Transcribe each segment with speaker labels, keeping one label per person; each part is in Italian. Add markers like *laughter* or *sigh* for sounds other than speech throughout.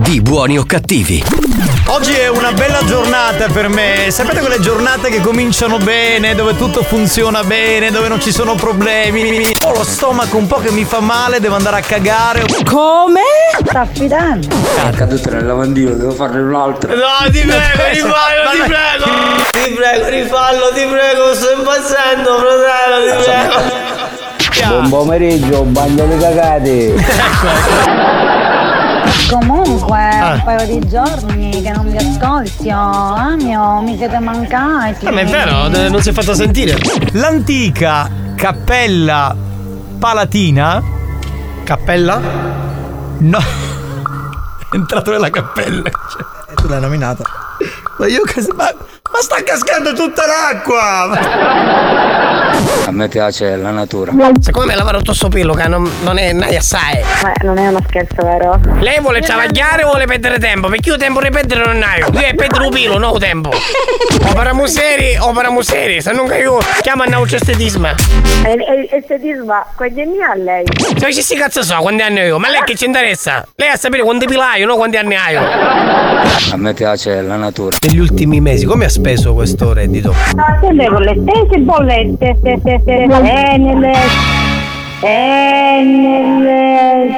Speaker 1: di buoni o cattivi.
Speaker 2: Oggi è una bella giornata per me. Sapete quelle giornate che cominciano bene, dove tutto funziona bene, dove non ci sono problemi. Ho lo stomaco un po' che mi fa male, devo andare a cagare.
Speaker 3: Come? Sta affidando.
Speaker 4: È caduto nel lavandino, devo farne un altro.
Speaker 2: No, ti prego, rifallo, ti prego. Ti prego, rifallo, ti prego, sto impazzendo, fratello, ti prego.
Speaker 4: Buon pomeriggio, bagno di cagate. *laughs* *laughs*
Speaker 3: Comunque, un paio di giorni che non vi ascolti, oh, Amio, mi siete mancati.
Speaker 2: Ma è vero, eh, non si è fatta sentire. L'antica cappella palatina. Cappella? No. *laughs* È entrato nella cappella.
Speaker 5: E tu l'hai nominata.
Speaker 2: Ma io che. Ma, ma sta cascando tutta l'acqua!
Speaker 4: A me piace la natura.
Speaker 6: Secondo me lavare tutto sto pillo che non, non è mai assai.
Speaker 3: Ma non è uno scherzo, vero?
Speaker 6: Lei vuole travagliare o vuole perdere tempo? Perché io tempo di perdere non hai. Io è perdere un pilo, non ho tempo. Opera seri, opera seri. Se non che io chiamo a nauce estetismo.
Speaker 3: E estetismo, quanti anni ha lei?
Speaker 6: Se ci si cazzo so quanti anni ho io, ma lei che ci interessa? Lei a sapere quanti pilaio, non quanti anni hai.
Speaker 4: A me piace la natura.
Speaker 6: Negli ultimi mesi come ha speso questo reddito?
Speaker 3: Con le stesse bollette, se, se, se, e nelle... E nelle...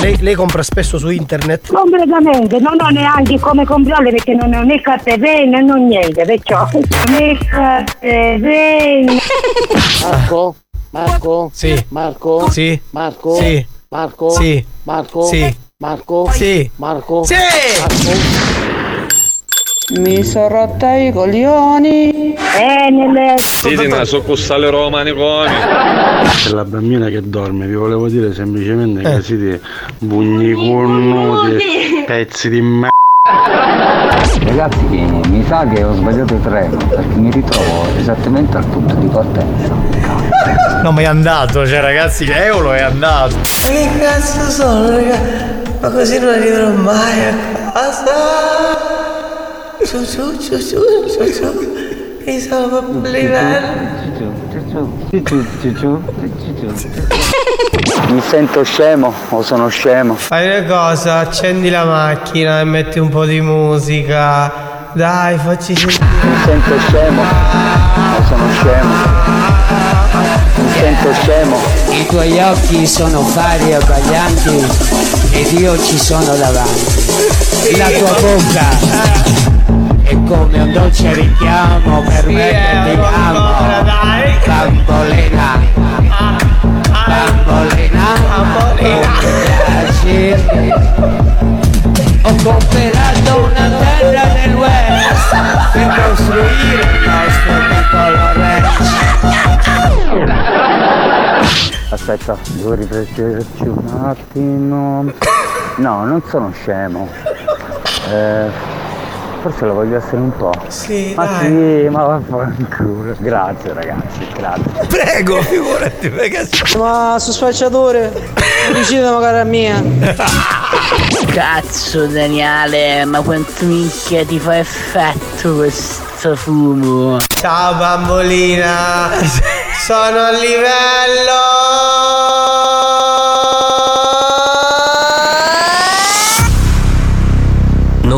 Speaker 6: Lei, lei compra spesso su internet?
Speaker 3: Completamente, non ho neanche come comprarle perché non ho né catevene né niente, perciò né catevene.
Speaker 7: Marco? Marco?
Speaker 6: Sì.
Speaker 7: Marco?
Speaker 6: Sì.
Speaker 7: Marco?
Speaker 6: Sì.
Speaker 7: Marco?
Speaker 6: Sì.
Speaker 7: Marco?
Speaker 6: Sì.
Speaker 7: Marco?
Speaker 6: Sì.
Speaker 7: Marco?
Speaker 6: Sì.
Speaker 7: Marco? Mi sono rotta i coglioni.
Speaker 3: E nelle...
Speaker 8: Sitina, so cussale romani con.
Speaker 9: C'è la bambina che dorme, vi volevo dire semplicemente che siete bugni cornuti, pezzi di me.
Speaker 4: Ragazzi, mi sa che ho sbagliato il treno perché mi ritrovo esattamente al punto di partenza.
Speaker 2: No, ma è andato, cioè ragazzi, Eolo è andato.
Speaker 6: Ma che cazzo sono, raga? Ma così non arriverò mai a casa. Su, su, su, su, su, su. Mi sono.
Speaker 4: Mi sento scemo o sono scemo?
Speaker 6: Fai una cosa, accendi la macchina e metti un po' di musica. Dai, facci sentire.
Speaker 4: Mi sento scemo o sono scemo? Mi sento scemo.
Speaker 7: I tuoi occhi sono fari e abbaglianti ed io ci sono davanti. La tua bocca come un dolce richiamo per me che ti amo. Bambolina, bambolina, bambolina. Ho comprato una terra del West per costruire il nostro piccolo ranch.
Speaker 4: Aspetta, devo rifletterci un attimo. No, non sono scemo. Eh, forse lo voglio essere un po'.
Speaker 6: Sì,
Speaker 4: Ma
Speaker 6: dai.
Speaker 4: sì, ma vaffanculo. Grazie ragazzi, grazie.
Speaker 2: Prego, figurati, perché...
Speaker 7: Ma su spacciatore, vicino magari a mia.
Speaker 10: Cazzo Daniele, ma quanto minchia ti fa effetto questo fumo?
Speaker 6: Ciao bambolina, sono a livello.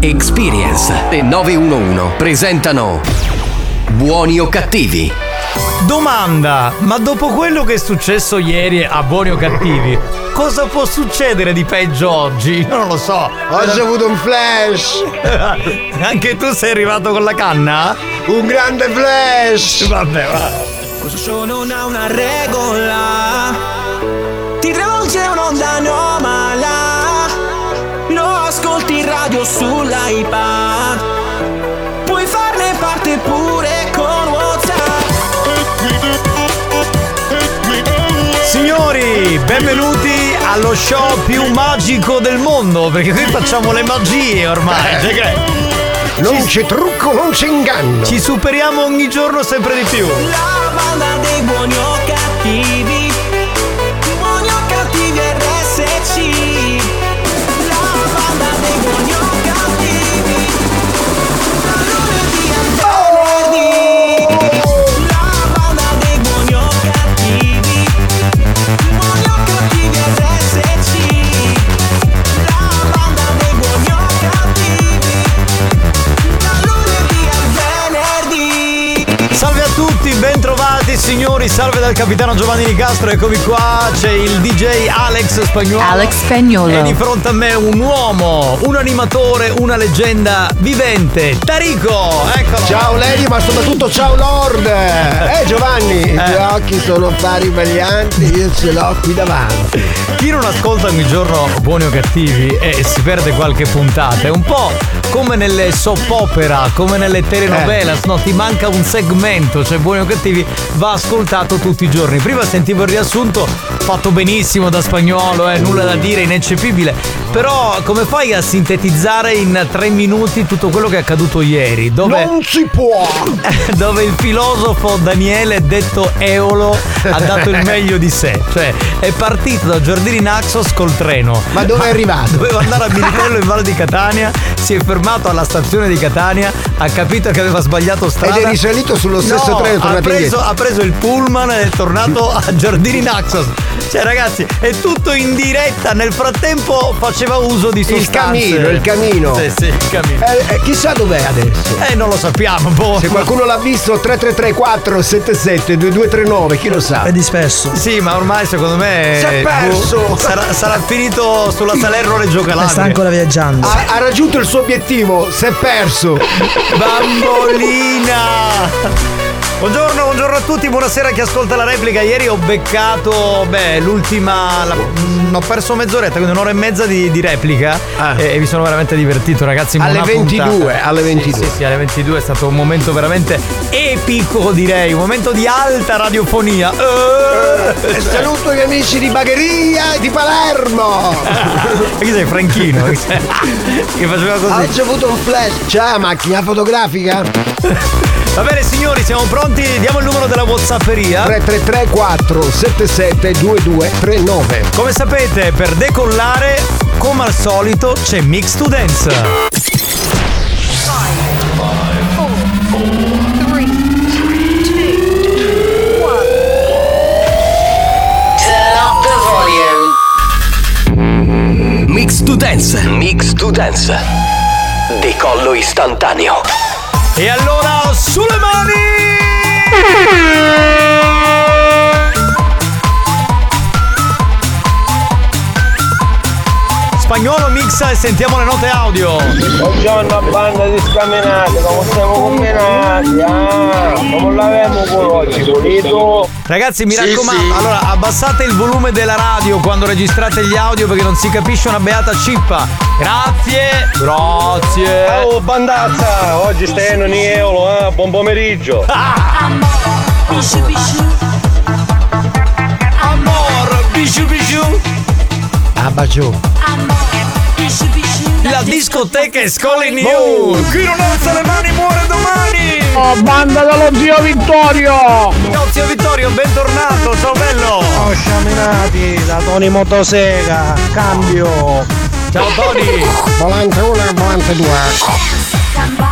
Speaker 1: Experience e 911 presentano Buoni o cattivi?
Speaker 2: Domanda, ma dopo quello che è successo ieri a Buoni o Cattivi, cosa può succedere di peggio oggi? Non lo so.
Speaker 5: Oggi ho avuto un flash. *laughs*
Speaker 2: Anche tu sei arrivato con la canna?
Speaker 5: Un grande flash.
Speaker 2: Vabbè, va.
Speaker 11: Questo show non ha una regola. Ti travolge un'onda anomala. sull'iPad. Puoi farne parte pure con WhatsApp.
Speaker 2: Signori, benvenuti allo show più magico del mondo, perché qui facciamo le magie ormai. Eh,
Speaker 5: non c'è trucco, non c'è inganno.
Speaker 2: Ci superiamo ogni giorno sempre di più.
Speaker 11: La banda dei buoni o cattivi. Buoni o cattivi RSC.
Speaker 2: Signori, salve dal capitano Giovanni Nicastro, eccomi qua, c'è il DJ Alex Spagnolo.
Speaker 12: Alex Spagnolo.
Speaker 2: E di fronte a me un uomo, un animatore, una leggenda vivente, Tarico, eccolo.
Speaker 5: Ciao Lady, ma soprattutto ciao Lord! Eh Giovanni, i tuoi occhi sono pari baglianti, io ce l'ho qui davanti.
Speaker 2: Chi non ascolta ogni giorno buoni o cattivi e si perde qualche puntata, è un po' come nelle soap opera, come nelle telenovelas, no? Ti manca un segmento, cioè buoni o cattivi va ascoltato tutti i giorni. Prima sentivo il riassunto, fatto benissimo da spagnolo, eh, nulla da dire, ineccepibile. *laughs* Però come fai a sintetizzare in tre minuti tutto quello che è accaduto ieri? Dove,
Speaker 5: Non si può! *laughs*
Speaker 2: dove il filosofo Daniele, detto Eolo, ha dato il meglio di sé. Cioè, è partito da Giardini Naxos col treno.
Speaker 5: Ma dove è arrivato?
Speaker 2: Doveva andare a Militello in Valle di Catania, si è fermato alla stazione di Catania, ha capito che aveva sbagliato strada.
Speaker 5: Ed è risalito sullo stesso
Speaker 2: No,
Speaker 5: treno
Speaker 2: ha preso, ha preso il pullman e è tornato a Giardini Naxos. Cioè, ragazzi, è tutto in diretta. Nel frattempo faceva uso di
Speaker 5: Il
Speaker 2: sostanze.
Speaker 5: camino, il camino.
Speaker 2: Sì, sì, il camino.
Speaker 5: Eh, eh, chissà dov'è adesso.
Speaker 2: Eh, non lo sappiamo, boh.
Speaker 5: Se qualcuno l'ha visto 333 477 2239, chi lo sa?
Speaker 2: È disperso. Sì, ma ormai secondo me.
Speaker 5: Si è perso.
Speaker 2: boh, sarà, sarà finito sulla Salerno Reggio Calabria.
Speaker 5: viaggiando. Ha, ha raggiunto il suo obiettivo, si è perso.
Speaker 2: Bambolina! Buongiorno, buongiorno a tutti, buonasera a chi ascolta la replica. Ieri ho beccato, beh, l'ultima. la- mm, ho perso mezz'oretta, quindi un'ora e mezza di, di replica. E, e mi sono veramente divertito, ragazzi.
Speaker 5: Alle
Speaker 2: una
Speaker 5: 22,
Speaker 2: puntata.
Speaker 5: alle 22.
Speaker 2: Sì, sì, sì, alle 22 è stato un momento veramente epico, direi. Un momento di alta radiofonia. Eh,
Speaker 5: E saluto gli amici di Bagheria e di Palermo.
Speaker 2: E *laughs* chi sei, Franchino? *laughs* che faceva così.
Speaker 5: Ho avuto un flash. Ciao, macchina fotografica? *laughs*
Speaker 2: Va bene signori, siamo pronti? Diamo il numero della Whatsapperia.
Speaker 5: 333 477 2239.
Speaker 2: Come sapete, per decollare, come al solito, c'è Mix to Dance.
Speaker 1: Mix to Dance. Mix to Dance. Decollo istantaneo.
Speaker 2: E allora, sulle mani! Spagnolo mixa e sentiamo le note audio.
Speaker 13: Buongiorno banda di scaminati, come stiamo combinati? Ah, come l'avemo pure oggi, pulito?
Speaker 2: Ragazzi, mi
Speaker 13: Sì,
Speaker 2: raccomando,
Speaker 13: sì.
Speaker 2: allora abbassate il volume della radio quando registrate gli audio perché non si capisce una beata cippa. Grazie, grazie.
Speaker 13: Oh bandazza, oggi stai in euro, eh? buon pomeriggio. *laughs*
Speaker 2: Amor, bisciu bisciu.
Speaker 5: Ah, bacio.
Speaker 2: La discoteca è Scully New. Chi non alza le mani muore domani.
Speaker 14: Oh, banda dello zio Vittorio!
Speaker 2: Ciao zio Vittorio, bentornato, ciao bello.
Speaker 14: Oh, sciaminati da Tony Motosega, cambio!
Speaker 2: Ciao Tony!
Speaker 5: Volante 1 e volante 2.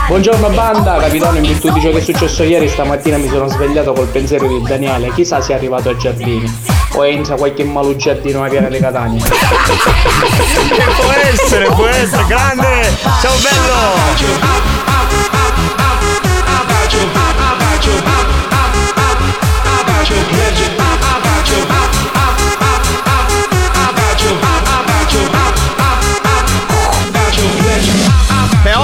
Speaker 15: Buongiorno banda, capitano, in virtù di ciò che è successo ieri, stamattina mi sono svegliato col pensiero di Daniele, chissà se è arrivato ai giardini. O entra qualche malugiardino a Piana di Catania.
Speaker 2: può essere, può essere, grande. Ciao bello.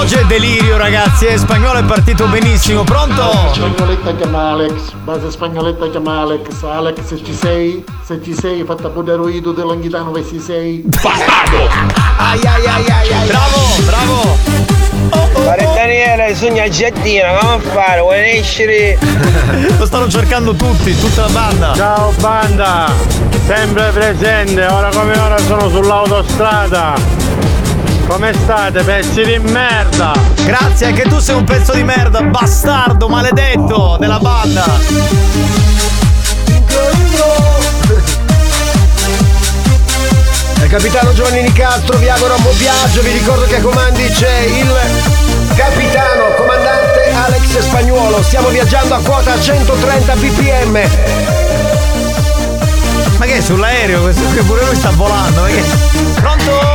Speaker 2: Oggi è delirio ragazzi, eh, spagnolo è partito benissimo, pronto?
Speaker 16: Spagnoletta chiama Alex, base spagnoletta chiama Alex, Alex se ci sei, se ci sei fatta pure ruido dell'anghitano dove ci sei.
Speaker 2: Bastardo! Ai ai ai ai ai. Bravo, bravo!
Speaker 13: Pare Daniele, sogna giardino, come fare? Vuoi escere? *laughs*
Speaker 2: Lo stanno cercando tutti, tutta la banda.
Speaker 14: Ciao banda!
Speaker 9: Sempre presente, ora come ora sono sull'autostrada. Come state, pezzi di merda?
Speaker 2: Grazie, anche tu sei un pezzo di merda, bastardo, maledetto della banda.
Speaker 5: Capitano Giovanni Nicastro vi auguro un buon viaggio, vi ricordo che a comandi c'è il capitano comandante Alex Spagnuolo, stiamo viaggiando a quota 130 bpm.
Speaker 2: Ma che è sull'aereo? Questo che pure lui sta volando, ma che. Pronto?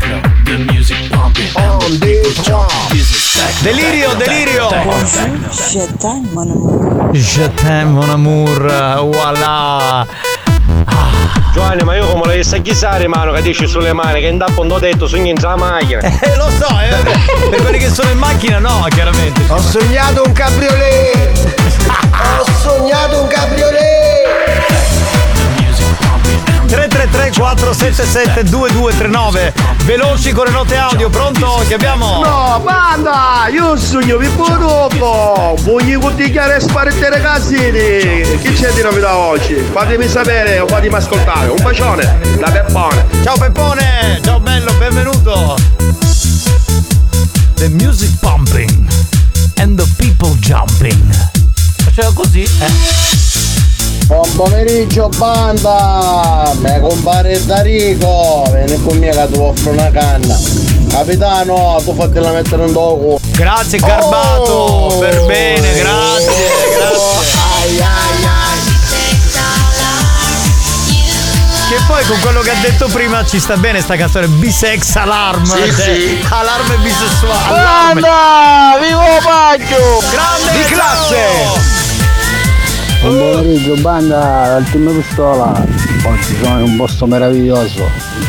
Speaker 11: The
Speaker 2: Delirio, delirio!
Speaker 12: Je t'aime, mon amour.
Speaker 2: Je t'aime mon amour, voilà!
Speaker 13: Giovanni, ma io come la sta chisare mano che dici sulle mani, che intanto non ho detto su niente la macchina. *laughs*
Speaker 2: Eh, lo so, eh, per quelli che sono in macchina no, chiaramente.
Speaker 5: Ho sognato un cabriolet! *laughs* Ho sognato un cabriolet!
Speaker 2: 333 477 2239 Veloci con le note audio, pronto? Che abbiamo?
Speaker 14: No, banda! Io sogno vi dopo! Voglio contigliare sparite ragazzini! Che c'è di novità oggi? Fatemi sapere o fatemi ascoltare. Un bacione da Peppone!
Speaker 2: Ciao Peppone! Ciao bello, benvenuto! The music pumping and the people jumping. Faceva così, eh?
Speaker 17: Buon pomeriggio banda! Me compare Darico! Vieni con me che ti offro una canna! Capitano, tu fatela mettere in dopo!
Speaker 2: Grazie Garbato! Per bene, grazie, grazie!
Speaker 17: Ai ai
Speaker 2: Che poi con quello che ha detto prima ci sta bene sta canzone Bisex Alarm!
Speaker 17: Sì,
Speaker 2: cioè,
Speaker 17: sì.
Speaker 2: Allarme bisessuale!
Speaker 14: Banda! Vivo Paggio!
Speaker 2: Grande
Speaker 5: Di classe!
Speaker 4: Buon pomeriggio banda, l'ultima pistola. Oggi sono in un posto meraviglioso,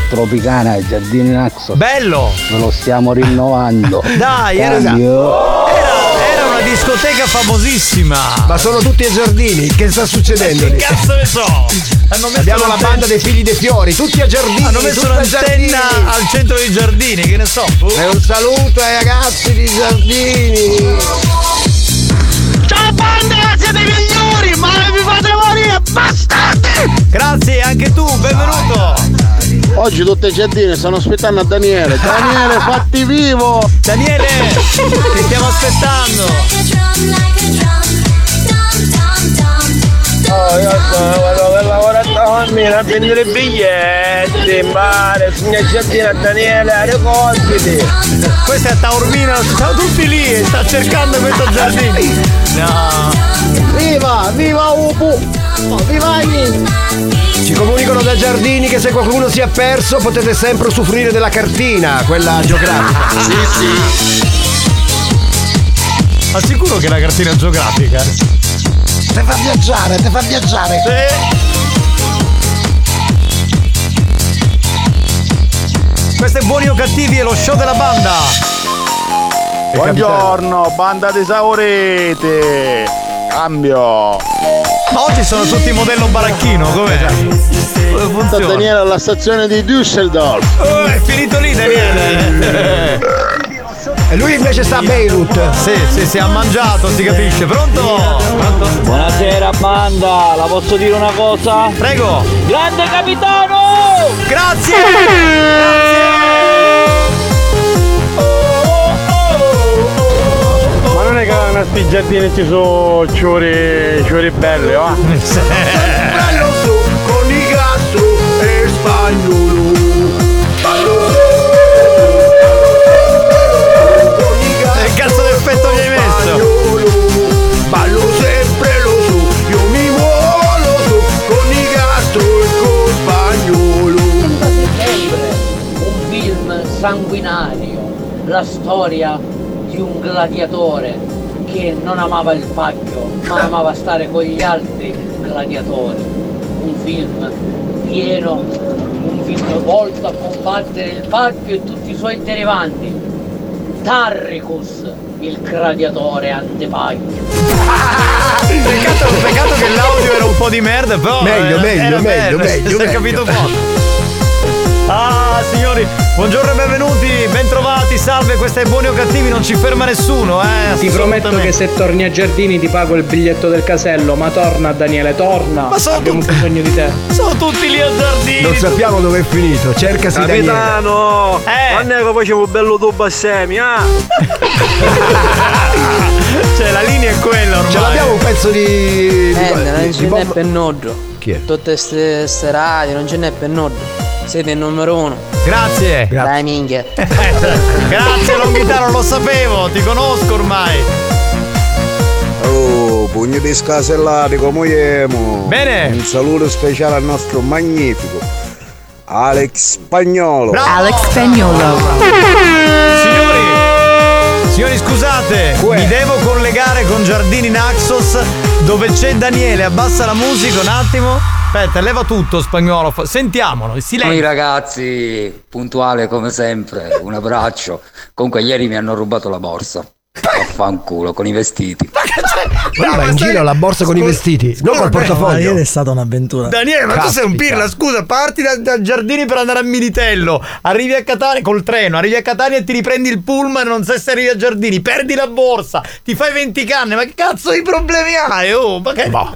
Speaker 4: Tropicana, ai Giardini Naxos.
Speaker 2: Bello!
Speaker 4: Ve lo stiamo rinnovando. *laughs*
Speaker 2: Dai, era,
Speaker 4: Cambio.
Speaker 2: era, era una discoteca famosissima!
Speaker 5: Ma sono tutti ai giardini, che sta succedendo
Speaker 2: Che
Speaker 5: lì?
Speaker 2: cazzo ne so? Hanno messo
Speaker 5: Abbiamo la banda dei figli dei fiori, tutti a giardini!
Speaker 2: Hanno messo un'antenna al centro dei giardini, che ne so.
Speaker 5: E un saluto ai ragazzi di giardini!
Speaker 14: Banda! Siete i migliori! Ma vi fate morire! Bastardi!
Speaker 2: Grazie, anche tu, benvenuto!
Speaker 17: Oggi tutte le giardine stanno aspettando a Daniele! Daniele, fatti vivo!
Speaker 2: Daniele, ti stiamo aspettando!
Speaker 13: Io sono quello che lavora a Taormina a vendere biglietti in mare, signor Giardino a Daniele, a Reconditi.
Speaker 2: Questo è Taormina, sono tutti lì e sta cercando questo giardino. No.
Speaker 5: Viva! Viva Upu! Viva Ini! Ci comunicano da giardini che se qualcuno si è perso potete sempre usufruire della cartina, quella geografica.
Speaker 17: Sì, sì!
Speaker 2: Ma sicuro che è la cartina geografica?
Speaker 5: Te fa viaggiare, te fa viaggiare!
Speaker 2: Questo è Buoni o Cattivi e lo show della banda!
Speaker 17: Buongiorno, banda di Saurete! Cambio!
Speaker 2: Ma oggi sono tutti modello baracchino, com'è? Come
Speaker 17: Sta
Speaker 2: funziona?
Speaker 17: Daniele alla stazione di Düsseldorf!
Speaker 2: Oh, è finito lì Daniele! *laughs* *laughs*
Speaker 5: E lui invece sta a Beirut!
Speaker 2: Sì, sì, sì, ha mangiato, si capisce. Pronto? Pronto?
Speaker 18: Buonasera banda, la posso dire una cosa?
Speaker 2: Prego!
Speaker 18: Grande capitano!
Speaker 2: Grazie!
Speaker 9: Ma non è che a sti giardini ci sono ciuri, ciuri belli, va?
Speaker 5: Su con i gastro e spagnolo!
Speaker 10: Sanguinario, la storia di un gladiatore che non amava il pacchio, ma amava stare con gli altri gladiatori. Un film pieno, un film volto a combattere il pacchio e tutti i suoi derivanti. Tarricus, il gladiatore antepacchio.
Speaker 2: Peccato, peccato che l'audio era un po' di merda, però.
Speaker 5: Meglio,
Speaker 2: eh,
Speaker 5: meglio,
Speaker 2: era
Speaker 5: meglio,
Speaker 2: bello,
Speaker 5: meglio,
Speaker 2: Si è
Speaker 5: meglio.
Speaker 2: capito poco. Ah, signori, buongiorno e benvenuti, bentrovati, salve, questa è Buoni o Cattivi, non ci ferma nessuno, eh.
Speaker 15: Ti prometto che se torni a Giardini ti pago il biglietto del casello, ma torna Daniele, torna.
Speaker 2: Ma sono
Speaker 15: Abbiamo bisogno di te.
Speaker 2: Sono tutti lì a giardini.
Speaker 5: Non sappiamo dove è finito, cercasi Daniele.
Speaker 19: Capitano!
Speaker 2: Eh.
Speaker 19: Quando è che facevo bello tubo a semi, ah? *laughs*
Speaker 2: cioè la linea è quella ormai.
Speaker 5: Ce l'abbiamo un pezzo di. di-
Speaker 20: Eh, non
Speaker 5: di-
Speaker 20: ce
Speaker 5: di
Speaker 20: n'è per nodo.
Speaker 5: Chi è?
Speaker 20: Tutte ste, ste radio, non ce n'è per nodo. Siete il numero uno.
Speaker 2: Grazie.
Speaker 20: Dai minchia. *laughs*
Speaker 2: Grazie Longhitano, lo sapevo, ti conosco ormai.
Speaker 21: Oh, pugni di scasellati come siamo.
Speaker 2: Bene.
Speaker 21: Un saluto speciale al nostro magnifico Alex Spagnolo.
Speaker 2: Alex
Speaker 22: Spagnolo.
Speaker 2: Signori, signori scusate, mi devo collegare con Giardini Naxos dove c'è Daniele, abbassa la musica un attimo. Aspetta, leva tutto spagnolo, sentiamolo, il
Speaker 7: Noi
Speaker 2: silenzio.
Speaker 7: ragazzi, puntuale come sempre, un abbraccio. Comunque ieri mi hanno rubato la borsa. Affanculo con i vestiti.
Speaker 5: Brava, in giro la borsa con i vestiti, non col portafoglio.
Speaker 23: Ieri è stata un'avventura.
Speaker 2: Daniele, ma tu sei un pirla, scusa, parti da, da Giardini per andare a Militello, arrivi a Catania col treno, arrivi a Catania e ti riprendi il pullman, non sai se arrivi a Giardini, perdi la borsa, ti fai 20 canne, ma che cazzo di problemi hai? Oh, ma che... Ma-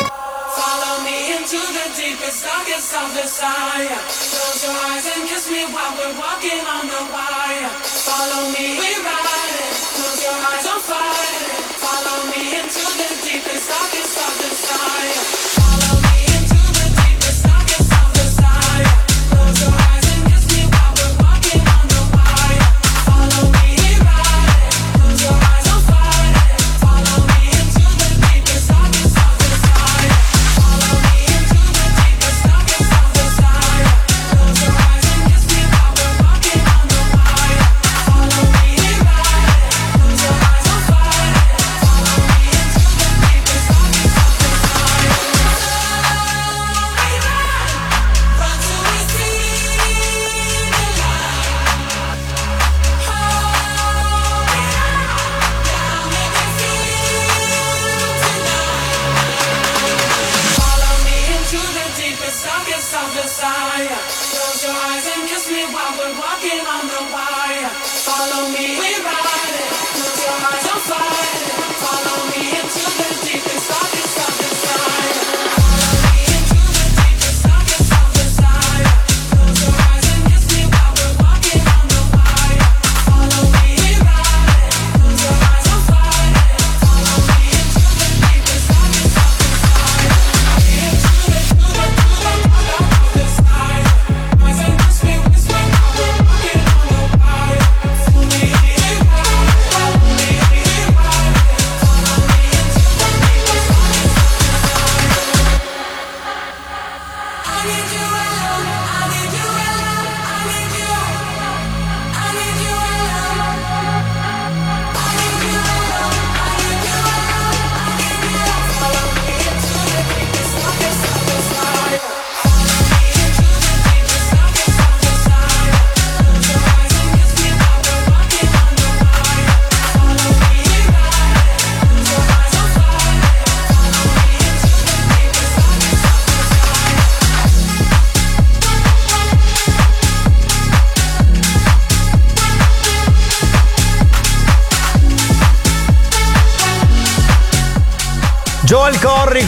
Speaker 2: Messiah.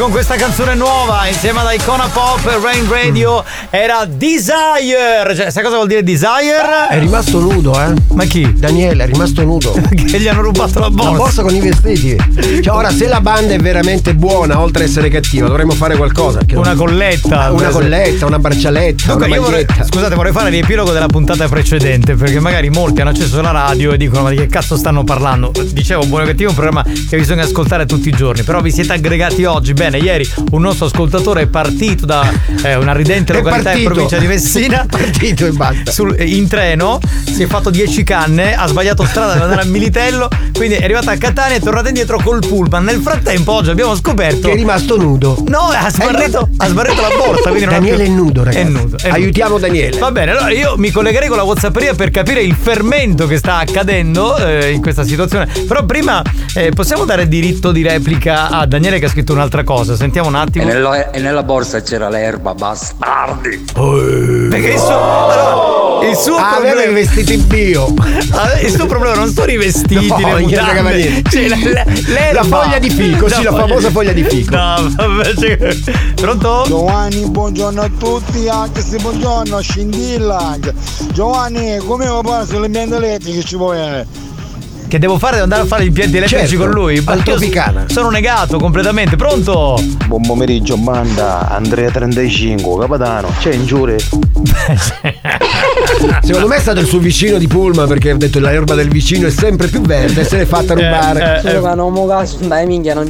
Speaker 2: Con questa canzone nuova insieme ad Icona Pop e Rain Radio era Desire. Cioè, sai cosa vuol dire Desire?
Speaker 5: È rimasto nudo, eh?
Speaker 2: Ma chi?
Speaker 5: Daniele è rimasto nudo. *laughs*
Speaker 2: che gli hanno rubato la borsa.
Speaker 5: La borsa con i vestiti. Cioè, ora, se la banda è veramente buona, oltre ad essere cattiva, dovremmo fare qualcosa.
Speaker 2: Una colletta.
Speaker 5: Una colletta, una braccialetta,
Speaker 2: Comunque,
Speaker 5: una
Speaker 2: vorrei- scusate, vorrei fare riepilogo della puntata precedente perché magari molti hanno acceso la radio e dicono ma di che cazzo stanno parlando? Dicevo, buono o cattivo è un programma che bisogna ascoltare tutti i giorni, però vi siete aggregati oggi. Bene, ieri un nostro ascoltatore è partito da eh, una ridente
Speaker 5: È
Speaker 2: località in
Speaker 5: partito.
Speaker 2: provincia di Messina. *laughs*
Speaker 5: partito e basta.
Speaker 2: Sul- in treno, si è fatto 10 canne, ha sbagliato strada per andare a Militello, quindi è arrivato a Catania e è tornato indietro col pullman. Nel frattempo oggi abbiamo scoperto
Speaker 5: Che è rimasto nudo.
Speaker 2: No, ha sbarrito, ha sbarrito la borsa.
Speaker 5: Daniele
Speaker 2: più-
Speaker 5: è nudo, ragazzi.
Speaker 2: È nudo. è nudo.
Speaker 5: Aiutiamo Daniele.
Speaker 2: Va bene, allora io mi collegherei con la Whatsapperia per capire il fermento che sta accadendo eh, in questa situazione. Però prima eh, possiamo dare diritto di replica a Daniele che ha scritto un'altra cosa. Sentiamo un
Speaker 24: E,
Speaker 2: attimo.
Speaker 24: nella- e nella borsa c'era l'erba, bastardi.
Speaker 2: Perché il suo, allora, il suo
Speaker 5: Ah, aveva
Speaker 2: problema
Speaker 5: i vestiti bio. *laughs*
Speaker 2: Ah, il suo problema non sono i vestiti,
Speaker 5: No,
Speaker 2: le mutande. Cioè, la, la- l'erba.
Speaker 5: La foglia di fico, sì, la famosa foglia di fico.
Speaker 2: No, vabbè, cioè- Pronto?
Speaker 25: Giovanni, buongiorno a tutti, anche se buongiorno, scindilla. Giovanni, come va sulle impianti elettriche ci vuoi? Eh?
Speaker 2: Che devo fare? Devo andare a fare gli impianti elettrici
Speaker 5: Certo,
Speaker 2: con lui?
Speaker 5: al Tropicana.
Speaker 2: Sono negato completamente. Pronto?
Speaker 9: Buon pomeriggio, banda. Andrea 35, capitano. C'è in giure. *laughs*
Speaker 5: Secondo me è stato il suo vicino di Pullman perché ha detto l'erba del vicino è sempre più verde e se l'è fatta rubare.
Speaker 2: eh,
Speaker 6: che non mo caso, dai minchia, non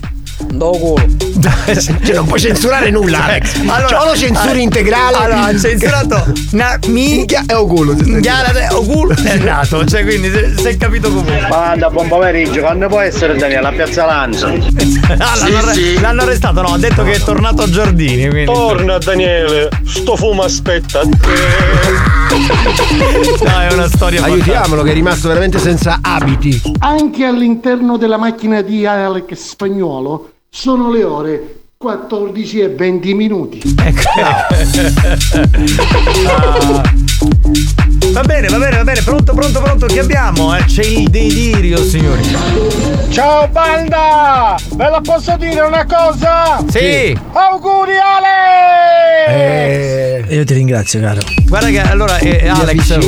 Speaker 6: do culo.
Speaker 5: Cioè, non puoi censurare nulla, Alex. cioè, o lo censuri integrale.
Speaker 2: Allora, ha censurato una
Speaker 5: minchia e oculo.
Speaker 2: minchia oculo è nato. Cioè, quindi se, se è capito comunque.
Speaker 13: Banda, buon pomeriggio, quando può essere Daniele? A Piazza Lanza.
Speaker 2: Ah, l'hanno, arre- l'hanno arrestato, no, ha detto che è tornato a Giardini. Quindi...
Speaker 13: Torna Daniele, sto fumo aspetta *laughs*
Speaker 2: No, è una storia
Speaker 5: Aiutiamolo che è rimasto veramente senza abiti.
Speaker 16: Anche all'interno della macchina di Alex Spagnuolo sono le ore 14 e 20 minuti. *laughs*
Speaker 2: Ah. Va bene, va bene, va bene, pronto, pronto, pronto, che abbiamo? Eh? C'è il delirio, signori.
Speaker 13: Ciao banda! Ve la posso dire una cosa?
Speaker 2: Sì.
Speaker 13: Auguri Ale!
Speaker 6: Io ti ringrazio, caro.
Speaker 2: Guarda che allora eh, Alex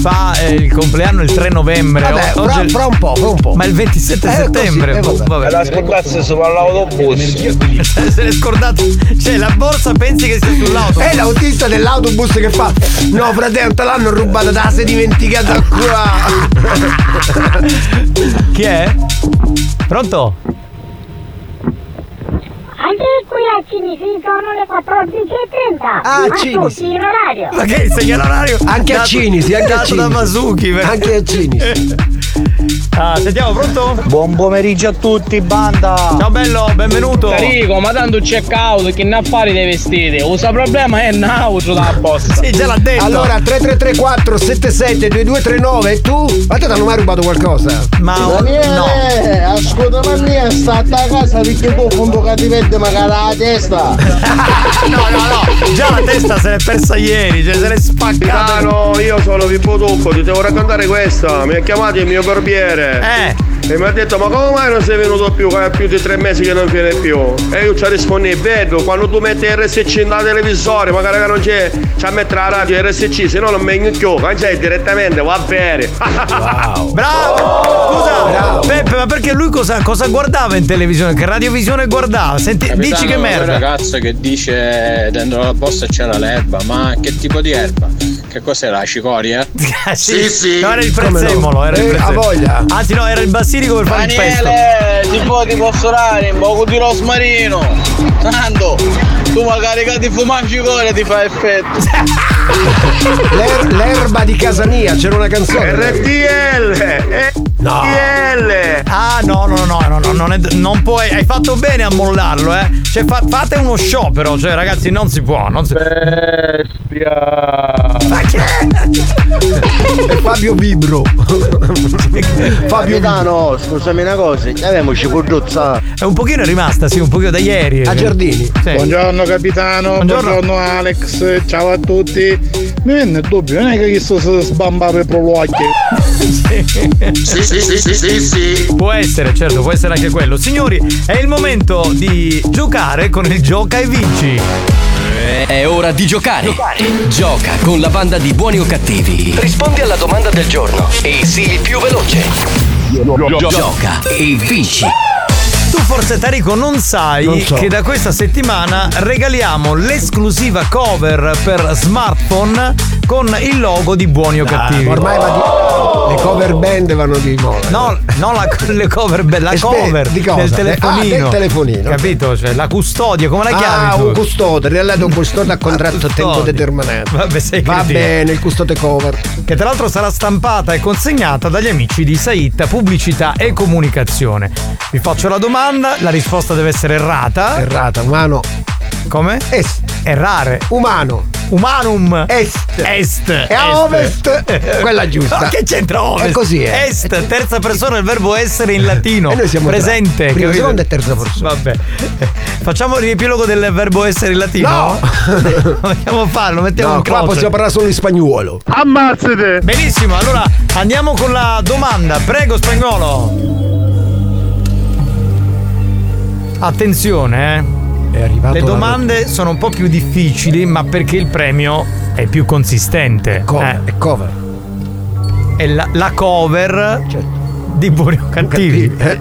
Speaker 2: fa eh, il compleanno il 3 novembre.
Speaker 5: Vabbè,
Speaker 2: O-
Speaker 5: fra- fra un po', fra un po'.
Speaker 2: Ma il 27
Speaker 5: Eh,
Speaker 2: settembre.
Speaker 5: così, eh,
Speaker 2: boh,
Speaker 5: vabbè.
Speaker 13: la scordasse sopra l'autobus. *laughs*
Speaker 2: Se l'è scordato. Cioè, la borsa pensi che sia sull'auto.
Speaker 5: È l'autista dell'autobus che fa. No, fratello, te l'hanno rubata, la sei dimenticata qua.
Speaker 2: Chi è? Pronto?
Speaker 26: Anche qui a Cinisi sono le 14.30.
Speaker 5: Ah,
Speaker 26: Ma
Speaker 5: Cinisi.
Speaker 26: in orario.
Speaker 2: Ma che il segnale orario?
Speaker 5: Anche a Cinisi, anche a
Speaker 2: da
Speaker 5: Cinisi.
Speaker 2: Masuki.
Speaker 5: Anche a Cinisi.
Speaker 2: Ah, sentiamo, pronto?
Speaker 18: Buon pomeriggio a tutti, banda!
Speaker 2: Ciao bello, benvenuto.
Speaker 15: Carico, ma tanto check out, che ne affari dei vestiti? Usa problema è neutro da bossa.
Speaker 2: Sì, già l'ha detto.
Speaker 5: Allora 3334 77 2239 e tu? Ma te t'hanno mai rubato qualcosa?
Speaker 2: Ma
Speaker 17: Daniele, ascolta ma mia, sta a casa perché tu fondo cattivetto magari la testa. *laughs*
Speaker 2: no, no, no. Già la testa se l'è persa ieri, cioè se l'è spaccata.
Speaker 13: Capitano, io sono Pippo Tucco, ti devo raccontare questa. Mi ha chiamato il mio barbiere.
Speaker 2: Eh.
Speaker 13: E mi ha detto, ma come mai non sei venuto più? Che è più di tre mesi che non viene più. E io ci rispondi, vedo, quando tu metti RSC nella televisore, magari che non c'è, ci mettere la radio RSC, se no non mi più. Ma c'è direttamente, va bene. *laughs*
Speaker 2: Bravo! Scusa, Peppe, ma perché lui cosa, cosa guardava in televisione? Che radiovisione guardava? Senti, dici che
Speaker 15: Un
Speaker 2: merda.
Speaker 15: ragazzo che dice dentro la borsa c'era l'erba, ma che tipo di erba? Che cos'era? La cicoria? *laughs*
Speaker 2: Ah,
Speaker 15: Sì, sì.
Speaker 2: No, era il
Speaker 15: Come no?
Speaker 2: prezzemolo, era il
Speaker 15: Eh,
Speaker 2: prezzemolo.
Speaker 15: ha voglia.
Speaker 2: Anzi, no, era il basilico per fare il pesto.
Speaker 15: Daniele, ti può ti posso dare un poco di rosmarino. Tanto, tu magari che ti fuma cicoria ti fa effetto. *laughs*
Speaker 5: L'er- l'erba di casa mia, c'era una canzone.
Speaker 13: RTL!
Speaker 5: No.
Speaker 13: RTL!
Speaker 2: Ah, no, no, no, no, no, non, è, non puoi. Hai fatto bene a mollarlo, eh. Cioè, fa- fate uno sciopero, cioè, ragazzi, non si può. Non si... Ma che?
Speaker 5: È Fabio Vibro. *laughs*
Speaker 17: Fabio Capitano, scusami una cosa, abbiamoci conduzza.
Speaker 2: È un pochino è rimasta, sì, un pochino da ieri.
Speaker 5: A Giardini.
Speaker 2: Sì.
Speaker 14: Buongiorno capitano,
Speaker 2: Buongiorno.
Speaker 14: buongiorno. Alex, ciao a tutti.
Speaker 25: mi viene il dubbio, non è che questo si sbamba per prologhi.
Speaker 2: Sì, sì, sì, sì, sì, sì. Può essere, certo, può essere anche quello. Signori, è il momento di giocare con il gioca e vinci.
Speaker 1: È ora di giocare. Gioca con la banda di buoni o cattivi. Rispondi alla domanda del giorno e sii il più veloce. Gioca e vinci.
Speaker 2: Tu forse Tarico non sai
Speaker 5: Non so.
Speaker 2: che da questa settimana regaliamo l'esclusiva cover per smartphone con il logo di buoni o cattivi.
Speaker 5: ormai va di- le cover band vanno di moda.
Speaker 2: No, non la, le cover, be- la cover
Speaker 5: di cosa?
Speaker 2: del telefonino.
Speaker 5: Ah, del telefonino.
Speaker 2: Capito? Cioè, la custodia, come la chiami
Speaker 5: Ah,
Speaker 2: tu?
Speaker 5: un custode, in realtà un custode a contratto a tempo determinato.
Speaker 2: Vabbè, sei
Speaker 5: Va
Speaker 2: cretino.
Speaker 5: bene, il custode cover.
Speaker 2: Che tra l'altro sarà stampata e consegnata dagli amici di Saitta Pubblicità e Comunicazione. Vi faccio la domanda, la risposta deve essere errata.
Speaker 5: Errata, umano.
Speaker 2: Come?
Speaker 5: Est.
Speaker 2: Errare.
Speaker 5: Umano.
Speaker 2: Umanum.
Speaker 5: Est.
Speaker 2: Est.
Speaker 5: E a ovest, quella giusta.
Speaker 2: Ma che c'entra ovest?
Speaker 5: È così, eh.
Speaker 2: Est, terza persona del verbo essere in latino.
Speaker 5: E noi siamo
Speaker 2: presente.
Speaker 5: tra- prima,
Speaker 2: capito?
Speaker 5: seconda e terza persona.
Speaker 2: Vabbè. Facciamo il riepilogo del verbo essere in latino?
Speaker 5: No.
Speaker 2: Vogliamo farlo, mettiamo
Speaker 5: No,
Speaker 2: un
Speaker 5: qua
Speaker 2: croce.
Speaker 5: possiamo parlare solo in spagnolo.
Speaker 25: Ammazzate!
Speaker 2: Benissimo, allora andiamo con la domanda. Prego, spagnolo. Attenzione, eh.
Speaker 5: È
Speaker 2: Le domande sono un po' più difficili, ma perché il premio è più consistente.
Speaker 5: Cover,
Speaker 2: Eh,
Speaker 5: è cover.
Speaker 2: È la, la cover di Buoni o Cattivi.
Speaker 5: eh.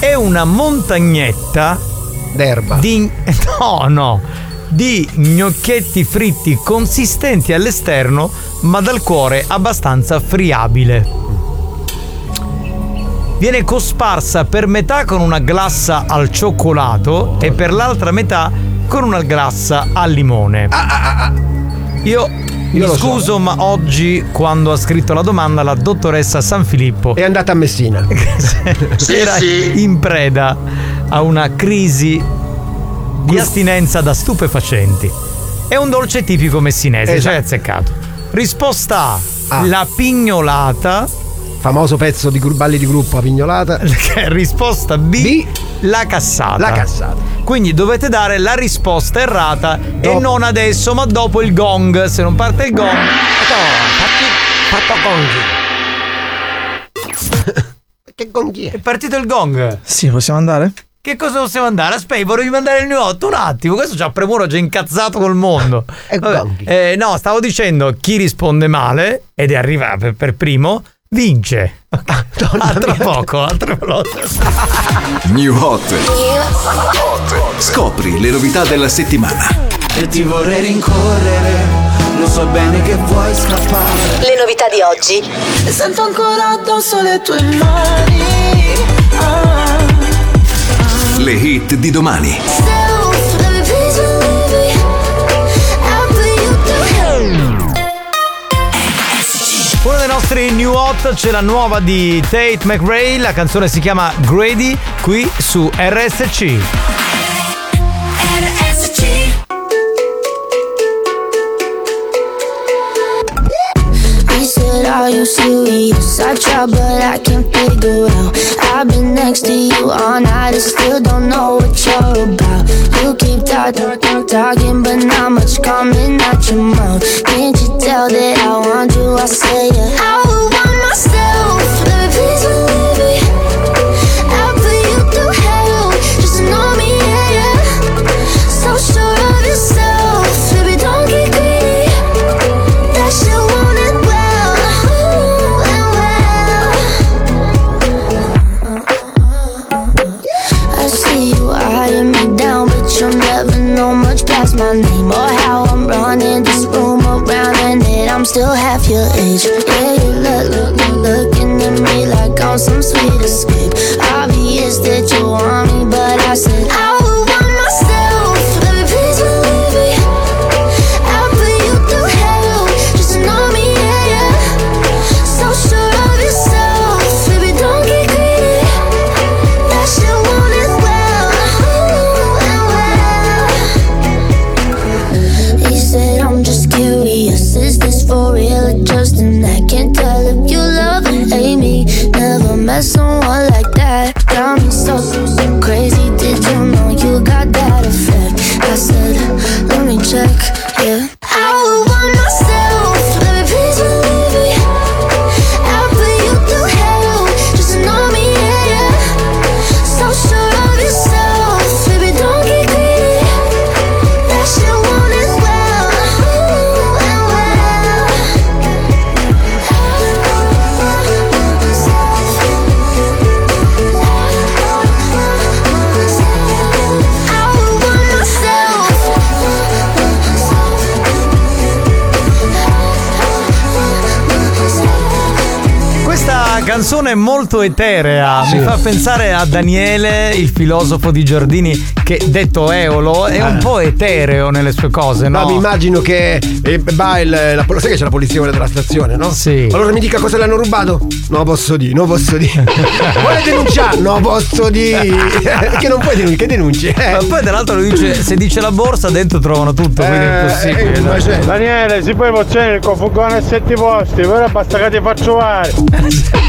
Speaker 2: È una montagnetta
Speaker 5: d'erba.
Speaker 2: Di, *laughs* no, no. Di gnocchetti fritti consistenti all'esterno, ma dal cuore abbastanza friabile. Viene cosparsa per metà con una glassa al cioccolato e per l'altra metà con una glassa al limone. Io mi
Speaker 5: Io lo so.
Speaker 2: scuso, ma oggi, quando ha scritto la domanda, la dottoressa San Filippo
Speaker 5: È andata a Messina. *laughs*
Speaker 2: era in preda a una crisi di astinenza da stupefacenti. È un dolce tipico messinese,
Speaker 5: Esatto.
Speaker 2: cioè azzeccato. Risposta A. La pignolata.
Speaker 5: Famoso pezzo di balli di gruppo, la pignolata. *laughs*
Speaker 2: risposta B. La cassata.
Speaker 5: La cassata.
Speaker 2: Quindi dovete dare la risposta errata e
Speaker 5: Dopo.
Speaker 2: non adesso, ma dopo il gong. Se non parte il gong.
Speaker 5: Fatto gong. *laughs* che gonghi
Speaker 2: è? È partito il gong.
Speaker 25: Sì, possiamo andare?
Speaker 2: Che cosa possiamo andare? Aspetta, vorrei mandare il mio 8 un attimo. Questo c'ha premura già incazzato col mondo. *laughs* Vabbè, eh, no, stavo dicendo chi risponde male ed è arriva per, per primo vince. altro poco, altro veloce.
Speaker 27: New Hot. Scopri le novità della settimana.
Speaker 28: E ti vorrei rincorrere, lo so bene che vuoi scappare.
Speaker 29: Le novità di oggi.
Speaker 28: E sento ancora addosso le tue mani. Ah.
Speaker 27: Le hit di domani.
Speaker 2: Uno nostri new hot c'è la nuova di Tate McRae, la canzone si chiama Grady, qui su RSC.
Speaker 30: You serious? I try, but I can't figure out. I've been next to you all night and still don't know what you're about. You keep talk, talk, talk, talking, but not much coming out your mouth. Can't you tell that I want you? I say it. I want myself. Me please running this room around, and that I'm still half your age. Yeah, you look, look, look, looking at me like I'm some sweet escape. Obvious that you want me, but I said I
Speaker 2: molto eterea,
Speaker 5: Sì.
Speaker 2: mi fa pensare a Daniele, il filosofo di Giardini, che detto Eolo è un
Speaker 5: Eh.
Speaker 2: po' etereo nelle sue cose, no?
Speaker 5: No, mi immagino che eh, va il, la, sai che c'è la polizia quella della stazione, no?
Speaker 2: Sì.
Speaker 5: Allora mi dica cosa le hanno rubato? No, posso dire, non posso dire. *laughs* Vuole denunciare? No, posso dire. *laughs* che non puoi denunciare, che denunci? Eh.
Speaker 2: Ma poi tra l'altro lui dice, se dice la borsa dentro trovano tutto, quindi è impossibile.
Speaker 5: eh,
Speaker 2: no?
Speaker 5: ma c'è-
Speaker 31: Daniele, si può emozione il confugone a sette posti, però basta che ti faccio fare. *laughs*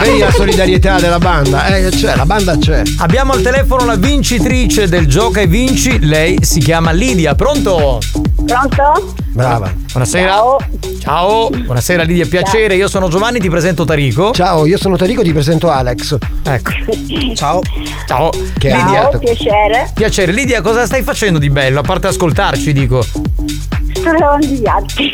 Speaker 5: Vedi la solidarietà della banda? Eh, c'è, la banda c'è.
Speaker 2: Abbiamo al telefono la vincitrice del Gioca e Vinci, lei si chiama Lidia, pronto?
Speaker 32: Pronto?
Speaker 5: Brava.
Speaker 2: Buonasera. Ciao. Buonasera Lidia, piacere, io sono Giovanni, ti presento Tarico.
Speaker 5: Ciao, io sono Tarico, ti presento Alex.
Speaker 2: Ecco. *laughs*
Speaker 5: Ciao.
Speaker 2: Ciao.
Speaker 5: Che
Speaker 2: Lidia.
Speaker 32: Ciao, piacere.
Speaker 2: Piacere, Lidia, cosa stai facendo di bello? A parte ascoltarci, dico.
Speaker 32: Sto lavando i piatti.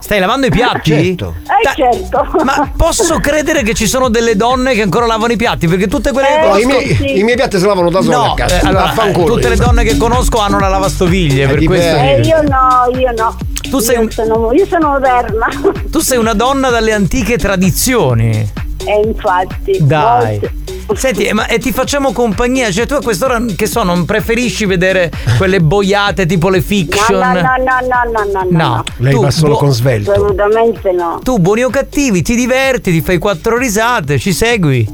Speaker 2: Stai lavando i piatti?
Speaker 5: Certo.
Speaker 32: Eh certo.
Speaker 2: Ma posso credere che ci sono delle donne che ancora lavano i piatti? Perché tutte quelle che
Speaker 5: No, i,
Speaker 2: conosco-
Speaker 5: miei, i miei piatti si lavano da soli
Speaker 2: No,
Speaker 5: a casa.
Speaker 2: eh, allora, eh, tutte le donne che conosco hanno la lavastoviglie, per
Speaker 5: dipende.
Speaker 2: questo.
Speaker 32: Eh, io no, io no.
Speaker 2: Tu sei
Speaker 32: io,
Speaker 2: un-
Speaker 32: sono, io sono moderna.
Speaker 2: Tu sei una donna dalle antiche tradizioni.
Speaker 32: E infatti.
Speaker 2: Dai.
Speaker 32: molte-
Speaker 2: Senti, eh, ma e ti facciamo compagnia? Cioè, tu a quest'ora che so, non preferisci vedere quelle boiate tipo le
Speaker 32: No,
Speaker 2: fiction?
Speaker 32: no, no, no, no, no, no,
Speaker 2: No.
Speaker 5: Lei
Speaker 2: Tu
Speaker 5: va solo
Speaker 2: bo-
Speaker 5: con svelto.
Speaker 32: Assolutamente no.
Speaker 2: Tu, buoni o cattivi, ti diverti, ti fai quattro risate, ci segui.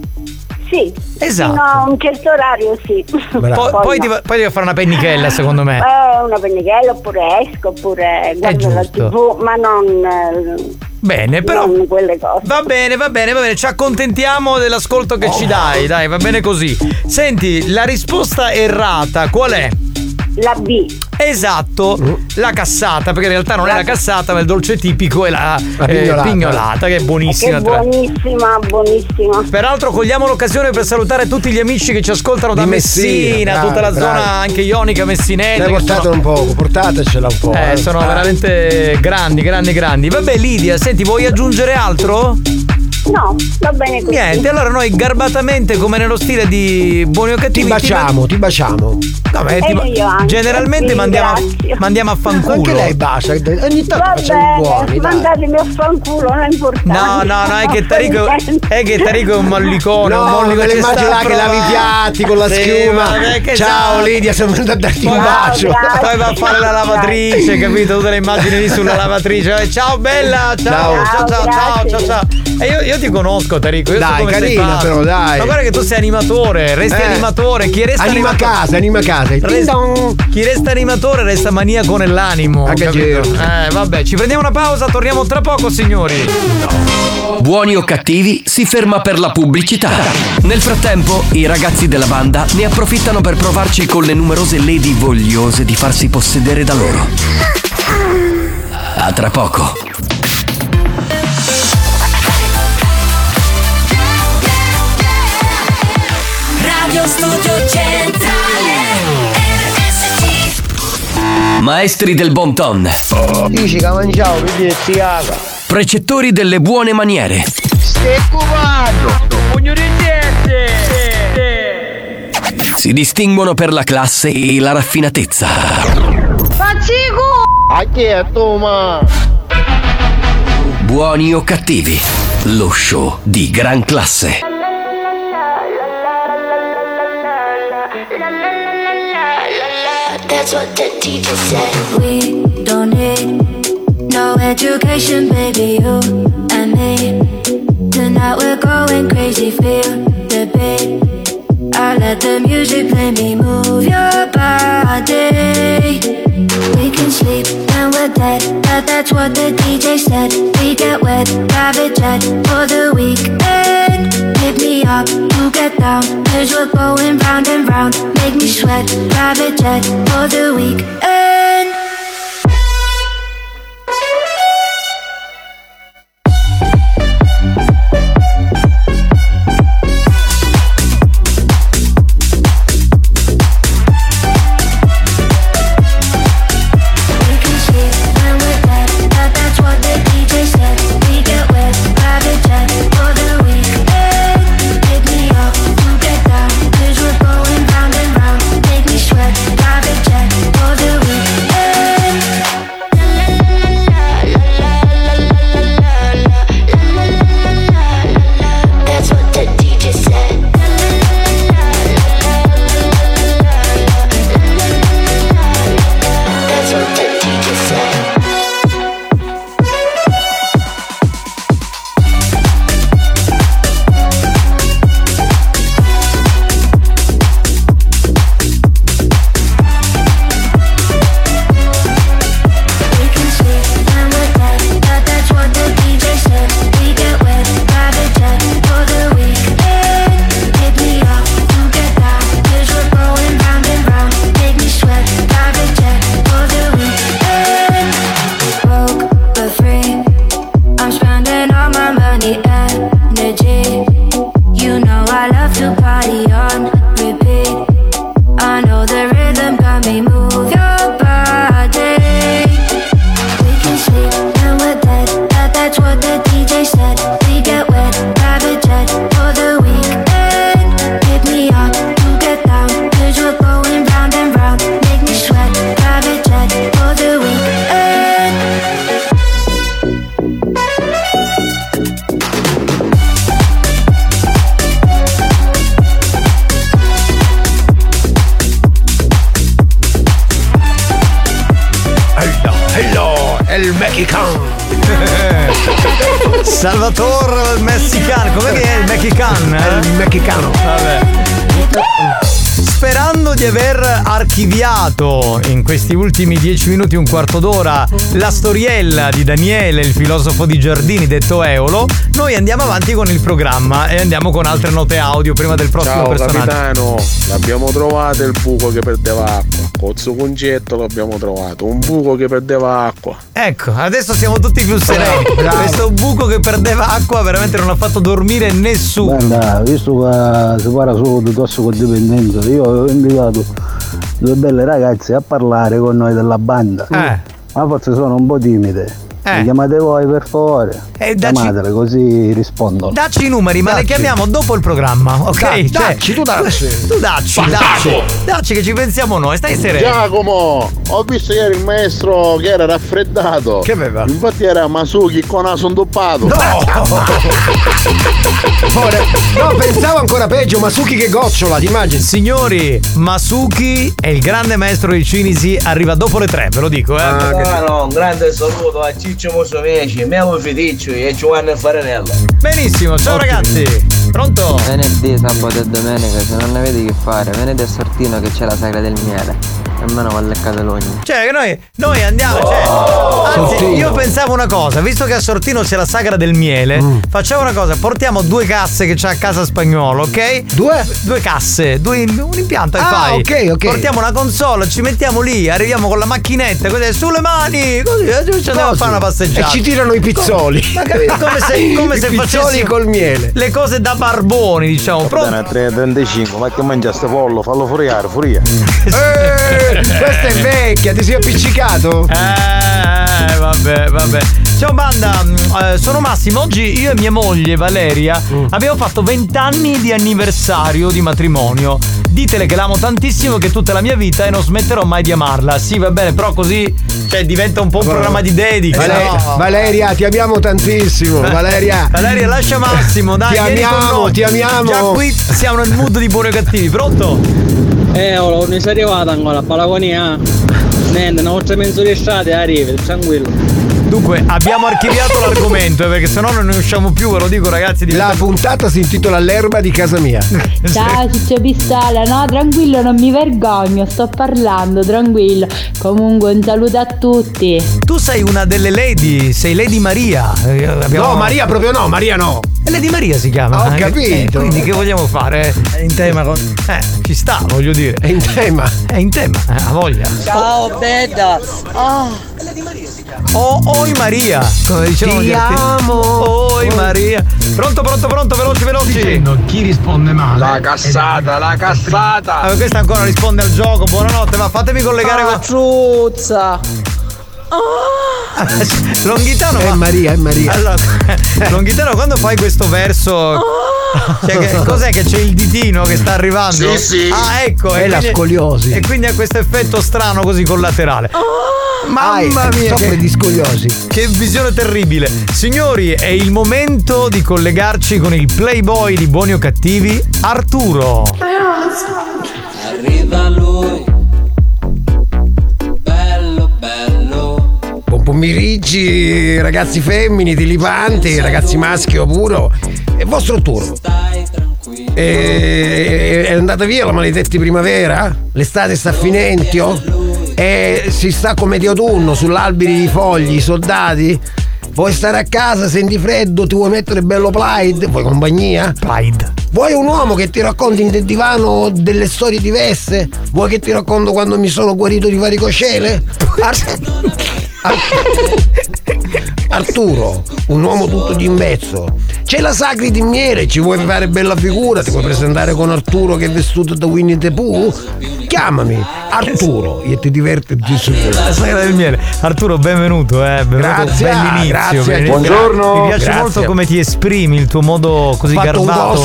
Speaker 32: Sì.
Speaker 2: Esatto.
Speaker 32: Fino a un certo orario sì.
Speaker 2: Poi, poi
Speaker 32: no.
Speaker 2: ti va- poi devi fare una pennichella, secondo me.
Speaker 32: Eh, una pennichella oppure esco oppure guardo la tv, ma non, eh,
Speaker 2: Bene, però.
Speaker 32: non quelle cose.
Speaker 2: Va bene, va bene, va bene, ci accontentiamo dell'ascolto che ci dai, dai, va bene così. Senti, la risposta errata qual è?
Speaker 32: La B.
Speaker 2: Esatto, la cassata, perché in realtà non è la cassata, ma il dolce tipico è la,
Speaker 5: La
Speaker 2: eh,
Speaker 5: pignolata.
Speaker 2: pignolata, che è
Speaker 32: Che
Speaker 2: buonissima. tra-
Speaker 32: buonissima, buonissima.
Speaker 2: Peraltro cogliamo l'occasione per salutare tutti gli amici che ci ascoltano da
Speaker 5: Di
Speaker 2: Messina,
Speaker 5: Messina, bravi,
Speaker 2: tutta la
Speaker 5: bravi.
Speaker 2: zona anche ionica messinese.
Speaker 5: Dai,
Speaker 2: che
Speaker 5: portatela
Speaker 2: sono-
Speaker 5: un po', portatecela un po'.
Speaker 2: Eh, sono
Speaker 5: Ah.
Speaker 2: veramente grandi, grandi, grandi. Vabbè, Lidia, senti, vuoi aggiungere altro?
Speaker 32: No, va bene così.
Speaker 2: Niente, allora noi garbatamente, come nello stile di Buoni o
Speaker 5: Ti
Speaker 2: Cattivi,
Speaker 5: baciamo, ti baciamo.
Speaker 2: Vabbè,
Speaker 32: E
Speaker 2: ti-
Speaker 32: io anche,
Speaker 2: generalmente mandiamo a, mandiamo a fanculo.
Speaker 5: Anche lei bacia, ogni tanto
Speaker 32: Va
Speaker 5: facciamo buoni,
Speaker 32: bene,
Speaker 5: dai.
Speaker 32: mandatemi a fanculo, non è importante.
Speaker 2: No, no, no, è che *laughs* Tarico, è che Tarico è un mollicone, un
Speaker 5: No,
Speaker 2: mollico
Speaker 5: me le
Speaker 2: ci sta
Speaker 5: immagino là che lavi i piatti con la
Speaker 2: Sì,
Speaker 5: schiuma.
Speaker 2: vabbè, che
Speaker 5: Ciao
Speaker 2: sa-
Speaker 5: Lidia, sono venuto a darti un bacio.
Speaker 2: Poi va a fare la lavatrice, capito? Tutte le immagini lì sulla lavatrice. Eh, Ciao bella, ciao, ciao, ciao, ciao, ciao,
Speaker 32: grazie.
Speaker 2: ciao. E io, io ti conosco, Tarico. Io so
Speaker 5: Dai,
Speaker 2: sei
Speaker 5: carina però, dai.
Speaker 2: Ma guarda che tu sei animatore, resti
Speaker 5: Eh.
Speaker 2: animatore. Chi resta
Speaker 5: Anima
Speaker 2: animatore-
Speaker 5: casa, anima casa.
Speaker 2: Resta- chi resta animatore resta maniaco nell'animo.
Speaker 5: Anche
Speaker 2: capito?
Speaker 5: io.
Speaker 2: Eh, vabbè, ci prendiamo una pausa, torniamo tra poco, signori.
Speaker 1: Buoni o cattivi si ferma per la pubblicità. Nel frattempo, i ragazzi della banda ne approfittano per provarci con le numerose lady vogliose di farsi possedere da loro. A tra poco.
Speaker 33: Studio Centrale RSC
Speaker 1: Maestri del bon ton. Precettori delle buone maniere. Si distinguono per la classe e la raffinatezza. Buoni o cattivi. Lo show di gran classe.
Speaker 34: That's what the teacher said. We don't need no education, baby. You and me. Tonight we're going crazy. Feel the beat. I let the music play me. Move your body. Can sleep when we're dead. But that's what the DJ said. We get wet, private jet for the weekend. Pick me up, you get down. Cause we're going round and round. Make me sweat, private jet for the weekend.
Speaker 2: Ultimi dieci minuti, un quarto d'ora, la storiella di Daniele, il filosofo di Giardini, detto Eolo, noi andiamo avanti con il programma e andiamo con altre note audio prima del prossimo
Speaker 9: Ciao
Speaker 2: personaggio.
Speaker 9: capitano, l'abbiamo trovato il buco che perdeva acqua. Cozzo concetto l'abbiamo trovato, un buco che perdeva acqua.
Speaker 2: Ecco, adesso siamo tutti più sereni. Questo buco che perdeva acqua veramente non ha fatto dormire nessuno.
Speaker 25: Guarda, visto che si parla solo di tossicodipendenza, io avevo invitato due belle ragazze a parlare con noi della banda.
Speaker 2: Eh.
Speaker 25: Ma forse sono un po' timide. Mi chiamate voi per favore.
Speaker 2: Eh, dacci-
Speaker 25: Chiamatele così rispondono.
Speaker 2: Dacci i numeri, ma le chiamiamo dopo il programma, ok?
Speaker 25: Dai,
Speaker 2: Cioè,
Speaker 25: dacci, tu dacci.
Speaker 2: Tu dacci, dacci. Dacci che ci pensiamo noi, stai sereno.
Speaker 25: Giacomo, ho visto ieri il maestro che era raffreddato. Che aveva? Infatti era Masuki con naso indoppato.
Speaker 5: No, *laughs* pensavo ancora peggio, Masuki che gocciola, ti immagini?
Speaker 2: Signori, Masuki è il grande maestro dei cinesi, arriva dopo le tre, ve lo dico, eh.
Speaker 18: Capitano, un grande saluto a Ciccio Musumeci, Memo Fiticcio e Giovanni Farinello.
Speaker 2: Benissimo, ciao ragazzi. Pronto?
Speaker 35: Venerdì, sabato e domenica, se non avete che fare, venite a Sortino che c'è la sagra del miele. Almeno va leccate l'ogni.
Speaker 2: Cioè, che noi, noi andiamo, cioè, anzi,
Speaker 25: Sortino.
Speaker 2: io pensavo una cosa, visto che a Sortino c'è la sagra del miele,
Speaker 25: Mm.
Speaker 2: facciamo una cosa, portiamo due casse che c'è a casa spagnolo, ok?
Speaker 5: Due?
Speaker 2: Due casse, due, un impianto e
Speaker 5: Ah,
Speaker 2: fai.
Speaker 5: ok, ok.
Speaker 2: Portiamo una console, ci mettiamo lì, arriviamo con la macchinetta, così, sulle mani, così, e ci andiamo a fare una passeggiata.
Speaker 5: E ci tirano i pizzoli.
Speaker 2: Ma capito? Come se, *laughs* come
Speaker 5: I
Speaker 2: se
Speaker 5: pizzoli
Speaker 2: facessimo
Speaker 5: col miele.
Speaker 2: Le cose da barboni, diciamo. Pronto?
Speaker 25: a 3.35, ma che mangiaste pollo? Fallo furiare, furia. *laughs*
Speaker 5: Eh, *laughs* questa è vecchia, ti sei appiccicato?
Speaker 2: Eh, vabbè, vabbè. Ciao banda, mm, eh, sono Massimo. Oggi io e mia moglie Valeria abbiamo fatto 20 anni di anniversario di matrimonio. Ditele che l'amo tantissimo, che tutta la mia vita e non smetterò mai di amarla. Sì, va bene, però così cioè, diventa un po' un programma di dedica.
Speaker 5: Vale-
Speaker 2: no?
Speaker 5: Valeria, ti amiamo tantissimo. Valeria.
Speaker 2: Valeria, lascia Massimo, dai.
Speaker 5: Ti amiamo, ti amiamo.
Speaker 2: Già qui siamo nel mood di buoni o cattivi, pronto?
Speaker 18: Eh, ora non sei arrivata ancora, Palagonia. Niente, una volta mezzo di strada arrivi, tranquillo.
Speaker 2: Dunque, abbiamo archiviato *laughs* l'argomento, eh, perché sennò non ne usciamo più, ve lo dico ragazzi. Di
Speaker 5: La puntata si intitola L'erba di casa mia. *laughs*
Speaker 36: Ciao Ciccio Pistola, no tranquillo non mi vergogno, sto parlando, tranquillo. Comunque un saluto a tutti.
Speaker 2: Tu sei una delle lady, sei Lady Maria. Eh, abbiamo-
Speaker 5: No, Maria proprio no, Maria no.
Speaker 2: E Lady Maria si chiama.
Speaker 5: Ho
Speaker 2: Eh,
Speaker 5: capito.
Speaker 2: eh, quindi che vogliamo fare? È in tema con. Eh, ci sta, voglio dire.
Speaker 5: È in tema.
Speaker 2: È in tema, eh, ha voglia.
Speaker 37: Ciao bella.
Speaker 2: Oh, oi Maria. Come dicevano
Speaker 5: Ti amo.
Speaker 2: Oi Maria. Pronto, pronto, pronto, veloci, veloci.
Speaker 25: chi risponde male?
Speaker 18: La cassata, la cassata.
Speaker 2: Ah, questa ancora risponde al gioco. Buonanotte, ma fatemi collegare con.
Speaker 37: Truzza. *laughs*
Speaker 2: Longhitano.
Speaker 5: È
Speaker 2: ma-
Speaker 5: Maria, è Maria.
Speaker 2: Allora, *laughs* Longhitano, quando fai questo verso. Cioè, che- cos'è che c'è il ditino che sta arrivando?
Speaker 5: Sì, sì.
Speaker 2: Ah, ecco.
Speaker 5: È la
Speaker 2: quindi-
Speaker 5: scoliosi.
Speaker 2: E quindi ha questo effetto strano così collaterale. Mamma
Speaker 5: Ah,
Speaker 2: mia,
Speaker 5: soffre
Speaker 2: che,
Speaker 5: di scoliosi.
Speaker 2: che visione terribile. Signori, è il momento di collegarci con il playboy di buoni o cattivi, Arturo.
Speaker 38: Arriva lui.
Speaker 5: Pomeriggio, ragazzi femmini, tilipanti, ragazzi maschi puro. È vostro turno. E- è andata via la maledetta primavera? L'estate sta finendo? E si sta come di autunno sull'alberi di fogli, i soldati? Vuoi stare a casa, senti freddo, ti vuoi mettere bello Pride? Vuoi compagnia?
Speaker 2: Pride.
Speaker 5: Vuoi un uomo che ti racconti in del divano delle storie diverse? Vuoi che ti racconto quando mi sono guarito di varicocele? Ar- Ar- Arturo, un uomo tutto di mezzo. C'è la Sacri di miele, ci vuoi fare bella figura? Ti vuoi presentare con Arturo che è vestito da Winnie the Pooh? Chiamami Arturo e ti diverti di sicuro.
Speaker 2: La sagra del miele. Arturo, benvenuto, eh. Benvenuto.
Speaker 5: Grazie,
Speaker 2: Bell'inizio.
Speaker 5: grazie.
Speaker 2: bell'inizio.
Speaker 5: Buongiorno.
Speaker 2: Mi piace
Speaker 5: Grazie.
Speaker 2: molto come ti esprimi, il tuo modo così
Speaker 5: Ho fatto un
Speaker 2: garbato.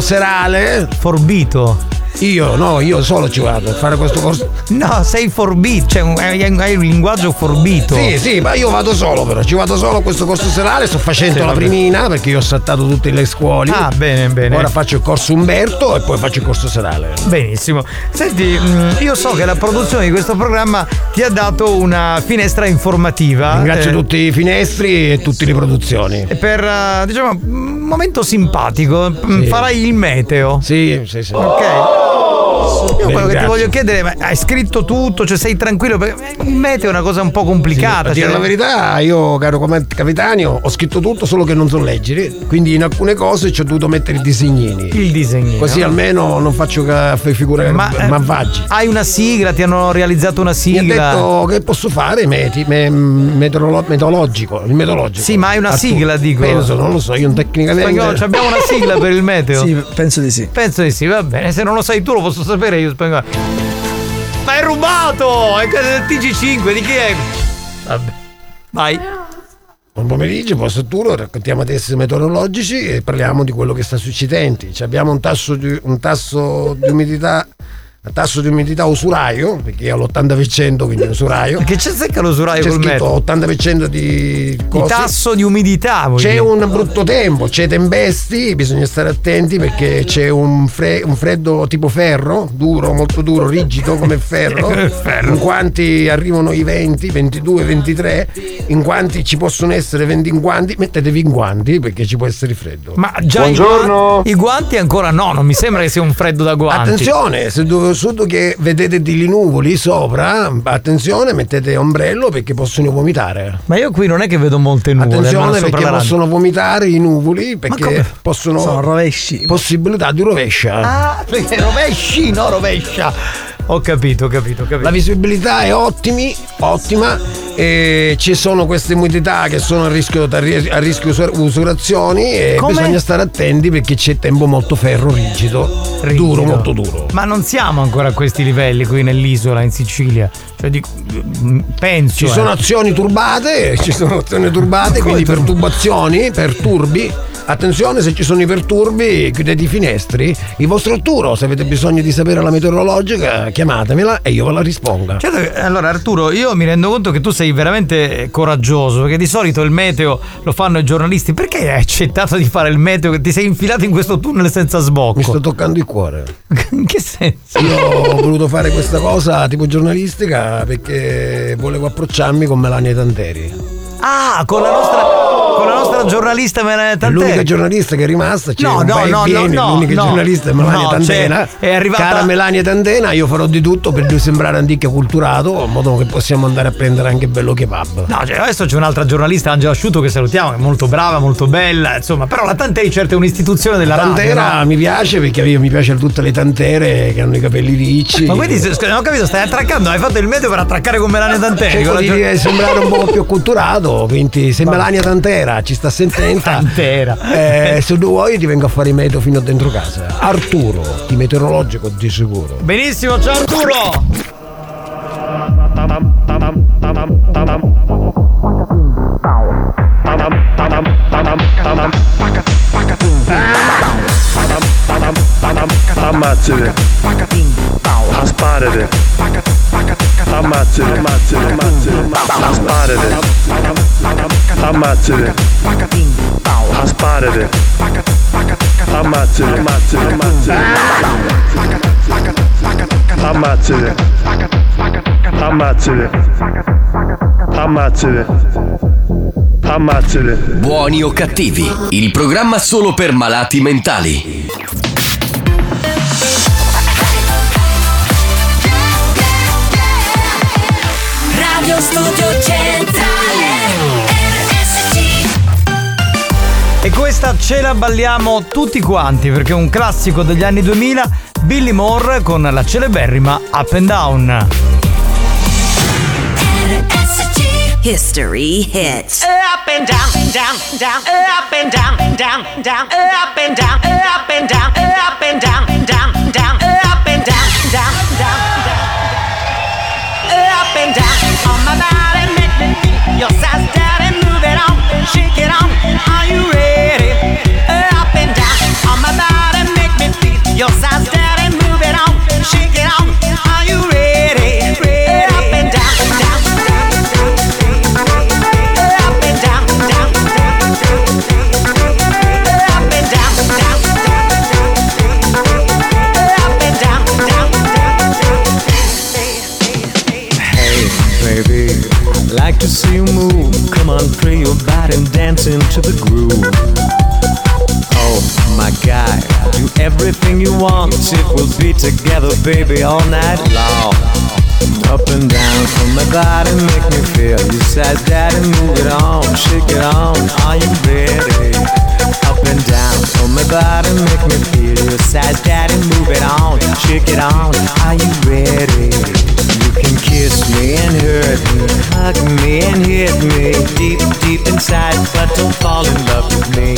Speaker 5: Serale.
Speaker 2: Forbito.
Speaker 5: Io no, io solo ci vado a fare questo corso.
Speaker 2: No, sei forbito, cioè un- hai, un linguaggio forbito.
Speaker 5: Sì, sì, ma io vado solo però, ci vado solo a questo corso serale, sto facendo
Speaker 2: Sì,
Speaker 5: la primina perché io ho saltato tutte le scuole.
Speaker 2: Ah, bene, bene.
Speaker 5: Ora faccio il corso Umberto e poi faccio il corso serale.
Speaker 2: Benissimo. Senti, mh, io so che la produzione di questo programma ti ha dato una finestra informativa.
Speaker 5: Ringrazio
Speaker 2: eh,
Speaker 5: tutti i finestri e tutte le produzioni.
Speaker 2: Per, eh, diciamo, un momento simpatico, mh,
Speaker 5: Sì.
Speaker 2: farai il meteo.
Speaker 5: Sì, sì, sì.
Speaker 2: Ok. Io quello che ti voglio chiedere, ma hai scritto tutto, cioè sei tranquillo? Perché il meteo è una cosa un po' complicata.
Speaker 5: Dire
Speaker 2: cioè-
Speaker 5: la verità, io, caro capitanio, ho scritto tutto solo che non so leggere, quindi in alcune cose ci ho dovuto mettere i disegnini.
Speaker 2: Il disegnino.
Speaker 5: Così almeno non faccio ca- figure
Speaker 2: Ma, eh,
Speaker 5: malvagie.
Speaker 2: Hai una sigla, ti hanno realizzato una
Speaker 5: Mi ha
Speaker 2: sigla.
Speaker 5: detto che posso fare meti, me- meteorolo- metodologico, il metodologico.
Speaker 2: Sì, ma hai una
Speaker 5: Arturo.
Speaker 2: sigla, dico.
Speaker 5: Penso, non lo so, io tecnicamente.
Speaker 2: Spagnolo, ci abbiamo una sigla per il meteo?
Speaker 39: Sì, penso di sì.
Speaker 2: Penso di sì, va bene. Se non lo sai tu, lo posso sapere io, spagnolo. Ma è rubato! È del TG5, di chi è? Vabbè. Vai.
Speaker 5: Buon pomeriggio, posto Arturo, raccontiamo testi meteorologici e parliamo di quello che sta succedendo. Ci abbiamo un tasso di, un tasso di umidità. Un tasso di umidità usuraio, perché io ho l'80%, quindi usuraio.
Speaker 2: Che c'è secca l'usuraio
Speaker 5: C'è
Speaker 2: col
Speaker 5: scritto
Speaker 2: meteo?
Speaker 5: 80% di
Speaker 2: Il
Speaker 5: cose.
Speaker 2: tasso di umidità.
Speaker 5: C'è
Speaker 2: dire?
Speaker 5: un brutto tempo, c'è tempesti, bisogna stare attenti perché c'è un, fre- un freddo tipo ferro, duro, molto duro, rigido come *laughs* il ferro,
Speaker 2: Ferro.
Speaker 5: in quanti arrivano i 20, 22, 23, in quanti ci possono essere 20 in guanti, mettetevi in guanti perché ci può essere freddo.
Speaker 2: Ma già i guanti, i guanti ancora no, non mi sembra che sia un freddo da guanti.
Speaker 5: Attenzione, se dove sud che vedete delle nuvoli sopra, attenzione, mettete ombrello perché possono vomitare.
Speaker 2: Ma io qui non è che vedo molte nuvole.
Speaker 5: Attenzione perché possono vomitare i nuvoli perché possono
Speaker 39: Sono rovesci.
Speaker 5: possibilità di rovescia.
Speaker 2: Ah, *laughs* rovesci, no rovescia. Ho capito, ho capito, ho capito.
Speaker 5: La visibilità è ottimi, ottima e ci sono queste umidità che sono a rischio, a rischio usur- usurazioni e
Speaker 2: Come?
Speaker 5: bisogna stare attenti perché c'è tempo molto ferro rigido,
Speaker 2: Rigido.
Speaker 5: duro, molto duro.
Speaker 2: Ma non siamo ancora a questi livelli qui nell'isola, in Sicilia. Cioè, dico, mm, penso.
Speaker 5: Ci
Speaker 2: eh.
Speaker 5: sono azioni turbate, *laughs* ci sono azioni turbate, quindi
Speaker 2: turb-
Speaker 5: perturbazioni, perturbi. Attenzione se ci sono i perturbi, chiudete i finestri. Il vostro Arturo, se avete bisogno di sapere la meteorologica, chiamatemela e io ve la risponda.
Speaker 2: Certo allora Arturo, io mi rendo conto che tu sei veramente coraggioso, perché di solito il meteo lo fanno i giornalisti. Perché hai accettato di fare il meteo che ti sei infilato in questo tunnel senza sbocco?
Speaker 5: Mi sto toccando il cuore.
Speaker 2: in *laughs* che senso?
Speaker 5: Io ho voluto fare questa cosa tipo giornalistica perché volevo approcciarmi con Melania Tanteri.
Speaker 2: Ah, con la nostra, con la nostra giornalista Melania
Speaker 5: È
Speaker 2: Tanteri.
Speaker 5: l'unica giornalista che è rimasta, c'è
Speaker 2: No, no,
Speaker 5: e
Speaker 2: no,
Speaker 5: vieni,
Speaker 2: no,
Speaker 5: l'unica
Speaker 2: no.
Speaker 5: giornalista è Melania
Speaker 2: No,
Speaker 5: Tantena.
Speaker 2: c'è- è arrivata-
Speaker 5: Cara Melania Tantena, io farò di tutto per sembrare antica culturato, in modo che possiamo andare a prendere anche bello kebab.
Speaker 2: No, cioè, adesso c'è un'altra giornalista, Angela Asciutto, che salutiamo, che è molto brava, molto bella, insomma, però la Tantei certo è un'istituzione della radio.
Speaker 5: Tantera
Speaker 2: no?
Speaker 5: mi piace perché io mi piacciono tutte le tantere che hanno i capelli ricci.
Speaker 2: Ma quindi, scusa, non ho capito, stai attraccando, hai fatto il meteo per attraccare con Melania Tanteri.
Speaker 5: Cerco
Speaker 2: con la
Speaker 5: di
Speaker 2: gior-
Speaker 5: sembrare un po' più culturato, quindi se Melania Tantera ci sta sentendo,
Speaker 2: Tantera.
Speaker 5: eh, se tu vuoi ti vengo a fare i meteo fino dentro casa. Arturo, di meteorologico di sicuro.
Speaker 2: Benissimo, ciao Arturo!
Speaker 14: Ammazzate. Asparate. Ammazzate. Ammazzate. Ammazzate. Asparate. Ammazzate. Asparate. Ammazzate. Ammazzate. Ammazzate. Ammazzate. Ammazzate. Ammazzate.
Speaker 1: Buoni o cattivi, il programma solo per malati mentali.
Speaker 38: Studio Centrale RSC
Speaker 2: E questa ce la balliamo tutti quanti perché è un classico degli anni 2000, Billy Moore con la celeberrima Up and Down.
Speaker 38: History hits
Speaker 40: Up and down, down, down, up and down, down, down, up and down, up and down, up and down, down, down, up and down, down, down, down. Up and down your size, daddy, move it on, shake it on. Are you ready?
Speaker 2: Groove. Oh my God, do everything you want. It will be together, baby, all night long. Up and down from my body, make me feel you said daddy, move it on, shake it on. Are you ready? Up and down from my body, make me feel you said daddy, move it on, shake it on. Are you ready? You can kiss me and hurt me, hug me and hit me deep, deep inside, but don't fall in love with me.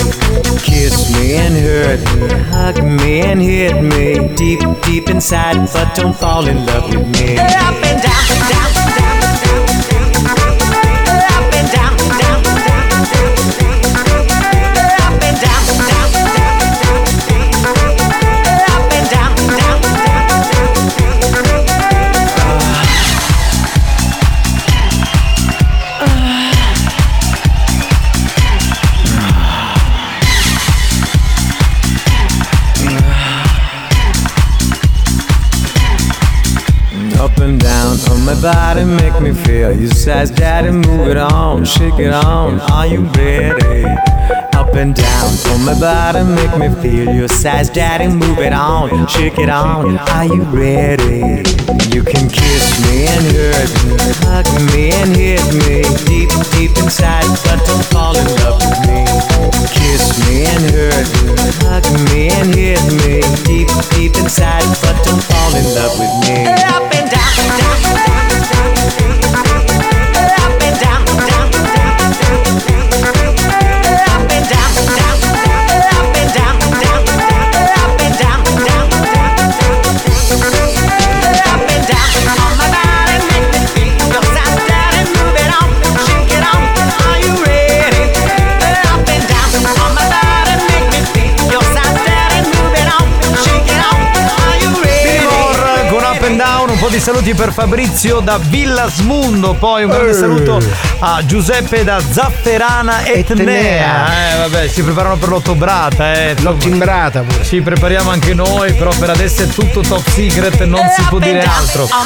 Speaker 2: Kiss me and hurt me, hug me and hit me deep, deep inside, but don't fall in love with me.
Speaker 29: Up and down, down,
Speaker 2: me feel you says daddy, move it on, shake it on. Are you ready? Up and down on my body, make me feel you says daddy, move it on, shake it on. Are you ready? You can kiss me and hurt me, hug me and hit me deep, deep inside, but don't fall in love with me. Kiss me and hurt me, hug me and hit me deep, deep inside, but don't fall in love with me.
Speaker 29: Up and down, down, down, Up and Down,
Speaker 2: un po' di saluti per Fabrizio da Villa Smundo, poi un grande
Speaker 5: Eh.
Speaker 2: saluto a Giuseppe da Zafferana Etnea. Eh vabbè, si preparano per l'ottobrata, eh.
Speaker 5: L'ottimbrata pure.
Speaker 2: Ci prepariamo anche noi, però per adesso è tutto top secret, non si può dire altro.
Speaker 29: Body.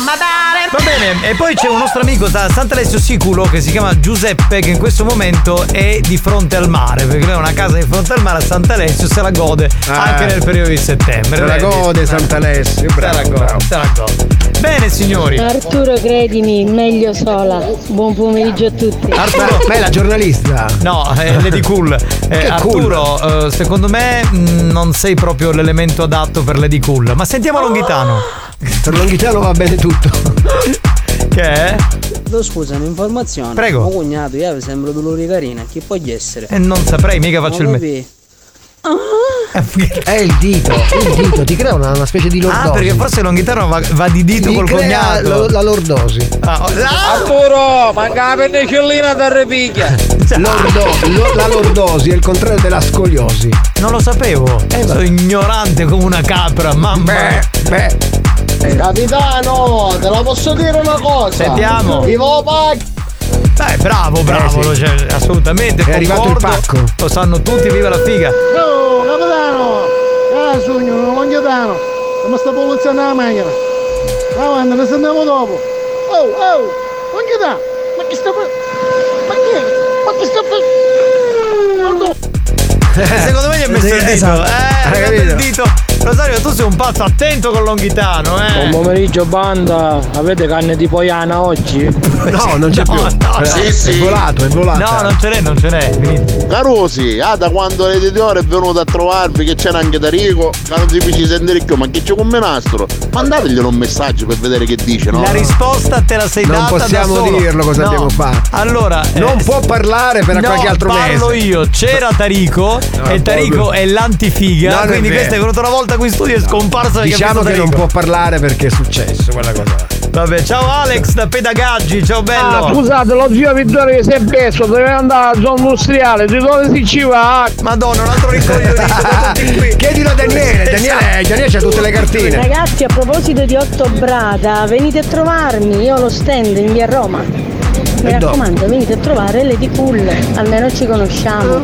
Speaker 2: Va bene, e poi c'è un nostro amico da Sant'Alessio Siculo che si chiama Giuseppe che in questo momento è di fronte al mare, perché lui ha una casa di fronte al mare a Sant'Alessio, se la gode
Speaker 5: Ah.
Speaker 2: anche nel periodo di settembre.
Speaker 5: Se la gode Sant'Alessio,
Speaker 2: Se la
Speaker 5: bravo,
Speaker 2: gode,
Speaker 5: bravo.
Speaker 2: se la gode. Bene signori.
Speaker 39: Arturo, credimi, meglio sola. Buon pomeriggio a tutti.
Speaker 2: Arturo,
Speaker 5: Ma è la giornalista.
Speaker 2: No, è Lady Cool. Eh,
Speaker 5: Che cool.
Speaker 2: Arturo, eh, secondo me mh, non sei proprio l'elemento adatto per Lady Cool. Ma sentiamo Longhitano.
Speaker 5: Per Longhitano va bene tutto.
Speaker 2: Che è?
Speaker 41: No, scusa, un'informazione.
Speaker 2: Prego.
Speaker 41: Mio cognato, io sembra dolore carina. Chi può essere?
Speaker 2: E non saprei, mica faccio il
Speaker 41: Non lo
Speaker 2: me.
Speaker 5: È il dito, il dito, ti crea una, una specie di lordosi.
Speaker 2: Ah, perché forse Longhitano va, va di dito
Speaker 5: Ti
Speaker 2: col
Speaker 5: crea
Speaker 2: cognato.
Speaker 5: lo- la lordosi.
Speaker 2: Ah, oh, là-
Speaker 41: Arturo, manca la pennicellina da repicchia.
Speaker 5: Lordo- lo- la lordosi è il contrario della scoliosi.
Speaker 2: Non lo sapevo. Sono ignorante come una capra, mamma.
Speaker 5: Beh,
Speaker 16: Capitano, te la posso dire una cosa?
Speaker 2: Sentiamo.
Speaker 16: Vivo pacchi!
Speaker 2: Dai, bravo, bravo,
Speaker 5: Eh, sì.
Speaker 2: cioè, assolutamente.
Speaker 5: È arrivato il pacco.
Speaker 2: Lo sanno tutti, viva la figa.
Speaker 16: Oh, capitano! Ah, sogno, non longhitano! Come sta polizionando la macchina? Avanti, ne sentiamo dopo! Oh, oh! Longhitano! Ma che sta Ma che? Ma che sta
Speaker 2: Eh, Secondo me gli ha messo il dito.
Speaker 5: Esatto.
Speaker 2: Eh, ha messo il dito. Rosario, tu sei un pazzo attento con Longhitano,
Speaker 15: Buon
Speaker 2: eh.
Speaker 15: pomeriggio banda, avete carne di poiana oggi? *laughs*
Speaker 5: no, non c'è
Speaker 2: No,
Speaker 5: più.
Speaker 2: no, sì,
Speaker 5: è
Speaker 2: sì.
Speaker 5: volato, è volato.
Speaker 2: No, non ce n'è, non ce n'è. finito.
Speaker 9: Carusi, ah da quando l'editore è venuto a trovarvi che c'era anche Tarico, che non si fece sentire più, ma che c'è con Menastro? Mandategli un messaggio per vedere che dice, no?
Speaker 2: La risposta te la sei
Speaker 5: Non
Speaker 2: data da
Speaker 5: possiamo
Speaker 2: solo.
Speaker 5: dirlo cosa
Speaker 2: No.
Speaker 5: abbiamo fatto.
Speaker 2: Allora,
Speaker 5: Non
Speaker 2: eh,
Speaker 5: può parlare per
Speaker 2: no,
Speaker 5: qualche altro
Speaker 2: parlo
Speaker 5: mese.
Speaker 2: io, c'era Tarico e Tarico è l'antifiga,
Speaker 5: Non è
Speaker 2: quindi
Speaker 5: vero.
Speaker 2: questa è venuta una volta qui in studio è scomparsa perché
Speaker 5: Diciamo che non può parlare perché è successo quella cosa.
Speaker 2: Vabbè, ciao Alex da Pedagaggi, ciao bello.
Speaker 15: Ah, scusate, lo zio Vittorio che si è perso, deve andare alla zona industriale, di dove si ci va?
Speaker 2: Madonna, un altro ricoglionito. *laughs*
Speaker 5: Chiedilo a Daniele, *laughs* Daniele, Daniele c'ha tutte le cartine.
Speaker 39: Ragazzi, a proposito di ottobrata, venite a trovarmi, io ho lo stand in via Roma. Mi raccomando, venite a trovare Lady Cool, almeno ci conosciamo.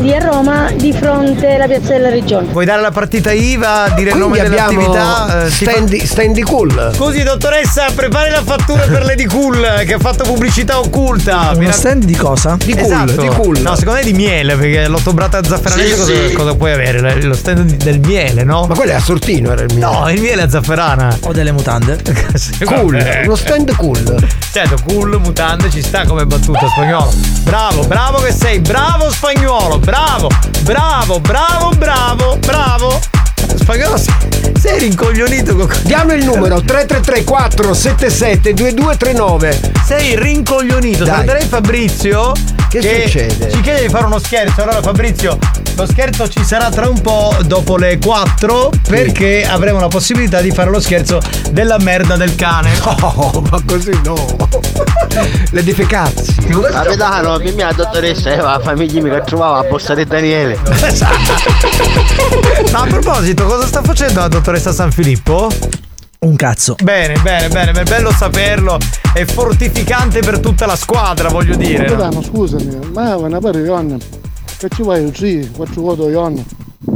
Speaker 39: Lì a Roma, di fronte alla piazza della regione.
Speaker 2: Vuoi dare la partita IVA, dire il nome
Speaker 5: abbiamo
Speaker 2: dell'attività? eh,
Speaker 5: Standy, standy Cool.
Speaker 2: Scusi dottoressa, prepari la fattura per Lady Cool che ha fatto pubblicità occulta. Rac-
Speaker 23: stand di cosa?
Speaker 5: Di Cool,
Speaker 2: Esatto.
Speaker 5: di Cool.
Speaker 2: No, secondo me di miele, perché l'ottobrata zafferanese
Speaker 5: Sì,
Speaker 2: cosa,
Speaker 5: sì.
Speaker 2: cosa puoi avere? Lo stand del miele, no?
Speaker 5: Ma quello è a sortino, era il mio.
Speaker 2: No, il miele è zafferana.
Speaker 23: O delle mutande? *laughs*
Speaker 5: Cool, uno stand cool.
Speaker 2: Certo, cool, mutande, ci sta come battuta spagnolo. Bravo, bravo che sei, bravo spagnolo, bravo, bravo, bravo, bravo, bravo. Spagnolo, sei- rincoglionito con
Speaker 5: Diamo il numero 333 477 2239.
Speaker 2: Sei rincoglionito.
Speaker 5: Dai.
Speaker 2: Saluterei Fabrizio.
Speaker 5: Che succede?
Speaker 2: Ci chiede di fare uno scherzo. Allora, Fabrizio, lo scherzo ci sarà tra un po' dopo le 4 perché avremo la possibilità di fare lo scherzo della merda del cane. *laughs*
Speaker 5: Oh, ma così no. Le difecazzi.
Speaker 42: Capitano, mi mia dottoressa Eva, famiglia che trovava a borsa di Daniele.
Speaker 2: Ma a proposito, cosa sta facendo la dottoressa San Filippo?
Speaker 23: Un cazzo.
Speaker 2: Bene, bene, bene, è bello saperlo. È fortificante per tutta la squadra, voglio dire. no?
Speaker 17: Capitano, scusami, ma una pari Ionna, che ci vuoi 3, 4 voto Ionna?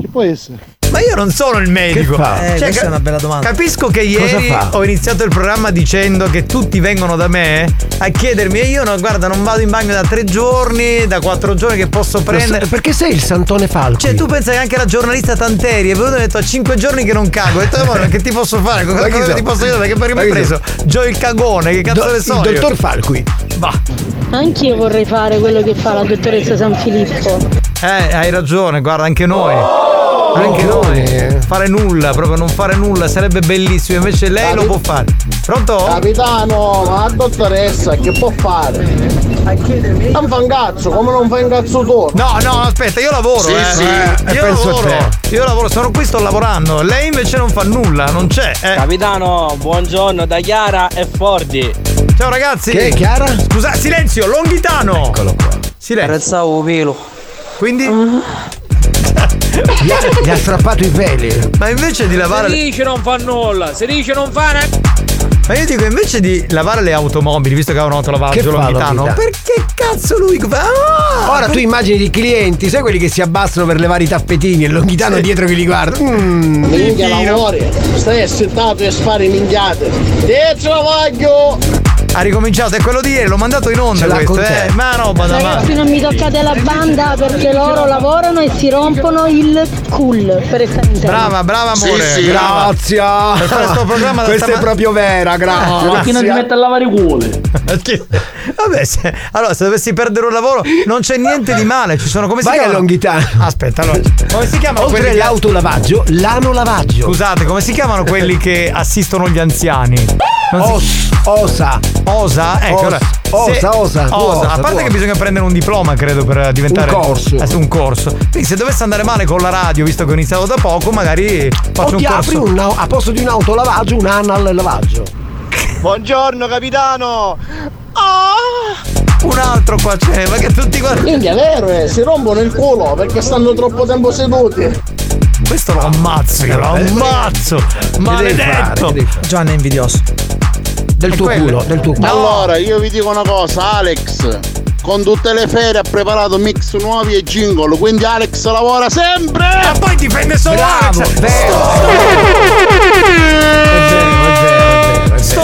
Speaker 17: Ci può essere?
Speaker 2: Ma io non sono il medico.
Speaker 23: Che fa? Eh, questa è una bella domanda.
Speaker 2: Capisco che ieri ho iniziato il programma dicendo che tutti vengono da me a chiedermi e io no, guarda, non vado in bagno da tre giorni, da quattro giorni che posso prendere.
Speaker 5: Perché sei il Santone Falco?
Speaker 2: Cioè, tu pensa che anche la giornalista Tanteri è venuta e ha detto a cinque giorni che non cago. Ho detto, "Ma che ti posso fare? Cosa, cosa
Speaker 5: so?
Speaker 2: ti posso dire? Perché mi hai preso? Joe il cagone, che cazzo
Speaker 5: Do-
Speaker 2: ne so?
Speaker 5: il
Speaker 2: io?
Speaker 5: dottor Falqui.
Speaker 2: Va.
Speaker 39: Anch'io vorrei fare quello che fa la dottoressa San Filippo.
Speaker 2: Eh, hai ragione, guarda, anche noi. Anche noi. Fare nulla, proprio non fare nulla, sarebbe bellissimo. Invece lei lo può fare. Pronto?
Speaker 17: Capitano, ma la dottoressa che può fare? Non fa un cazzo, come non fa un cazzo tu?
Speaker 2: No, no, aspetta, io lavoro,
Speaker 17: Sì,
Speaker 2: eh.
Speaker 17: sì,
Speaker 2: Eh, io
Speaker 17: penso a
Speaker 2: lavoro.
Speaker 17: te.
Speaker 2: Io lavoro, sono qui, sto lavorando. Lei invece non fa nulla, non c'è. Eh.
Speaker 18: Capitano, buongiorno da Chiara e Fordi.
Speaker 2: Ciao ragazzi.
Speaker 5: Che è, Chiara?
Speaker 2: Scusa, silenzio, Longhitano.
Speaker 5: Eccolo qua.
Speaker 2: Silenzio.
Speaker 18: Pensavo pelo.
Speaker 2: Quindi?
Speaker 5: Gli ha, gli ha strappato i peli.
Speaker 2: Ma invece di lavare.
Speaker 18: Si dice non fa nulla, si dice non fa ne-
Speaker 2: Ma io dico, invece di lavare le automobili, visto che ha un autolavaggio Longhitano? perché cazzo lui fa? Ah,
Speaker 5: Ora tu immagini i clienti, sai quelli che si abbassano per levare i tappetini e longhitano dietro che li guarda. Mm,
Speaker 17: Minchia lavori, stai assetato e spari minchiate. Dietro voglio!
Speaker 2: Ha ricominciato, è quello di ieri, l'ho mandato in onda questo, eh. Ma roba da
Speaker 39: Ragazzi,
Speaker 2: male.
Speaker 39: non mi toccate la banda perché loro lavorano e si rompono il cool per restare in tema.
Speaker 2: Brava, brava amore.
Speaker 5: Sì, sì. Grazie.
Speaker 2: Per fare sto programma da
Speaker 5: Questa è proprio vera, grazie.
Speaker 18: Perché non ti mette a lavare i cuore?
Speaker 2: Perché- *laughs* Vabbè, se, allora se dovessi perdere un lavoro non c'è niente di male, ci sono come si
Speaker 5: Vai a
Speaker 2: chiama?
Speaker 5: Longhitano.
Speaker 2: Aspetta, allora, come si chiamano
Speaker 5: Oltre
Speaker 2: quelli che-
Speaker 5: l'autolavaggio, l'anolovaggio.
Speaker 2: Scusate, come si chiamano quelli che assistono gli anziani? Non si-
Speaker 5: Os- osa.
Speaker 2: Osa? Ecco, allora,
Speaker 5: osa,
Speaker 2: se-
Speaker 5: osa, tu osa,
Speaker 2: A parte che
Speaker 5: osa.
Speaker 2: bisogna prendere un diploma, credo, per diventare.
Speaker 5: Un corso.
Speaker 2: Eh, un corso. Quindi se dovesse andare male con la radio, visto che ho iniziato da poco, magari faccio
Speaker 5: O
Speaker 2: un
Speaker 5: ti
Speaker 2: corso.
Speaker 5: apri un, a posto di un autolavaggio, un anal lavaggio.
Speaker 17: Buongiorno capitano!
Speaker 2: Un altro qua c'è, ma che tutti guardano.
Speaker 17: Minchia, vero eh, si rompono il culo perché stanno troppo tempo seduti.
Speaker 2: Questo lo ammazzo, io lo ammazzo! Maledetto!
Speaker 23: Giovanni è invidioso.
Speaker 5: Del tuo
Speaker 2: quello.
Speaker 5: culo, del tuo culo.
Speaker 17: Allora, io vi dico una cosa, Alex. Con tutte le ferie ha preparato mix nuovi e jingle, quindi Alex lavora sempre!
Speaker 2: E poi difende solo
Speaker 5: Bravo,
Speaker 2: Alex!
Speaker 5: vero.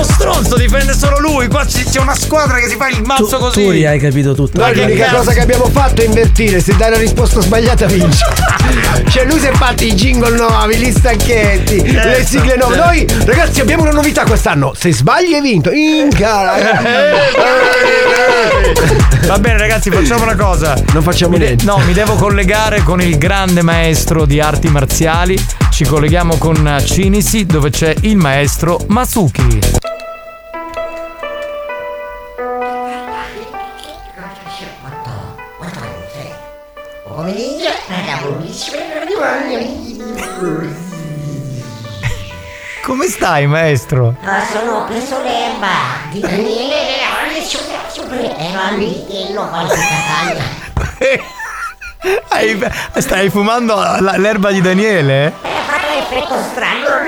Speaker 2: Sto stronzo difende solo lui! Qua c'è una squadra che si fa il mazzo così!
Speaker 23: Tu hai hai capito tutto.
Speaker 5: Noi l'unica
Speaker 2: cazzo?
Speaker 5: cosa che abbiamo fatto è invertire, se dai la risposta sbagliata vinci. *laughs* cioè lui si è fatti i jingle nuovi, gli stacchetti, le sigle nuove. Noi ragazzi abbiamo una novità quest'anno, se sbagli hai vinto. *laughs*
Speaker 2: Va bene ragazzi, facciamo una cosa.
Speaker 5: Non facciamo
Speaker 2: Mi de-
Speaker 5: niente.
Speaker 2: no, mi devo collegare con il grande maestro di arti marziali. Ci colleghiamo con Cinisi dove c'è il maestro Masuki. Come stai maestro?
Speaker 29: Ma sono preso l'erba di Daniele
Speaker 2: stai fumando l'erba di Daniele?
Speaker 29: Ha fatto l'effetto strano.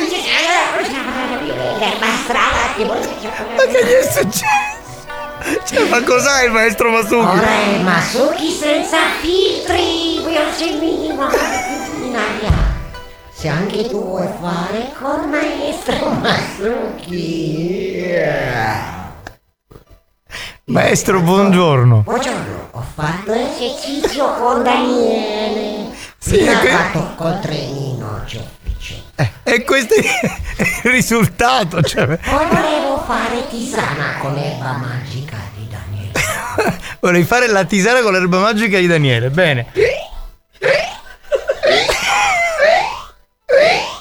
Speaker 29: L'erba strana tipo.
Speaker 2: Ma che gli è successo? Cioè, ma cos'è il maestro Masuki?
Speaker 29: Ora è Masuki senza filtri, Virginino, in aria. Se anche tu vuoi fare con maestro Masuki.
Speaker 2: Maestro, buongiorno.
Speaker 29: Buongiorno, ho fatto esercizio con Daniele.
Speaker 2: Sì,
Speaker 29: Mi ha fatto col trenino, cioè.
Speaker 2: E questo è il risultato. Cioè,
Speaker 29: Poi volevo fare tisana con erba magica
Speaker 2: vorrei fare la tisana con l'erba magica di Daniele. Bene.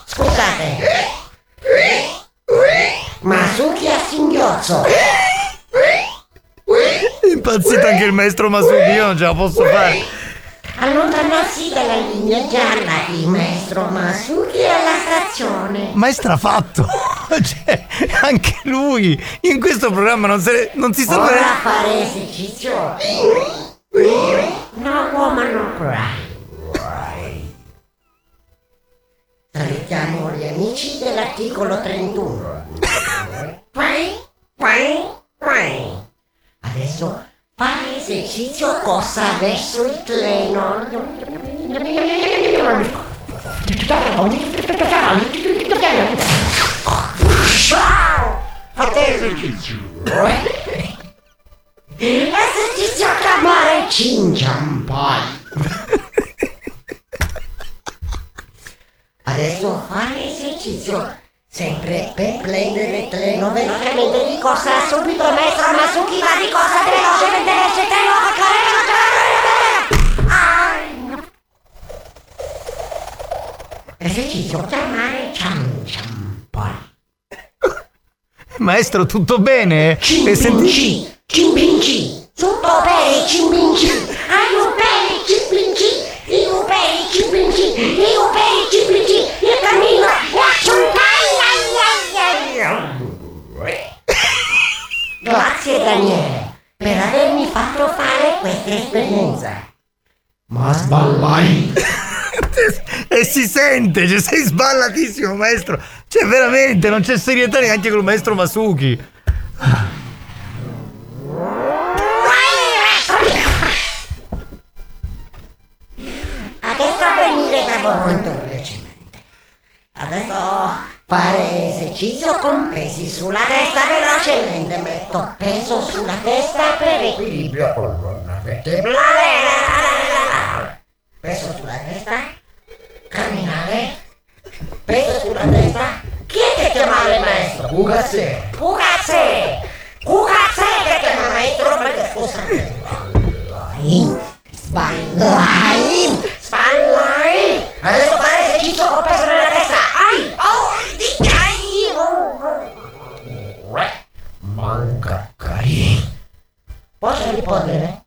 Speaker 29: Scusate. Masuki a singhiozzo.
Speaker 2: È impazzito anche il maestro Masuki, io non ce la posso fare.
Speaker 29: Allontanarsi dalla linea gialla di maestro Masuki alla stazione.
Speaker 2: Ma è strafatto. *laughs* Cioè, anche lui in questo programma non, se non si sa
Speaker 29: Ora
Speaker 2: bene.
Speaker 29: fare esercizio. No woman no cry. Salutiamo gli amici dell'articolo 31. Quai, quai, quai. Adesso fare esercizio cosa verso il treno. Fate esercizio. Esercizio a chiamare Cinciampai. Adesso fare esercizio sempre per prendere treno velocemente di corsa subito maestro Masuki va di corsa velocemente il treno a correre Esercizio chiamare Cinciampai.
Speaker 2: Maestro, tutto bene?
Speaker 29: Cimpinci, cimpinci, tutto bene cimpinci, io bene cimpinci, io bene cimpinci, io bene cimpinci, il cammino Grazie Daniele per avermi fatto fare questa esperienza.
Speaker 2: Ma sballai. *laughs* e si sente, cioè sei sballatissimo maestro. Cioè veramente non c'è serietà neanche con il maestro Masuki.
Speaker 29: Adesso venire da voi molto velocemente. Adesso fare esercizio con pesi sulla testa velocemente. Metto peso sulla testa per equilibrio colonna vertebrale. Peso sulla testa. Camminare. Peso sulla testa. Chi è che chiama il maestro? Pugazze. Pugazze. Pugazze che chiama il maestro perché scusate. Sballai! Sballai! Adesso fare esercizio con peso nella testa! Manca! Posso rispondere?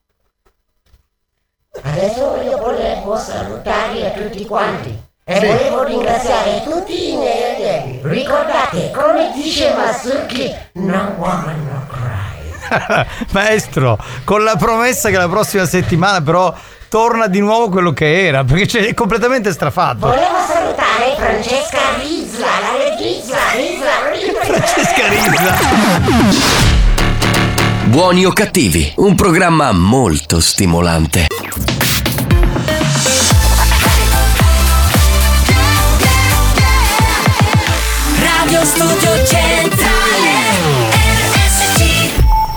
Speaker 29: Adesso io volevo salutarvi a tutti quanti e
Speaker 2: Sì.
Speaker 29: volevo ringraziare tutti i miei allievi. Ricordate, come dice Masuki, no woman no cry.
Speaker 2: Maestro, con la promessa che la prossima settimana però torna di nuovo quello che era, perché c'è- è completamente strafatto.
Speaker 29: Volevo salutare Francesca Rizla, la regista Rizla, Rizla.
Speaker 2: Francesca Rizza.
Speaker 1: Buoni o cattivi, un programma molto stimolante.
Speaker 38: Radio Studio Centrale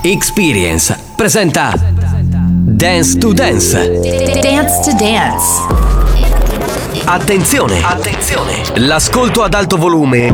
Speaker 1: Experience presenta Dance to Dance.
Speaker 34: Dance to Dance.
Speaker 1: Attenzione! Attenzione! L'ascolto ad alto volume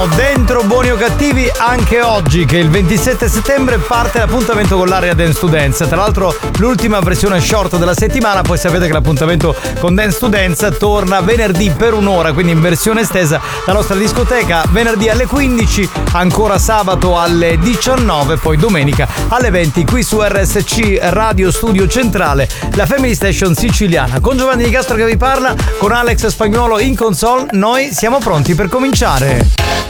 Speaker 2: Siamo, dentro Buoni o Cattivi, anche oggi, che il 27 settembre parte l'appuntamento con l'area Dance to Dance. Tra l'altro, l'ultima versione short della settimana, poi sapete che l'appuntamento con Dance to Dance torna venerdì per un'ora, quindi in versione estesa, la nostra discoteca venerdì alle 15, ancora sabato alle 19, poi domenica alle 20 qui su RSC Radio Studio Centrale, la Family Station siciliana. Con Giovanni Di Castro che vi parla, con Alex Spagnuolo in console, noi siamo pronti per cominciare.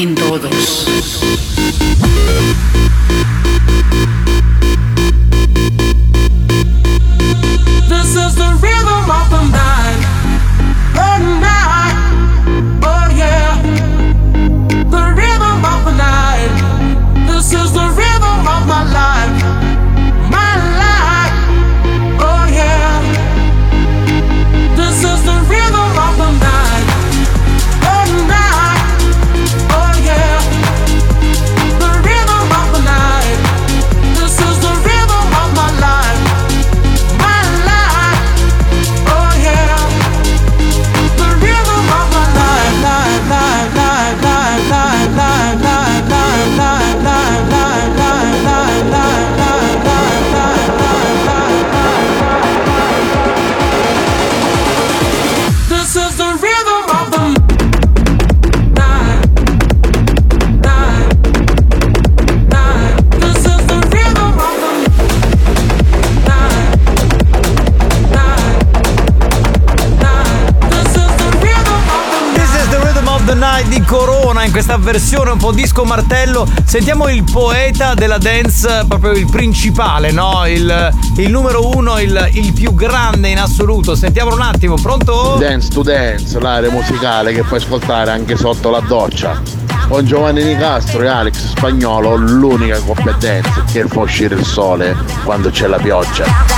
Speaker 43: en todos.
Speaker 2: Versione un po' disco martello. Sentiamo il poeta della dance, proprio il principale, no? Il, il numero uno, il, il più grande in assoluto. Sentiamolo un attimo, pronto?
Speaker 9: Dance to Dance, l'area musicale che puoi ascoltare anche sotto la doccia. Con Giovanni Nicastro e Alex Spagnolo, l'unica coppia dance che fa uscire il sole quando c'è la pioggia.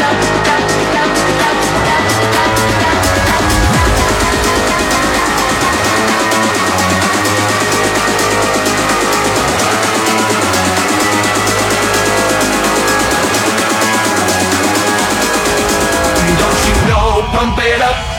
Speaker 38: pump it up.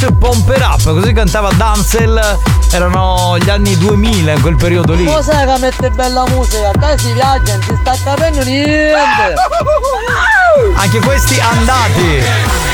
Speaker 38: To Pump It Up,
Speaker 2: così cantava Danzel, erano gli anni 2000 in quel periodo lì.
Speaker 37: Cos'è che mette bella musica? Dai si viaggia, non si sta capendo niente!
Speaker 2: Anche questi andati.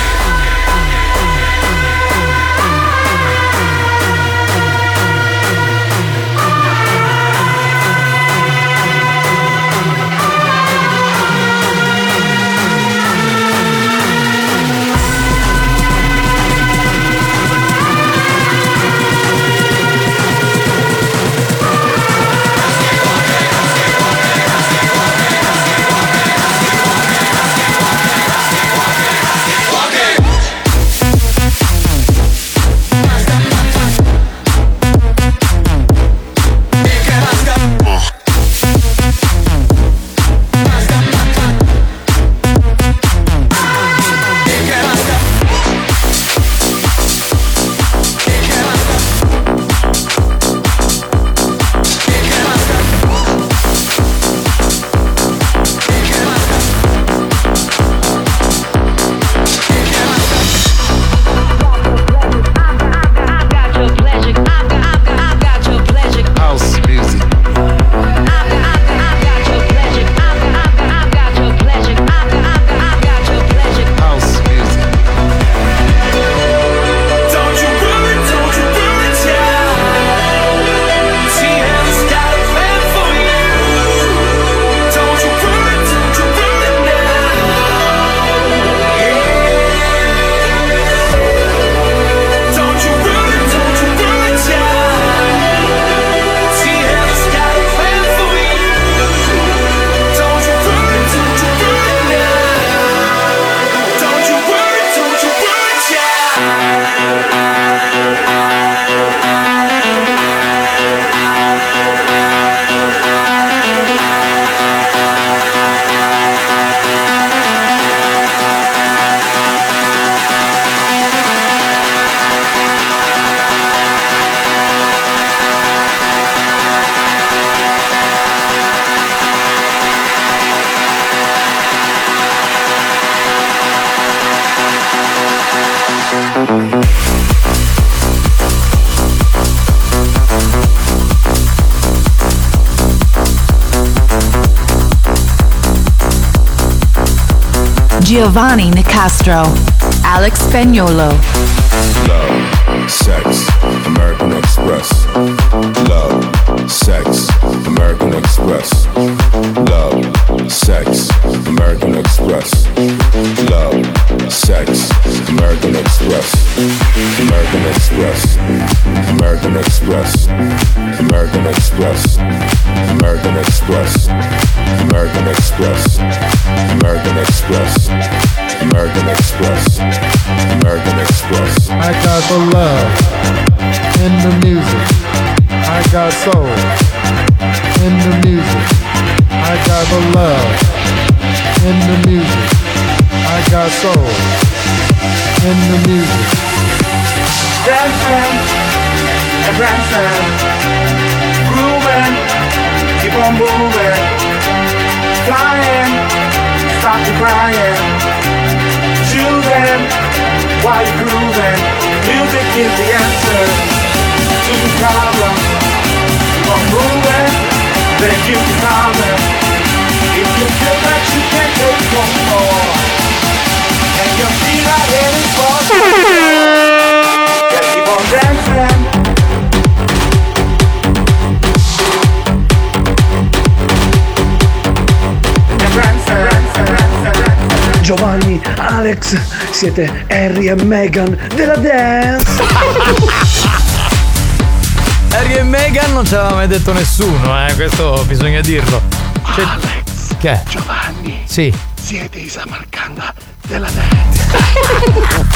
Speaker 22: Giovanni Nicastro, Alex Spagnolo.
Speaker 44: Love, sex, American Express. Love, sex, American Express. Love, sex, American Express. Love, sex, American Express. American Express. American Express. American Express.
Speaker 17: The love in the music. I got soul in the music. I got the love in the music. I got soul in the music.
Speaker 40: Dancing and prancing, grooving, keep on moving, flying, stop the crying, choosing while you're grooving. Music is the answer to the problem. Keep on moving, then you can calm it. If you feel that you can't take no more, and your feet are
Speaker 45: Alex, siete Harry e Meghan della dance. *laughs*
Speaker 2: Harry e Meghan non ce l'aveva mai detto nessuno, eh, questo bisogna dirlo. Cioè-
Speaker 45: Alex,
Speaker 2: Che?
Speaker 45: Giovanni,
Speaker 2: Sì.
Speaker 45: siete i Samarcanda della dance. *laughs*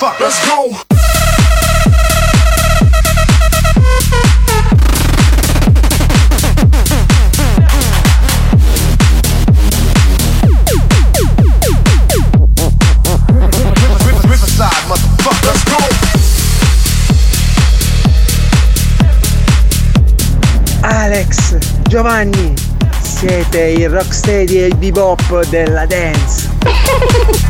Speaker 40: Motherfucker. Let's go. Riverside, motherfucker. Let's go.
Speaker 45: Alex, Giovanni, siete il rocksteady e il bebop della dance. *laughs*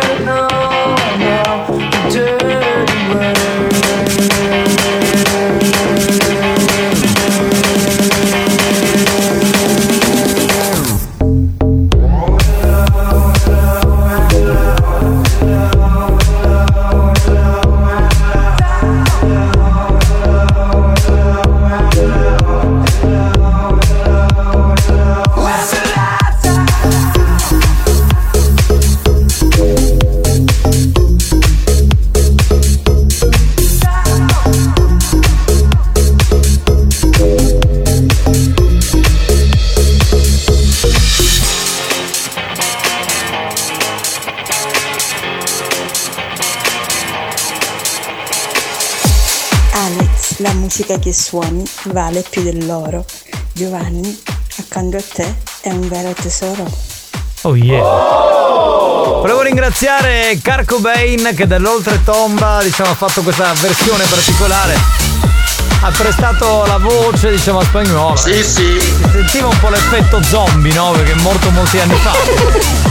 Speaker 46: musica che suoni vale più dell'oro. Giovanni, accanto a te è un vero tesoro.
Speaker 2: Oh yeah. Volevo ringraziare Car Cobain che dell'oltretomba diciamo, ha fatto questa versione particolare. Ha prestato la voce, diciamo, a spagnolo. Sì, sì. Si sentiva un po' l'effetto zombie, no? Perché è morto molti anni fa. *laughs*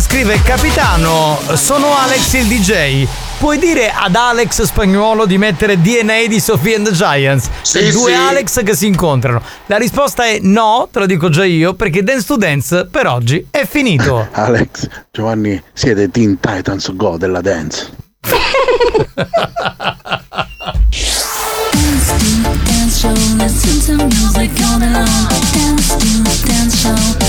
Speaker 2: Che scrive Capitano, sono Alex il DJ. Puoi dire ad Alex spagnolo di mettere DNA di Sophie and the Giants?
Speaker 5: Sì,
Speaker 2: due
Speaker 5: sì.
Speaker 2: Alex che si incontrano. La risposta è no, te lo dico già io, perché Dance to Dance per oggi è finito. *laughs*
Speaker 9: Alex, Giovanni, siete Teen Titans Go della dance.
Speaker 34: Dance show, listen to music all day long. Dance to dance show,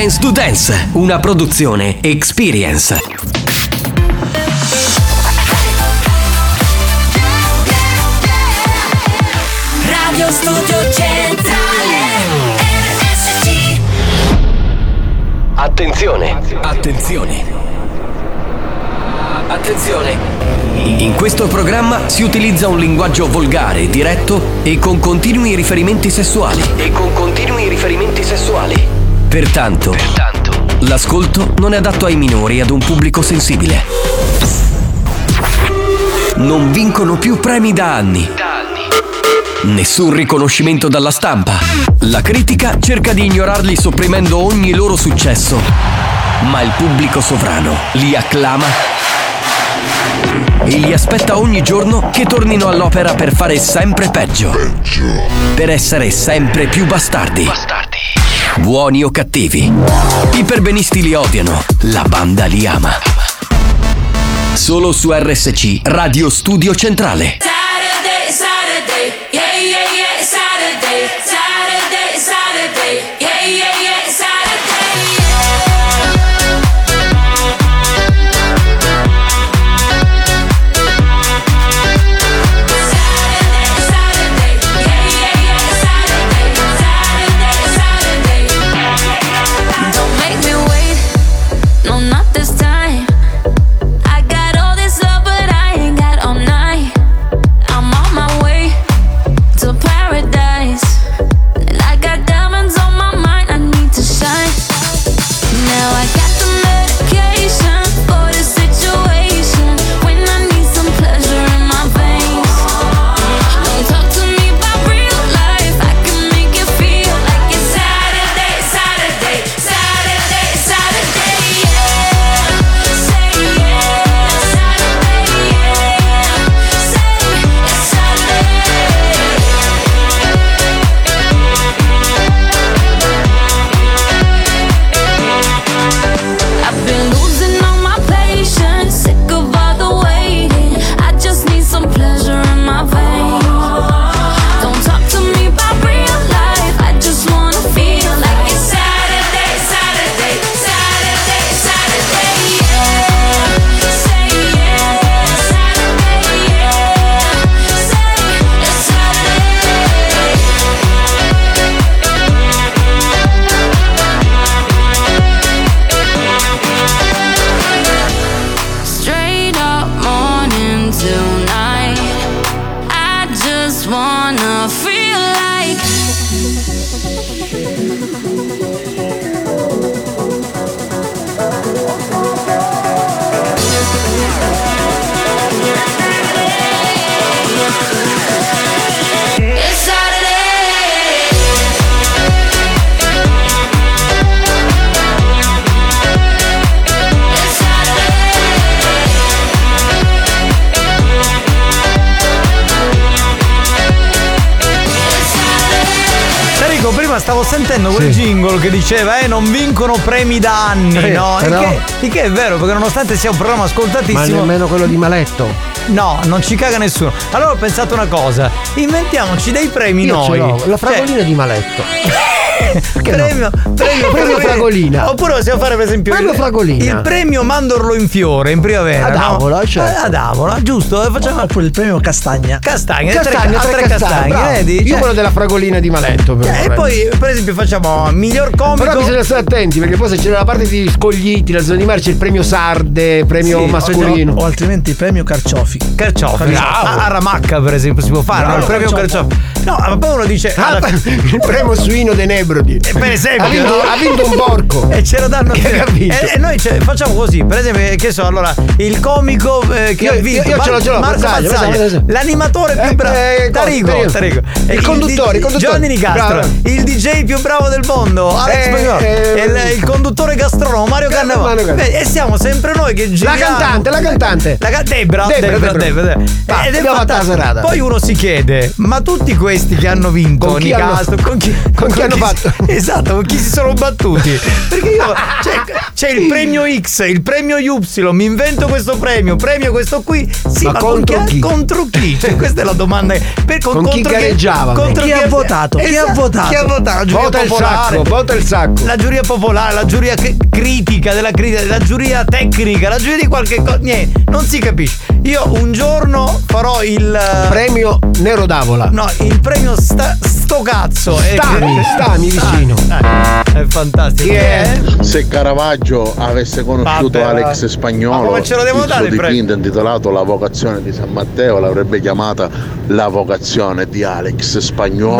Speaker 34: dance. To Dance,
Speaker 1: una produzione Experience.
Speaker 34: Radio Studio Centrale. RSC.
Speaker 1: Attenzione, attenzione. Attenzione. In questo programma si utilizza un linguaggio volgare, diretto e con continui riferimenti sessuali. E con continui riferimenti sessuali. Pertanto, l'ascolto non è adatto ai minori e ad un pubblico sensibile. Non vincono più premi da anni. Nessun riconoscimento dalla stampa. La critica cerca di ignorarli sopprimendo ogni loro successo. Ma il pubblico sovrano li acclama e li aspetta ogni giorno che tornino all'opera per fare sempre peggio. Per essere sempre più bastardi. Buoni o cattivi. I perbenisti li odiano, la banda li ama. Solo su RSC Radio Studio Centrale.
Speaker 2: Sentendo quel
Speaker 5: Sì.
Speaker 2: jingle che diceva eh non vincono premi da anni,
Speaker 5: Eh,
Speaker 2: no? Il
Speaker 5: però-
Speaker 2: che, che è vero, perché nonostante sia un programma
Speaker 5: Ma
Speaker 2: ascoltatissimo.
Speaker 5: nemmeno quello di Maletto.
Speaker 2: No, non ci caga nessuno. Allora ho pensato una cosa, inventiamoci dei premi
Speaker 5: Io
Speaker 2: noi.
Speaker 5: la
Speaker 2: Cioè,
Speaker 5: fragolina di Maletto.
Speaker 2: Premio, premio,
Speaker 5: Premio Fragolina.
Speaker 2: Oppure possiamo fare per esempio
Speaker 5: Premio
Speaker 2: il,
Speaker 5: Fragolina.
Speaker 2: il premio mandorlo in fiore in primavera.
Speaker 23: Ad
Speaker 2: no?
Speaker 23: Avola, certo.
Speaker 2: Eh, Ad Avola, giusto? Eh, Facciamo
Speaker 23: Oppure il premio castagna.
Speaker 2: castagne,
Speaker 5: Castagna,
Speaker 2: tre,
Speaker 5: tre castagne,
Speaker 2: castagne, vedi?
Speaker 5: Io
Speaker 2: Cioè-
Speaker 5: quello della fragolina di Maletto. per
Speaker 2: eh, e
Speaker 5: esempio.
Speaker 2: poi, per esempio, facciamo miglior comico.
Speaker 5: Però bisogna stare attenti perché poi se c'è la parte di scogliti, la zona di mare c'è il premio sarde, premio
Speaker 23: Sì,
Speaker 5: mascolino.
Speaker 23: O altrimenti il premio carciofi.
Speaker 2: Carciofi,
Speaker 23: Bravo.
Speaker 2: a, a Ramacca per esempio si può fare, no? il premio Carciofi. No, ma poi uno dice
Speaker 5: Ah,
Speaker 2: alla-
Speaker 5: il premio suino dei Nebrodi.
Speaker 2: Eh, per esempio
Speaker 5: Ha vinto,
Speaker 2: no?
Speaker 5: ha vinto un porco. *laughs*
Speaker 2: E ce lo danno *laughs*
Speaker 5: Che ha vinto?
Speaker 2: E, e noi facciamo così, per esempio, che so, allora, il comico eh, che
Speaker 5: Io-
Speaker 2: ha vinto
Speaker 5: io- io ce l'ho, ce l'ho,
Speaker 2: Marco
Speaker 5: Mazzaglia,
Speaker 2: Mazzaglia,
Speaker 5: Mazzaglia.
Speaker 2: l'animatore più
Speaker 5: Eh,
Speaker 2: bravo,
Speaker 5: eh,
Speaker 2: Tarico,
Speaker 5: Tarico.
Speaker 2: Tarico.
Speaker 5: Il
Speaker 2: E
Speaker 5: conduttore, il conduttore.
Speaker 2: Giovanni Nicastro,
Speaker 5: Bravo.
Speaker 2: il DJ più bravo del mondo, Alex
Speaker 5: Eh, eh,
Speaker 2: e il, il conduttore gastronomo Mario Cannavale. Beh, E siamo sempre noi che
Speaker 5: La
Speaker 2: giriamo.
Speaker 5: cantante, la cantante.
Speaker 2: La ca- Debra,
Speaker 5: Debra,
Speaker 2: Debra,
Speaker 5: Debra.
Speaker 2: Debra, Debra.
Speaker 5: Va,
Speaker 2: Ed è
Speaker 5: la
Speaker 2: fantastico.
Speaker 5: serata.
Speaker 2: Poi uno si chiede, ma tutti questi che hanno vinto
Speaker 5: Con chi hanno-
Speaker 2: Nicastro, con chi,
Speaker 5: con chi hanno
Speaker 2: si-
Speaker 5: fatto? *laughs*
Speaker 2: Esatto, con chi si sono battuti? Perché io c'è, c'è il premio X, il premio Y, mi invento questo premio, premio questo qui. Sì,
Speaker 5: Ma
Speaker 2: ma,
Speaker 5: contro
Speaker 2: con
Speaker 5: chi?
Speaker 2: Contro chi? Cioè, questa è la domanda. Per,
Speaker 5: Con chi
Speaker 2: contro
Speaker 5: gareggiava?
Speaker 2: Contro
Speaker 23: Chi ha votato? Chi ha votato?
Speaker 2: Chi ha votato? La giuria
Speaker 5: Vota il
Speaker 2: popolare.
Speaker 5: sacco, vota il sacco.
Speaker 2: La giuria popolare, la giuria cri- critica della critica, la giuria tecnica, la giuria di qualche cosa. Niente, non si capisce. Io un giorno farò il.
Speaker 5: Premio Nero d'Avola.
Speaker 2: No, il premio sta, sto cazzo. è-
Speaker 5: Stami, stami vicino.
Speaker 2: Ah, È fantastico.
Speaker 5: È?
Speaker 9: Se Caravaggio avesse conosciuto
Speaker 2: Vabbè,
Speaker 9: Alex
Speaker 2: va. Ma
Speaker 9: Spagnolo,
Speaker 2: come ce lo devo
Speaker 9: il
Speaker 2: dare il
Speaker 9: dipinto intitolato La vocazione di San Matteo l'avrebbe chiamata La vocazione di Alex Spagnolo.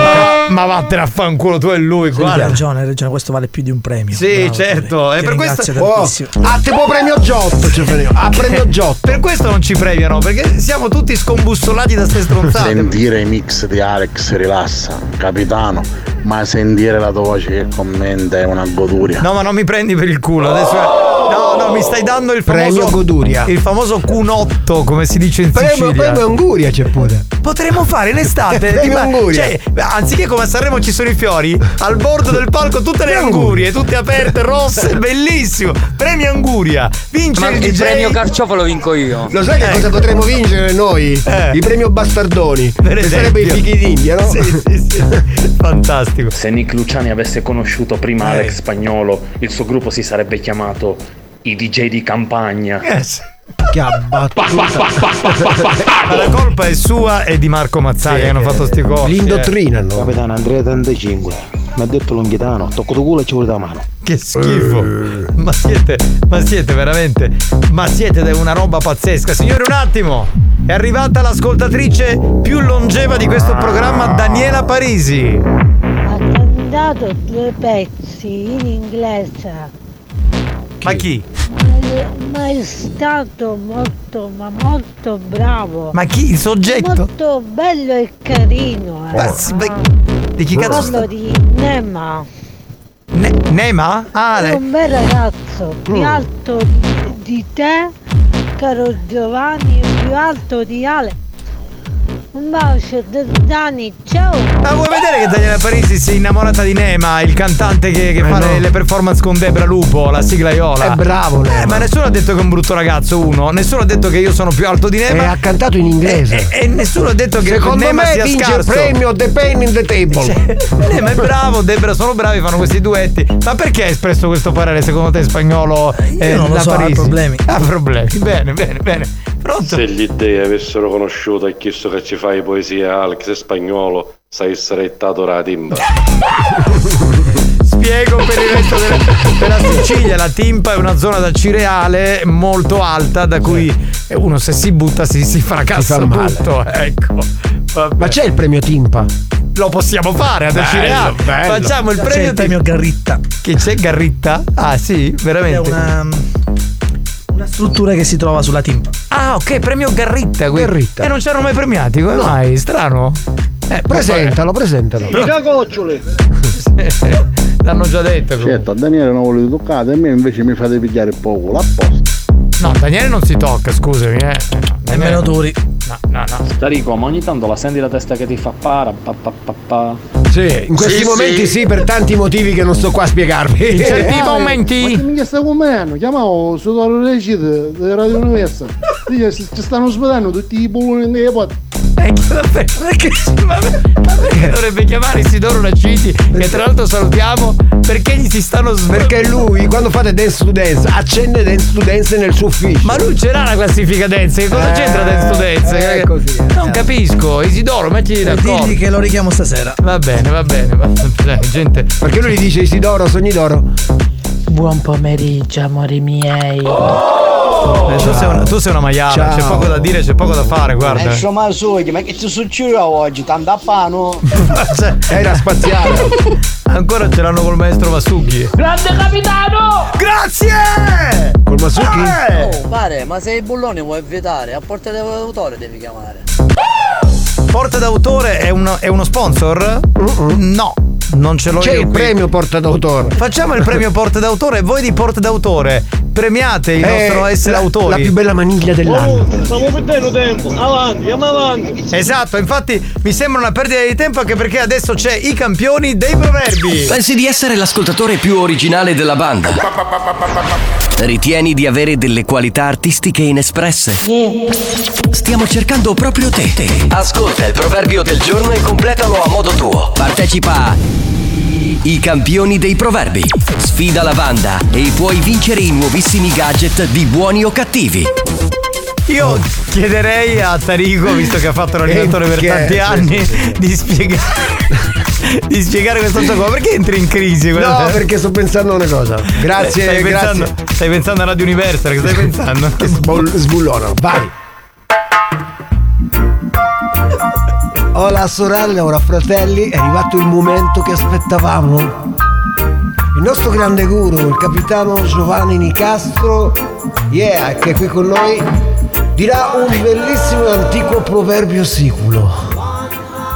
Speaker 2: Ma, ma vattene a fanculo tu e lui,
Speaker 23: Hai
Speaker 2: guarda.
Speaker 23: ragione, hai ragione, questo vale più di un premio.
Speaker 2: Sì,
Speaker 23: Bravo,
Speaker 2: certo, e per questo-
Speaker 5: Oh,
Speaker 23: tantissimo.
Speaker 5: ah, tipo premio Giotto ci frega. Ah, premio Giotto.
Speaker 2: Per questo non ci premiano, perché siamo tutti scombussolati da ste stronzate.
Speaker 9: Sentire i mix di Alex rilassa, capitano, ma sentire la tua voce che commenta è una goduria.
Speaker 2: No, ma non mi prendi per il culo. Adesso. No, no, mi stai dando il famoso.
Speaker 5: Premio goduria.
Speaker 2: Il famoso cunotto, come si dice in
Speaker 5: Premio,
Speaker 2: Sicilia.
Speaker 5: premio Anguria c'è pure.
Speaker 2: Potremmo fare in estate. *laughs*
Speaker 5: Premio Anguria.
Speaker 2: Cioè, anziché come a Sanremo ci sono i fiori, al bordo del palco tutte le angurie, tutte aperte, rosse, bellissimo. Premio Anguria. Vince
Speaker 47: Ma
Speaker 2: il
Speaker 47: il premio carciofo lo vinco io.
Speaker 5: Lo sai che cosa potremmo vincere noi?
Speaker 2: Eh.
Speaker 5: Il premio Bastardoni.
Speaker 2: Per
Speaker 5: che sarebbe il
Speaker 2: esempio.
Speaker 5: fichi d'India, no?
Speaker 2: Sì, sì, sì. *laughs* Fantastico.
Speaker 48: Se Nick Luciani avesse conosciuto prima
Speaker 2: Eh.
Speaker 48: Alex Spagnolo, il suo gruppo si sarebbe chiamato i DJ di campagna.
Speaker 2: Yes.
Speaker 5: Che abbattuta. *laughs* *laughs*
Speaker 2: Ma la colpa è sua e di Marco Mazzaglia che hanno fatto sti cosi.
Speaker 5: L'indottrinano.
Speaker 49: Capitano Andrea 35 mi ha detto Longhitano, tocco tu culo e ci vuole la mano.
Speaker 2: Che schifo. Ma siete, ma siete veramente, ma siete una roba pazzesca. Signori, un attimo. È arrivata l'ascoltatrice più longeva di questo programma, Daniela Parisi.
Speaker 39: Ha cantato due pezzi in inglese.
Speaker 2: Ma chi?
Speaker 39: Ma è stato molto, ma molto bravo.
Speaker 2: Ma chi? Il soggetto?
Speaker 39: Molto bello e carino. Eh.
Speaker 2: Si- ma- di chi cazzo
Speaker 39: Parlo
Speaker 2: sta?
Speaker 39: di Nema.
Speaker 2: Ne- Nema? Ah,
Speaker 39: È un bel ragazzo, più
Speaker 2: Mm.
Speaker 39: alto di, te, caro Giovanni, più alto di Ale. Un bacio da Dani, ciao!
Speaker 2: Ma vuoi vedere che Daniela Parisi si è innamorata di Nema, il cantante che, che fa
Speaker 5: no.
Speaker 2: le, performance con Debra Lupo, la sigla Iola?
Speaker 5: È bravo,
Speaker 2: Eh,
Speaker 5: Nema.
Speaker 2: ma nessuno ha detto che è un brutto ragazzo, uno. Nessuno ha detto che io sono più alto di
Speaker 5: E
Speaker 2: Nema.
Speaker 5: ha cantato in inglese.
Speaker 2: E, e nessuno ha detto che
Speaker 5: Secondo
Speaker 2: Nema
Speaker 5: me
Speaker 2: sia
Speaker 5: vince
Speaker 2: scarso.
Speaker 5: il premio The Pain in the Table.
Speaker 2: Cioè, Nema è bravo, Debra sono bravi, fanno questi duetti. Ma perché hai espresso questo parere secondo te spagnolo? eh,
Speaker 23: non lo so, ha
Speaker 2: Parisi?
Speaker 23: problemi.
Speaker 2: Ha problemi. Bene, bene, bene. Pronto?
Speaker 50: Se gli dei avessero conosciuto e chiesto che ci fai poesia Alex Spagnolo, sei srettato la timba.
Speaker 2: Spiego per il resto della, della Sicilia, la Timpa è una zona da cireale molto alta da cui uno se si butta si, si fracassa
Speaker 5: Si fa male.
Speaker 2: tutto. Ecco. Vabbè.
Speaker 5: Ma c'è il premio Timpa?
Speaker 2: Lo possiamo fare ad
Speaker 5: bello.
Speaker 2: Facciamo il
Speaker 23: C'è
Speaker 2: premio,
Speaker 23: il premio Garritta.
Speaker 2: Che c'è Garritta? Ah sì,
Speaker 23: È
Speaker 2: veramente.
Speaker 23: una, una struttura che si trova sulla timpa.
Speaker 2: Ah, ok, premio Garritta. que-
Speaker 5: Garritta.
Speaker 2: E non c'erano mai premiati, come mai? Strano. Eh,
Speaker 5: Presentalo, presentalo.
Speaker 17: Mica gocciole! *laughs*
Speaker 2: L'hanno già detto. comunque.
Speaker 9: Certo, a Daniele non volete toccare, e a me invece mi fate pigliare poco, apposta.
Speaker 2: No, Daniele non si tocca, scusami, eh.
Speaker 23: Nemmeno Turi.
Speaker 2: No, no, no.
Speaker 48: Starico, ma ogni tanto la senti la testa che ti fa para, pa, pa, pa, pa.
Speaker 5: Sì, in questi
Speaker 48: Sì,
Speaker 5: momenti
Speaker 48: sì.
Speaker 5: sì. per tanti motivi che non sto qua a spiegarvi.
Speaker 2: In certi *laughs*
Speaker 17: Ma
Speaker 2: momenti.
Speaker 17: che mica sta con me? Chiamavo su Torre Recite di Radio Universa. Dice, ci stanno svedendo tutti i bulloni nei pot.
Speaker 2: Eh, perché, perché dovrebbe chiamare Isidoro Naciti, che tra l'altro salutiamo, perché gli si stanno sv-
Speaker 5: Perché lui quando fate dance to dance accende dance to dance nel suo ufficio.
Speaker 2: Ma lui ce l'ha la classifica dance, che cosa
Speaker 5: Eh,
Speaker 2: c'entra dance to dance?
Speaker 5: è così, eh.
Speaker 2: Non capisco, Isidoro, mettiti d'accordo.
Speaker 23: Digli che lo richiamo stasera.
Speaker 2: Va bene, va bene, va bene, *laughs* gente.
Speaker 5: Perché lui gli dice Isidoro, sogni d'oro.
Speaker 47: Buon pomeriggio, amori miei.
Speaker 2: Eh, tu, sei una, tu sei una maiala,
Speaker 47: Ciao.
Speaker 2: c'è poco da dire, c'è poco da fare, guarda.
Speaker 37: Eh, insomma, sogni, ma che ti succede oggi? Tanto a pano?
Speaker 2: Cioè, *laughs*
Speaker 5: Era spaziale.
Speaker 2: Ancora ce l'hanno col maestro Vasughi.
Speaker 37: Grande capitano!
Speaker 2: Grazie!
Speaker 5: Col Masucchi?
Speaker 37: Oh, pare, ma se i bulloni vuoi vietare, a porta d'autore devi chiamare.
Speaker 2: Porta d'autore è uno, è uno sponsor? No, non ce l'ho
Speaker 5: C'è
Speaker 2: io
Speaker 5: il
Speaker 2: qui.
Speaker 5: premio porta d'autore.
Speaker 2: Facciamo il premio porta d'autore e voi di porta d'autore premiate il
Speaker 5: Eh,
Speaker 2: nostro essere
Speaker 5: la-
Speaker 2: autori.
Speaker 5: la più bella maniglia dell'anno.
Speaker 37: Oh, stiamo perdendo tempo, avanti, andiamo avanti.
Speaker 2: Esatto, infatti mi sembra una perdita di tempo anche perché adesso c'è i campioni dei proverbi.
Speaker 1: Pensi di essere l'ascoltatore più originale della banda? Ritieni di avere delle qualità artistiche inespresse? Stiamo cercando proprio te. Ascolta il proverbio del giorno e completalo a modo tuo. Partecipa a I campioni dei proverbi. Sfida la banda e puoi vincere i nuovissimi gadget di buoni o cattivi.
Speaker 2: Io chiederei a Tarico, visto che ha fatto l'allenatore *laughs* per
Speaker 5: Che-
Speaker 2: tanti
Speaker 5: sì,
Speaker 2: anni, di spiegare. *laughs* di spiegare questo gioco. Ma perché entri in crisi?
Speaker 5: No, perché sto pensando a una cosa. Grazie,
Speaker 2: stai
Speaker 5: grazie.
Speaker 2: Pensando, stai pensando a Radio Universal, che stai pensando?
Speaker 5: Sbullono, vai. Ora sorelle, ora fratelli, è arrivato il momento che aspettavamo. Il nostro grande guru, il capitano Giovanni Nicastro, yeah, che è qui con noi, dirà un bellissimo e antico proverbio siculo.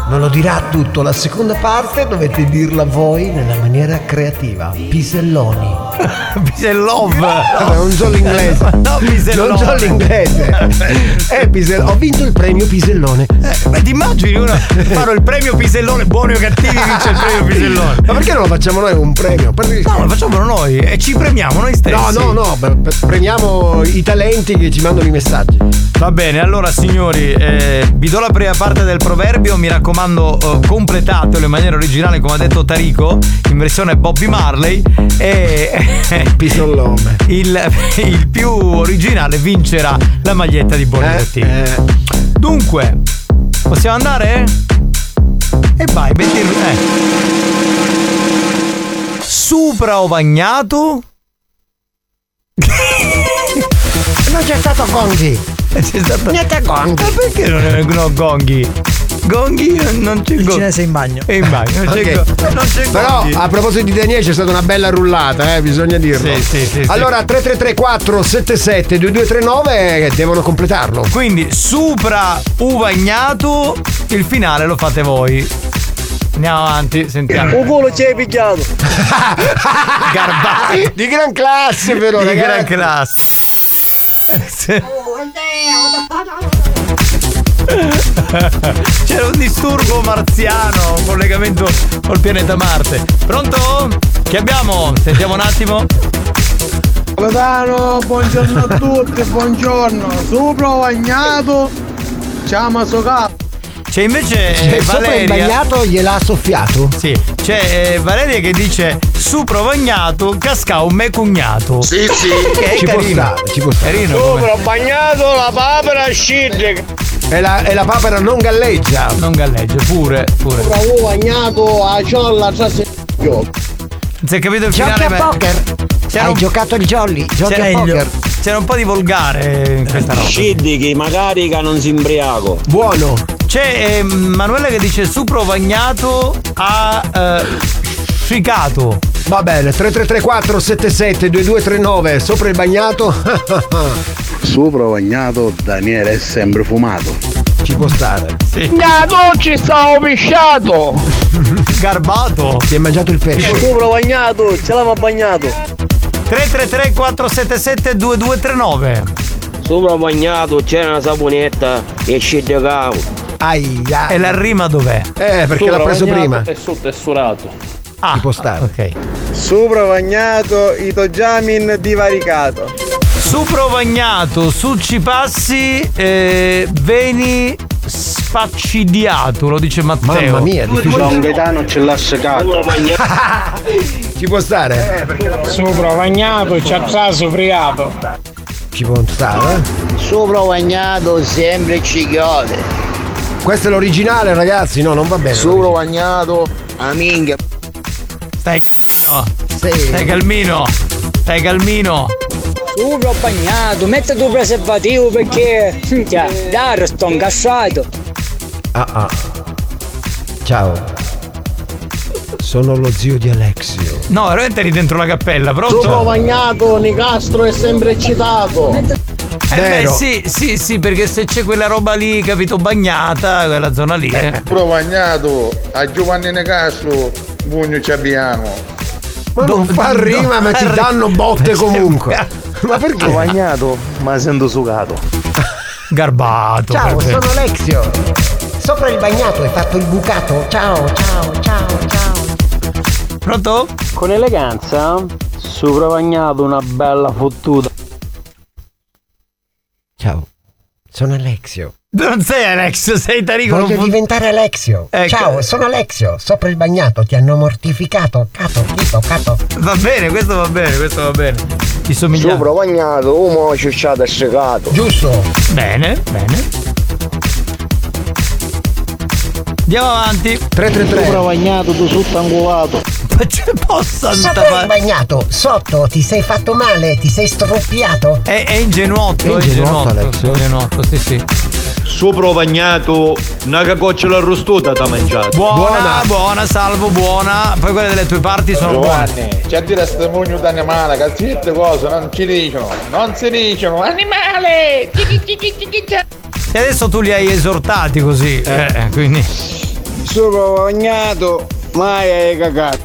Speaker 5: Non lo dirà tutto, la seconda parte dovete dirla voi nella maniera creativa. Piselloni. *laughs*
Speaker 2: Pisellov. *laughs*
Speaker 5: No, non so l'inglese.
Speaker 2: No, Pisellone.
Speaker 5: Non so l'inglese. Eh, Pisell- ho vinto il premio Pisellone.
Speaker 2: Eh, ma ti immagini uno *laughs* farò il premio Pisellone, buoni o cattivi, vince il premio Pisellone.
Speaker 5: Ma perché non lo facciamo noi un premio? Perché-
Speaker 2: No, lo facciamo noi e ci premiamo noi stessi.
Speaker 5: No, no, no, premiamo i talenti che ci mandano i messaggi.
Speaker 2: Va bene, allora signori, eh, vi do la prima parte del proverbio, mi raccomando eh, completatelo in maniera originale come ha detto Tarico, in versione Bobby Marley e *laughs*
Speaker 5: Pisollome.
Speaker 2: il, *laughs* il più originale vincerà la maglietta di Buoni
Speaker 5: Eh, eh.
Speaker 2: Dunque, possiamo andare? E vai, metti il... Eh. Supra ovagnato
Speaker 5: Non c'è stato Gonghi. *laughs*
Speaker 2: c'è stato...
Speaker 5: Niente Gonghi.
Speaker 2: Ma perché non è no, Gonghi? Gonghi non c'è
Speaker 23: Il cinese in bagno.
Speaker 2: È in bagno, non c'è,
Speaker 5: Ok.
Speaker 2: go- non c'è
Speaker 5: Però
Speaker 2: Gonghi.
Speaker 5: a proposito di Daniele c'è stata una bella rullata, eh, bisogna dirlo.
Speaker 2: Sì, sì, sì,
Speaker 5: allora 3334 77 2239 devono completarlo.
Speaker 2: Quindi supra uvagnato, il finale lo fate voi. Andiamo avanti, sentiamo.
Speaker 37: Un culo ci hai picchiato. *laughs*
Speaker 2: Garbato.
Speaker 5: Di gran classe però,
Speaker 2: Di gran
Speaker 5: ragazzi.
Speaker 2: classe. *laughs* C'era un disturbo marziano, un collegamento col pianeta Marte. Pronto? Che abbiamo? Sentiamo un attimo.
Speaker 17: Capitano, buongiorno a *laughs* tutti, buongiorno. Sopra bagnato, chiama suo capo.
Speaker 2: C'è invece
Speaker 5: Cioè,
Speaker 2: eh,
Speaker 5: sopra il
Speaker 2: Valeria.
Speaker 5: bagnato gliel'ha soffiato.
Speaker 2: Sì, c'è eh, Valeria che dice su provagnato casca un me cugnato.
Speaker 5: Sì, sì. *laughs*
Speaker 2: Che è
Speaker 5: Ci può
Speaker 2: carino.
Speaker 5: stare, ci può stare.
Speaker 2: Carino come-
Speaker 37: Sopra bagnato la papera scende.
Speaker 5: E la, e la papera non galleggia.
Speaker 2: Non galleggia, pure, pure.
Speaker 37: A ciolla tra se.
Speaker 2: Non si è capito il
Speaker 5: Giochi
Speaker 2: finale,
Speaker 5: a
Speaker 2: ma-
Speaker 5: poker.
Speaker 2: C'era
Speaker 5: Hai
Speaker 2: un-
Speaker 5: giocato il jolly, giochi
Speaker 2: c'era,
Speaker 5: a poker.
Speaker 2: c'era un po' di volgare in questa roba.
Speaker 37: Scidi che magari che non si imbriaco.
Speaker 5: Buono.
Speaker 2: C'è eh, Manuela che dice su provagnato a eh, scicato.
Speaker 5: Va bene, 3334 77 2239 sopra il bagnato. *laughs*
Speaker 9: Sopra bagnato Daniele è sempre fumato.
Speaker 5: Ci può stare.
Speaker 2: Sì.
Speaker 37: No, ci stavo pisciato. *laughs*
Speaker 2: Garbato.
Speaker 5: Ti hai mangiato il pesce.
Speaker 37: Sopra bagnato, ce l'aveva bagnato.
Speaker 2: 333 477 2239.
Speaker 37: Sopra bagnato c'era una saponetta e scende cavo.
Speaker 5: Aia.
Speaker 2: E la rima dov'è?
Speaker 5: Eh, perché l'ha preso prima.
Speaker 48: E sotto è surato.
Speaker 2: Ah,
Speaker 5: Ci può stare.
Speaker 2: ok.
Speaker 17: Sopra bagnato, itojamin divaricato.
Speaker 2: Su provagnato, su ci passi, eh, veni sfaccidiato, lo dice Matteo.
Speaker 5: Mamma mia, difficile.
Speaker 49: Don Gaetano ce l'ha segato. *laughs*
Speaker 5: Ci può stare?
Speaker 51: Sopra bagnato, c'ha traso friato.
Speaker 5: Ci può stare?
Speaker 45: Sopra bagnato sempre ci chiode.
Speaker 5: Questo è l'originale, ragazzi. No, non va bene.
Speaker 45: Sopra bagnato, minchia.
Speaker 2: Stai no. Stai calmino. Stai calmino.
Speaker 37: Sopra bagnato, metti tu preservativo perché. Cioè, dai, sto incassato.
Speaker 5: Ah ah. Ciao. Sono lo zio di Alexio.
Speaker 2: No, veramente eri dentro la cappella, pronto?
Speaker 17: Sopra bagnato, Nicastro è sempre eccitato.
Speaker 2: Eh beh, sì, sì, sì, perché se c'è quella roba lì, capito, bagnata, quella zona lì. Eh.
Speaker 9: Provagnato a Giovanni Nicastro, Bugno ci abbiamo.
Speaker 5: Ma non fa
Speaker 2: no,
Speaker 5: rima, ma ti
Speaker 2: no.
Speaker 5: danno botte *laughs* comunque. Ma perché?
Speaker 49: Bagnato, ma sento sugato. *laughs*
Speaker 2: Garbato.
Speaker 5: Ciao,
Speaker 2: perfetto.
Speaker 5: sono Alexio. Sopra il bagnato hai fatto il bucato. Ciao, ciao, ciao, ciao.
Speaker 2: Pronto?
Speaker 49: Con eleganza, sopra bagnato una bella fottuta.
Speaker 5: Ciao. Sono Alexio.
Speaker 2: Non sei Alex, sei Tarico.
Speaker 5: Voglio
Speaker 2: non
Speaker 5: diventare Alexio.
Speaker 2: Ecco.
Speaker 5: Ciao, sono Alexio. Sopra il bagnato ti hanno mortificato. Cato, chito, cato.
Speaker 2: Va bene, questo va bene, questo va bene. Ti somiglia.
Speaker 45: Sopra bagnato, uomo ciucciato e segato.
Speaker 5: Giusto.
Speaker 2: Bene, bene. Andiamo avanti.
Speaker 5: 333.
Speaker 49: Sopra bagnato, tu sotto angolato.
Speaker 2: Ma c'è possa
Speaker 5: Sopra il bagnato, sotto ti sei fatto male, ti sei struppiato.
Speaker 2: È, è ingenuotto,
Speaker 5: È
Speaker 2: è
Speaker 5: ingenuotto,
Speaker 2: ingenuotto. È ingenuotto, sì, sì.
Speaker 52: Sopra bagnato, una cacocciola arrostuta t'ha mangiato.
Speaker 2: Buona, buona, salvo, buona. Poi quelle delle tue parti sono buone.
Speaker 9: Giovanni, c'è a dire sto mugno d'animale, che certe cose non ci dicono, non si dicono. Animale!
Speaker 2: E adesso tu li hai esortati così. Eh, quindi.
Speaker 45: Sopra bagnato, mai hai cagato.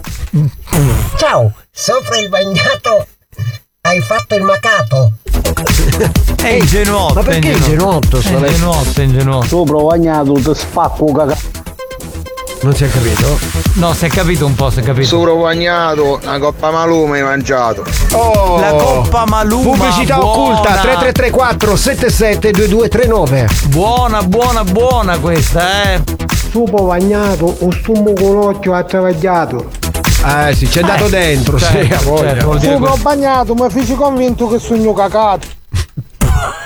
Speaker 5: Ciao, sopra il bagnato hai fatto il macato.
Speaker 2: È ingenuotto.
Speaker 5: Ma perché
Speaker 2: è
Speaker 5: ingenuotto?
Speaker 2: È ingenuotto, è ingenuotto.
Speaker 49: Sopra bagnato, ti spacco caga.
Speaker 5: Non si è capito?
Speaker 2: No, si è capito un po', si è capito.
Speaker 45: Sopra bagnato, una coppa malume hai mangiato.
Speaker 5: Oh!
Speaker 2: La coppa maluma.
Speaker 5: Pubblicità
Speaker 2: buona.
Speaker 5: occulta 3334 77 2239.
Speaker 2: Buona, buona, buona questa, eh.
Speaker 45: Sopra bagnato, un stummo con l'occhio attravagliato.
Speaker 5: Eh sì, c'è dato dentro, sì,
Speaker 2: certo,
Speaker 5: a voglia.
Speaker 2: certo, questo.
Speaker 17: bagnato, mi feci convinto che sogno cacato.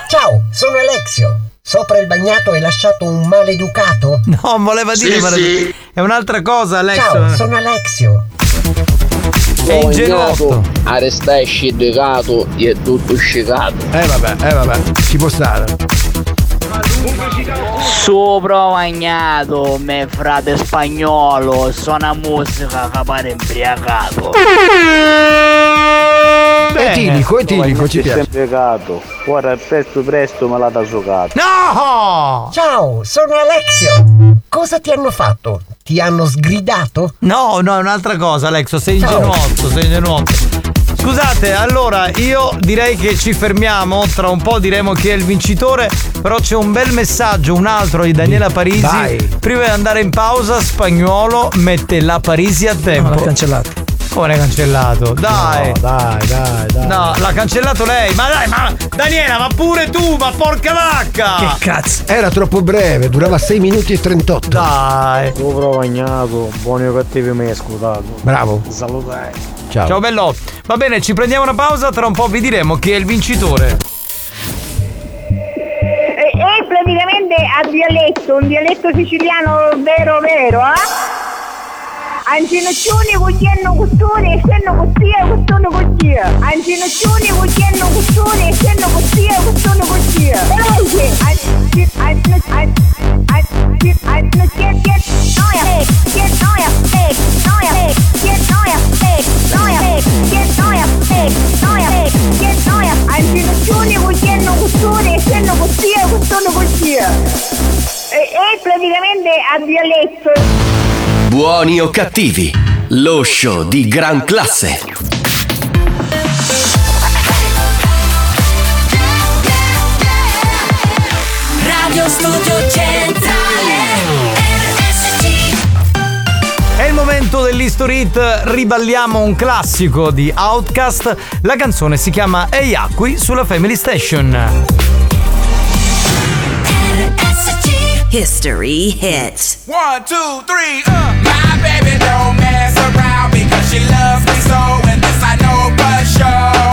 Speaker 5: Ciao, sono Alexio. Sopra il bagnato hai lasciato un maleducato?
Speaker 2: No, voleva dire, ma è un'altra cosa, Alex.
Speaker 5: Ciao, sono Alexio.
Speaker 2: È ingenuotto.
Speaker 45: Arestai scidicato e tutto scicato.
Speaker 5: Eh vabbè, eh vabbè, ci può stare.
Speaker 37: Sopra bagnato, me frate spagnolo, suona musica che pare imbriacato.
Speaker 5: È tinico, ci piace.
Speaker 49: Piegato. Ora presto presto me l'ha da sugato.
Speaker 2: No!
Speaker 5: Ciao, sono Alexio. Cosa ti hanno fatto? Ti hanno sgridato?
Speaker 2: No, no, è un'altra cosa, Alexo, sei
Speaker 5: Ciao.
Speaker 2: ingenuotto, sei ingenuotto. Scusate, allora io direi che ci fermiamo, tra un po' diremo chi è il vincitore, però c'è un bel messaggio, un altro di Daniela Parisi.
Speaker 5: Vai.
Speaker 2: Prima di andare in pausa, spagnolo mette la Parisi a tempo.
Speaker 23: l'ha cancellato.
Speaker 2: Come l'hai cancellato? Dai.
Speaker 5: No, dai, dai, dai.
Speaker 2: No, l'ha cancellato lei. Ma dai, ma Daniela, ma pure tu, ma porca vacca!
Speaker 23: Che cazzo?
Speaker 5: Era troppo breve, durava 6 minuti e 38.
Speaker 2: Dai.
Speaker 49: Sopra bagnato, buoni o cattivi me scutato.
Speaker 5: Bravo.
Speaker 49: Salutai.
Speaker 5: Ciao.
Speaker 2: Ciao bello. Va bene, ci prendiamo una pausa, tra un po' vi diremo chi è il vincitore.
Speaker 32: È, è praticamente a dialetto, un dialetto siciliano vero vero, eh? antinociuni huyennu gusturi xennu gustie gustunu gustie antinociuni huyennu gusturi xennu gustie gustunu gustie Elige Antinociuni huyennu gusturi xennu gustie gustunu gustie e praticamente a dialetto.
Speaker 1: Buoni o cattivi, lo show di gran classe.
Speaker 34: Radio Studio Centrale
Speaker 2: È il momento dell'History Hit, riballiamo un classico di Outcast. La canzone si chiama Ehi Acqui sulla Family Station.
Speaker 53: History hit.
Speaker 38: One, two, three, uh. My baby don't mess around because she loves me so, and this I know for sure.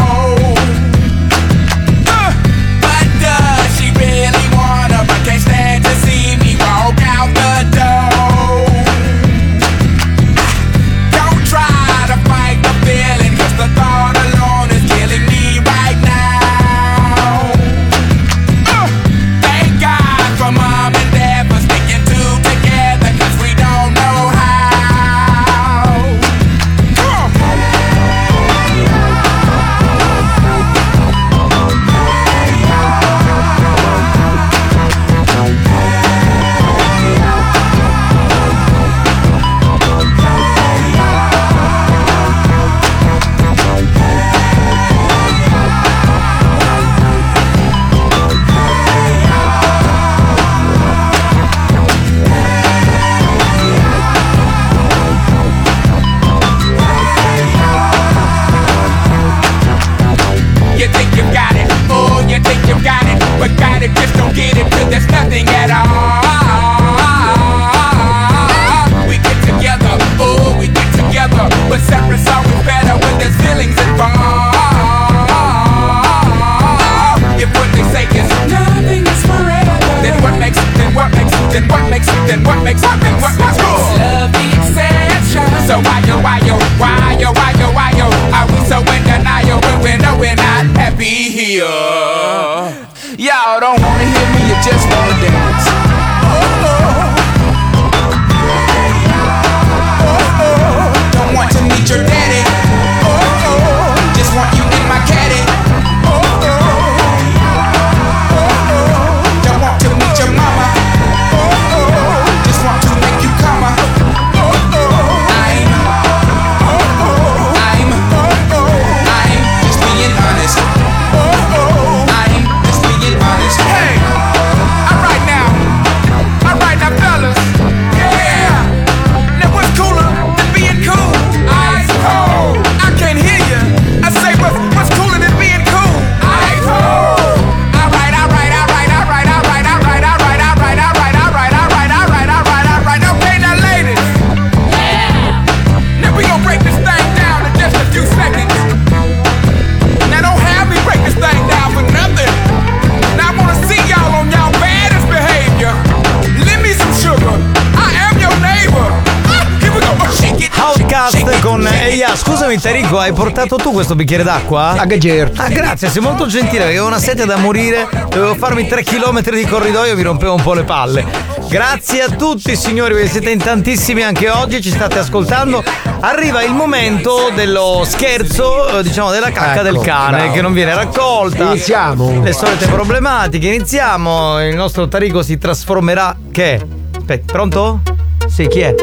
Speaker 2: Scusami Tarico, hai portato tu questo bicchiere d'acqua? A
Speaker 5: certo.
Speaker 2: Ah, grazie, sei molto gentile, perché avevo una sete da morire, dovevo farmi 3 km di corridoio, mi rompevo un po' le palle. Grazie a tutti signori, perché siete in tantissimi anche oggi, ci state ascoltando. Arriva il momento dello scherzo, diciamo, della cacca
Speaker 5: Ecco,
Speaker 2: del cane,
Speaker 5: bravo.
Speaker 2: che non viene raccolta.
Speaker 5: Iniziamo.
Speaker 2: Le solite problematiche, iniziamo. Il nostro Tarico si trasformerà. Che? Aspetta, pronto? Sì, chi è?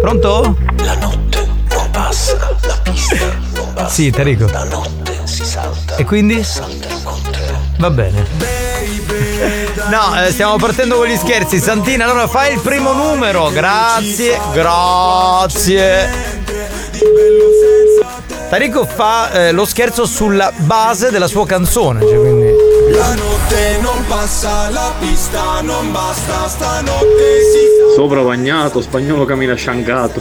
Speaker 2: Pronto?
Speaker 54: La notte non passa, pista.
Speaker 2: Sì, Tarico.
Speaker 54: La notte si salta.
Speaker 2: E quindi? Va bene. No, eh, stiamo partendo con gli scherzi. Santina, allora fai il primo numero. Grazie, grazie. Tarico fa eh, lo scherzo sulla base della sua canzone. Cioè, quindi.
Speaker 38: La notte non passa, la pista non basta, stanotte si
Speaker 48: Sopra bagnato, spagnolo cammina sciancato.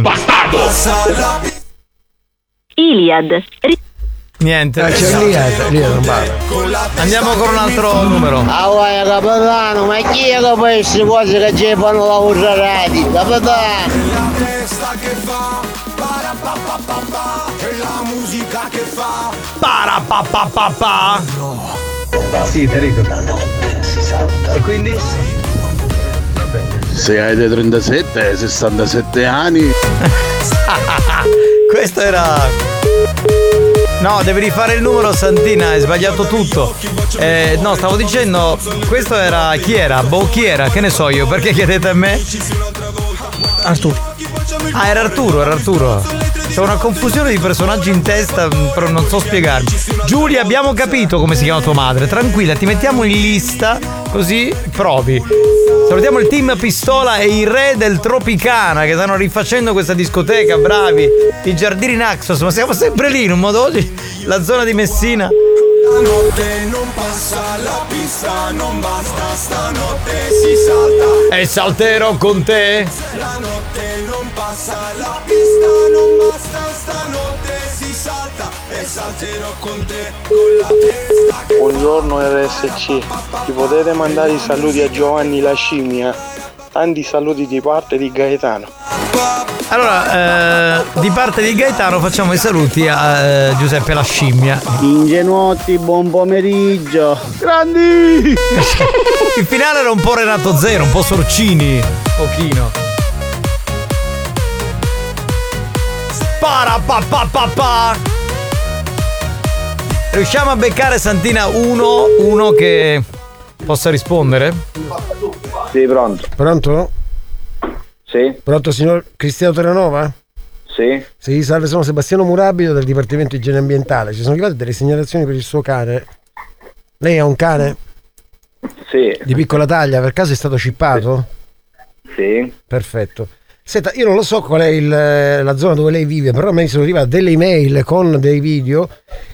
Speaker 38: Bastardo! Passa la
Speaker 55: Iliad.
Speaker 2: Niente.
Speaker 5: Eh, c'è lì, eh, lì non parla.
Speaker 2: Andiamo con un altro numero.
Speaker 45: Ah, vai, capitano, ma chi è che poi queste cose che ci fanno lavorare? Capitano!
Speaker 38: testa che fa, para pa pa pa pa, e la musica che fa.
Speaker 2: Para pa pa pa pa.
Speaker 54: La notte si salta.
Speaker 2: E quindi?
Speaker 9: Se hai dei 37, 67 anni. *laughs*
Speaker 2: Questo era. No, devi rifare il numero Santina, hai sbagliato tutto. Eh, no, stavo dicendo, questo era chi era? Boh, chi era? Che ne so io, perché chiedete a me?
Speaker 23: Arturo.
Speaker 2: Ah, era Arturo, era Arturo. C'è una confusione di personaggi in testa, mm, però non so spiegarmi. Giulia, abbiamo capito come si chiama tua madre. Tranquilla, ti mettiamo in lista, così provi. Salutiamo il team Pistola e i re del Tropicana che stanno rifacendo questa discoteca, bravi. I giardini Naxos, ma siamo sempre lì in un modo oggi. La zona di Messina.
Speaker 56: Stanotte non passa la pista, non basta, stanotte si salta.
Speaker 2: E salterò con te.
Speaker 56: La notte non passa la pista, non basta, stanotte si salta. E salterò con te, con la testa.
Speaker 57: Buongiorno RSC, ti potete mandare i saluti a Giovanni La Scimmia? Tanti saluti di parte di Gaetano.
Speaker 2: Allora, eh, di parte di Gaetano facciamo i saluti a eh, Giuseppe la scimmia.
Speaker 45: Ingenuoti, buon pomeriggio.
Speaker 2: Grandi! *laughs* Il finale era un po' Renato Zero, un po' Sorcini. Pochino. Para pa pa pa pa. Riusciamo a beccare Santina uno, uno che possa rispondere?
Speaker 45: Sì, pronto.
Speaker 5: Pronto?
Speaker 45: Sì.
Speaker 5: Pronto signor Cristiano Terranova?
Speaker 45: Sì.
Speaker 5: Sì, salve, sono Sebastiano Murabito del Dipartimento di Igiene Ambientale. Ci sono arrivate delle segnalazioni per il suo cane. Lei ha un cane?
Speaker 45: Sì.
Speaker 5: Di piccola taglia, per caso è stato cippato?
Speaker 45: Sì.
Speaker 5: Perfetto. Senta, io non lo so qual è il- la zona dove lei vive, però a me sono arrivate delle email con dei video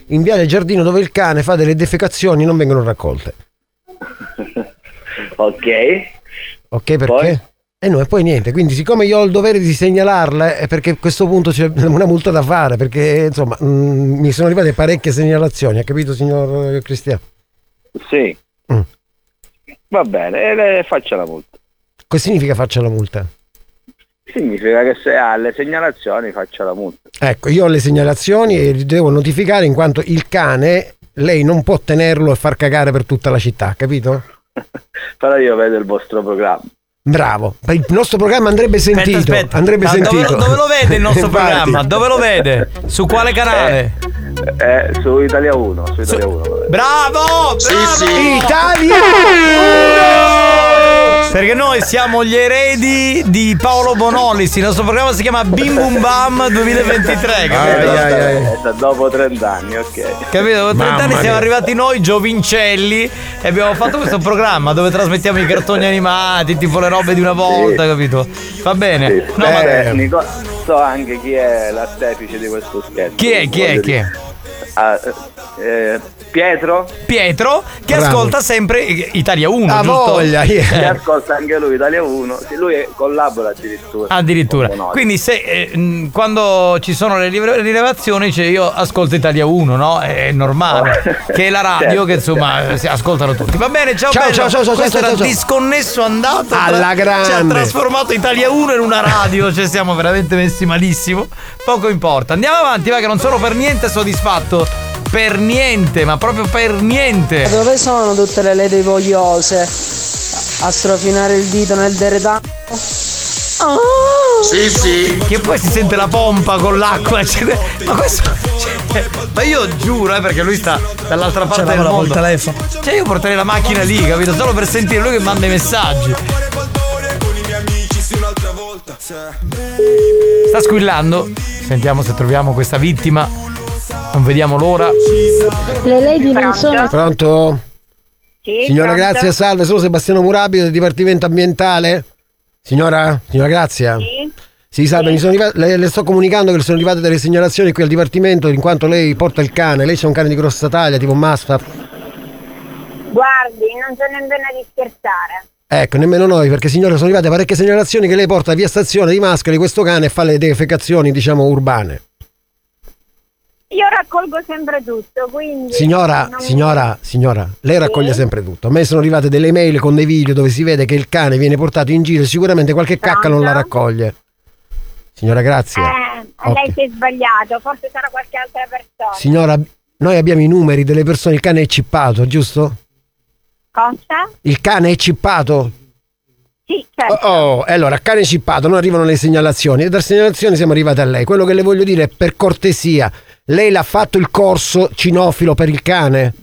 Speaker 5: in Viale Giardino dove il cane fa delle defecazioni e non vengono raccolte. *laughs*
Speaker 45: Ok.
Speaker 5: Ok, perché?
Speaker 45: Poi?
Speaker 5: E no, e poi niente, quindi siccome io ho il dovere di segnalarle è perché a questo punto c'è una multa da fare, perché insomma mm, mi sono arrivate parecchie segnalazioni, ha capito signor Cristiano?
Speaker 45: Sì.
Speaker 5: Mm.
Speaker 45: Va bene, e le faccia la multa.
Speaker 5: Cosa significa faccia la multa?
Speaker 45: Significa che se ha le segnalazioni faccia la multa.
Speaker 5: Ecco, io ho le segnalazioni e li devo notificare in quanto il cane lei non può tenerlo e far cagare per tutta la città, capito? *laughs*
Speaker 45: Però io vedo il vostro programma.
Speaker 5: Bravo, il nostro programma andrebbe sentito,
Speaker 2: Aspetta, aspetta.
Speaker 5: andrebbe
Speaker 2: Ma dove-
Speaker 5: sentito.
Speaker 2: Dove, lo vede il *laughs* nostro programma? Dove lo vede? Su quale canale?
Speaker 45: Eh, su Italia 1, su Italia 1.
Speaker 2: Bravo! bravo!
Speaker 5: Italia!
Speaker 2: Perché noi siamo gli eredi di Paolo Bonolis. Il nostro programma si chiama Bim Bum Bam 2023. Capito?
Speaker 45: Esatto, Dopo 30 anni, ok.
Speaker 2: Capito? Dopo 30
Speaker 45: Mamma
Speaker 2: anni siamo
Speaker 45: mia.
Speaker 2: arrivati noi, giovincelli, e abbiamo fatto questo programma dove trasmettiamo i cartoni animati, tipo le robe di una volta, capito? Va bene. No, ma-
Speaker 45: Eh, Nico- so anche chi è l'artefice di questo scherzo.
Speaker 2: Chi è? Chi è? Chi è?
Speaker 45: Ah, eh, Pietro?
Speaker 2: Pietro che
Speaker 45: Bravo.
Speaker 2: ascolta sempre Italia 1,
Speaker 45: Ah,
Speaker 2: giusto?
Speaker 45: voglia,
Speaker 2: Eh.
Speaker 45: Che ascolta anche lui Italia 1. Sì, lui collabora addirittura.
Speaker 2: Addirittura. Quindi se eh, quando ci sono le rilevazioni cioè io ascolto Italia 1, no? È normale. *laughs* che è la radio
Speaker 45: Certo,
Speaker 2: che insomma eh, si ascoltano tutti. Va bene, ciao,
Speaker 5: Ciao,
Speaker 2: bello.
Speaker 5: ciao, ciao, ciao,
Speaker 2: Questo
Speaker 5: ciao,
Speaker 2: era
Speaker 5: ciao,
Speaker 2: disconnesso andato
Speaker 5: Alla
Speaker 2: Ci ha
Speaker 5: grande.
Speaker 2: trasformato Italia 1 in una radio, cioè siamo veramente messi malissimo. Poco importa. Andiamo avanti, va che non sono per niente soddisfatto. Per niente, ma proprio per niente.
Speaker 58: Dove sono tutte le lady vogliose? A strofinare il dito nel deretano?
Speaker 2: Sì, sì. Che poi si sente la pompa con l'acqua. cioè, ma questo. cioè, ma io giuro, eh, perché lui sta dall'altra parte del
Speaker 23: lavola col
Speaker 2: mondo.
Speaker 23: telefono.
Speaker 2: Cioè, io porterei la macchina lì, capito? Solo per sentire lui che manda i messaggi. Sta squillando. Sentiamo se troviamo questa vittima. Non vediamo l'ora.
Speaker 32: Le lady non sono.
Speaker 5: Pronto?
Speaker 32: Sì,
Speaker 5: Signora
Speaker 32: pronto?
Speaker 5: Grazia, salve, sono Sebastiano Murabito del Dipartimento Ambientale. Signora? Signora Grazia?
Speaker 32: Sì.
Speaker 5: Sì, salve, mi sono arrivate- le, le sto comunicando che le sono arrivate delle segnalazioni qui al Dipartimento in quanto lei porta il cane. Lei c'è un cane di grossa taglia, tipo Mastiff.
Speaker 32: Guardi, non c'è nemmeno di scherzare.
Speaker 5: Ecco, nemmeno noi, perché signora sono arrivate parecchie segnalazioni che lei porta via stazione di Mascali questo cane e fa le defecazioni, diciamo, urbane.
Speaker 32: Io raccolgo sempre tutto, quindi.
Speaker 5: Signora,
Speaker 32: non-
Speaker 5: signora, signora, lei raccoglie
Speaker 32: Sì?
Speaker 5: sempre tutto. A me sono arrivate delle mail con dei video dove si vede che il cane viene portato in giro e sicuramente qualche cacca non la raccoglie. Signora Grazia.
Speaker 32: Eh,
Speaker 5: Ok.
Speaker 32: lei si è sbagliato, forse sarà qualche altra persona.
Speaker 5: Signora, noi abbiamo i numeri delle persone, il cane è chippato, giusto?
Speaker 32: Cosa?
Speaker 5: Il cane è chippato?
Speaker 32: Sì, certo.
Speaker 5: Oh, e allora, cane chippato, non arrivano le segnalazioni e da segnalazioni siamo arrivati a lei. Quello che le voglio dire è per cortesia, lei l'ha fatto il corso cinofilo per il cane?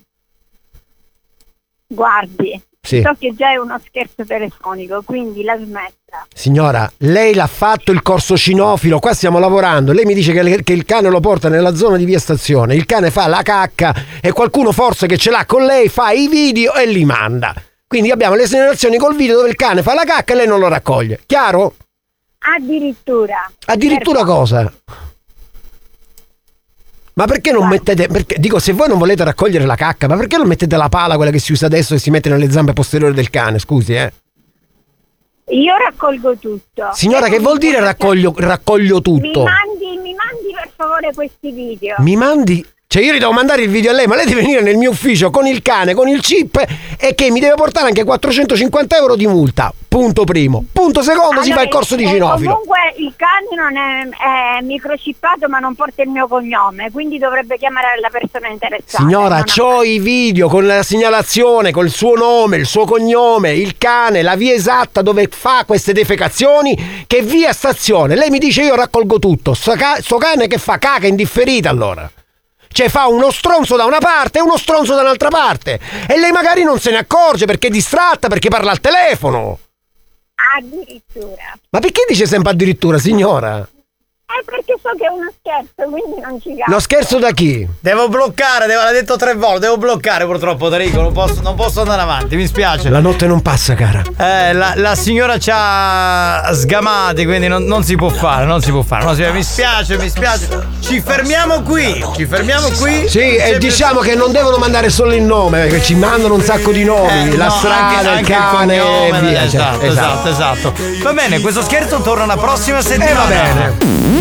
Speaker 32: Guardi,
Speaker 5: Sì.
Speaker 32: so che già è uno scherzo telefonico, quindi la smetta.
Speaker 5: Signora, lei l'ha fatto il corso cinofilo, qua stiamo lavorando. Lei mi dice che, che il cane lo porta nella zona di via stazione. Il cane fa la cacca e qualcuno forse che ce l'ha con lei fa i video e li manda. Quindi abbiamo le segnalazioni col video dove il cane fa la cacca e lei non lo raccoglie. Chiaro?
Speaker 32: Addirittura.
Speaker 5: Addirittura cosa? Ma perché non mettete. Perché, dico, se voi non volete raccogliere la cacca, ma perché non mettete la pala, quella che si usa adesso e si mette nelle zampe posteriori del cane? Scusi, eh.
Speaker 32: Io raccolgo tutto.
Speaker 5: Signora, che vuol dire raccoglio, raccoglio
Speaker 32: Mi
Speaker 5: tutto?
Speaker 32: mandi, mi mandi per favore questi video.
Speaker 5: Mi mandi. Cioè, io gli devo mandare il video a lei, ma lei deve venire nel mio ufficio con il cane, con il chip e che mi deve portare anche 450 euro di multa. Punto primo. Punto secondo, si fa il corso di
Speaker 32: eh,
Speaker 5: cinofilo.
Speaker 32: Comunque il cane non è, è microchippato ma non porta il mio cognome, quindi dovrebbe chiamare la persona interessata.
Speaker 5: Signora, c'ho i video con la segnalazione, col suo nome, il suo cognome, il cane, la via esatta dove fa queste defecazioni, che via stazione. Lei mi dice io raccolgo tutto. Sto, ca- sto cane che fa caca indifferita allora. Cioè fa uno stronzo da una parte e uno stronzo da un'altra parte. E lei magari non se ne accorge perché è distratta, perché parla al telefono.
Speaker 32: Addirittura.
Speaker 5: Ma perché dice sempre addirittura, signora?
Speaker 32: È perché so che è uno scherzo, quindi non ci
Speaker 5: Lo scherzo da chi?
Speaker 2: Devo bloccare, devo- l'ha detto tre volte, devo bloccare purtroppo Tarico, non posso, non posso andare avanti, mi spiace.
Speaker 5: La notte non passa, cara.
Speaker 2: Eh, la, la signora ci ha sgamati, quindi non, non si può fare, non si può fare. non si- mi spiace, mi spiace. Ci fermiamo qui, ci fermiamo qui.
Speaker 5: Sì, e diciamo che non devono mandare solo il nome, perché ci mandano un sacco di nomi,
Speaker 2: Eh,
Speaker 5: la
Speaker 2: no,
Speaker 5: strada,
Speaker 2: anche-
Speaker 5: il
Speaker 2: anche
Speaker 5: cane
Speaker 2: cognome,
Speaker 5: e via.
Speaker 2: Esatto,
Speaker 5: cioè,
Speaker 2: esatto, esatto. Va bene, questo scherzo torna la prossima settimana.
Speaker 5: va bene.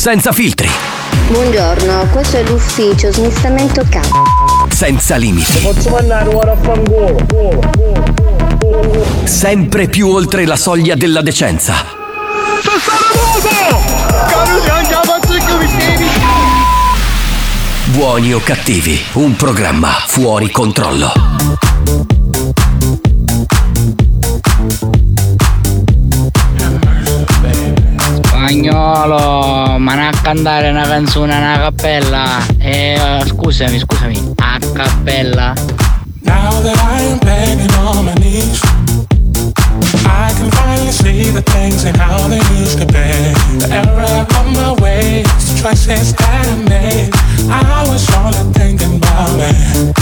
Speaker 1: Senza filtri,
Speaker 39: Buongiorno, questo è l'ufficio smistamento c***o.
Speaker 1: senza limiti,
Speaker 4: Posso mandare ora a fangolo?
Speaker 1: sempre più oltre la soglia della decenza. Buoni o cattivi, un programma fuori controllo.
Speaker 37: Spagnolo, ma non a cantare una canzone a cappella. Eh, scusami, scusami, a cappella.
Speaker 59: Now that I am begging on my knees, I can finally see the things and how they used to be. The error of my ways, the choices that I made. I was only thinking about me.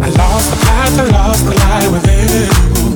Speaker 59: I lost the path, I lost the light within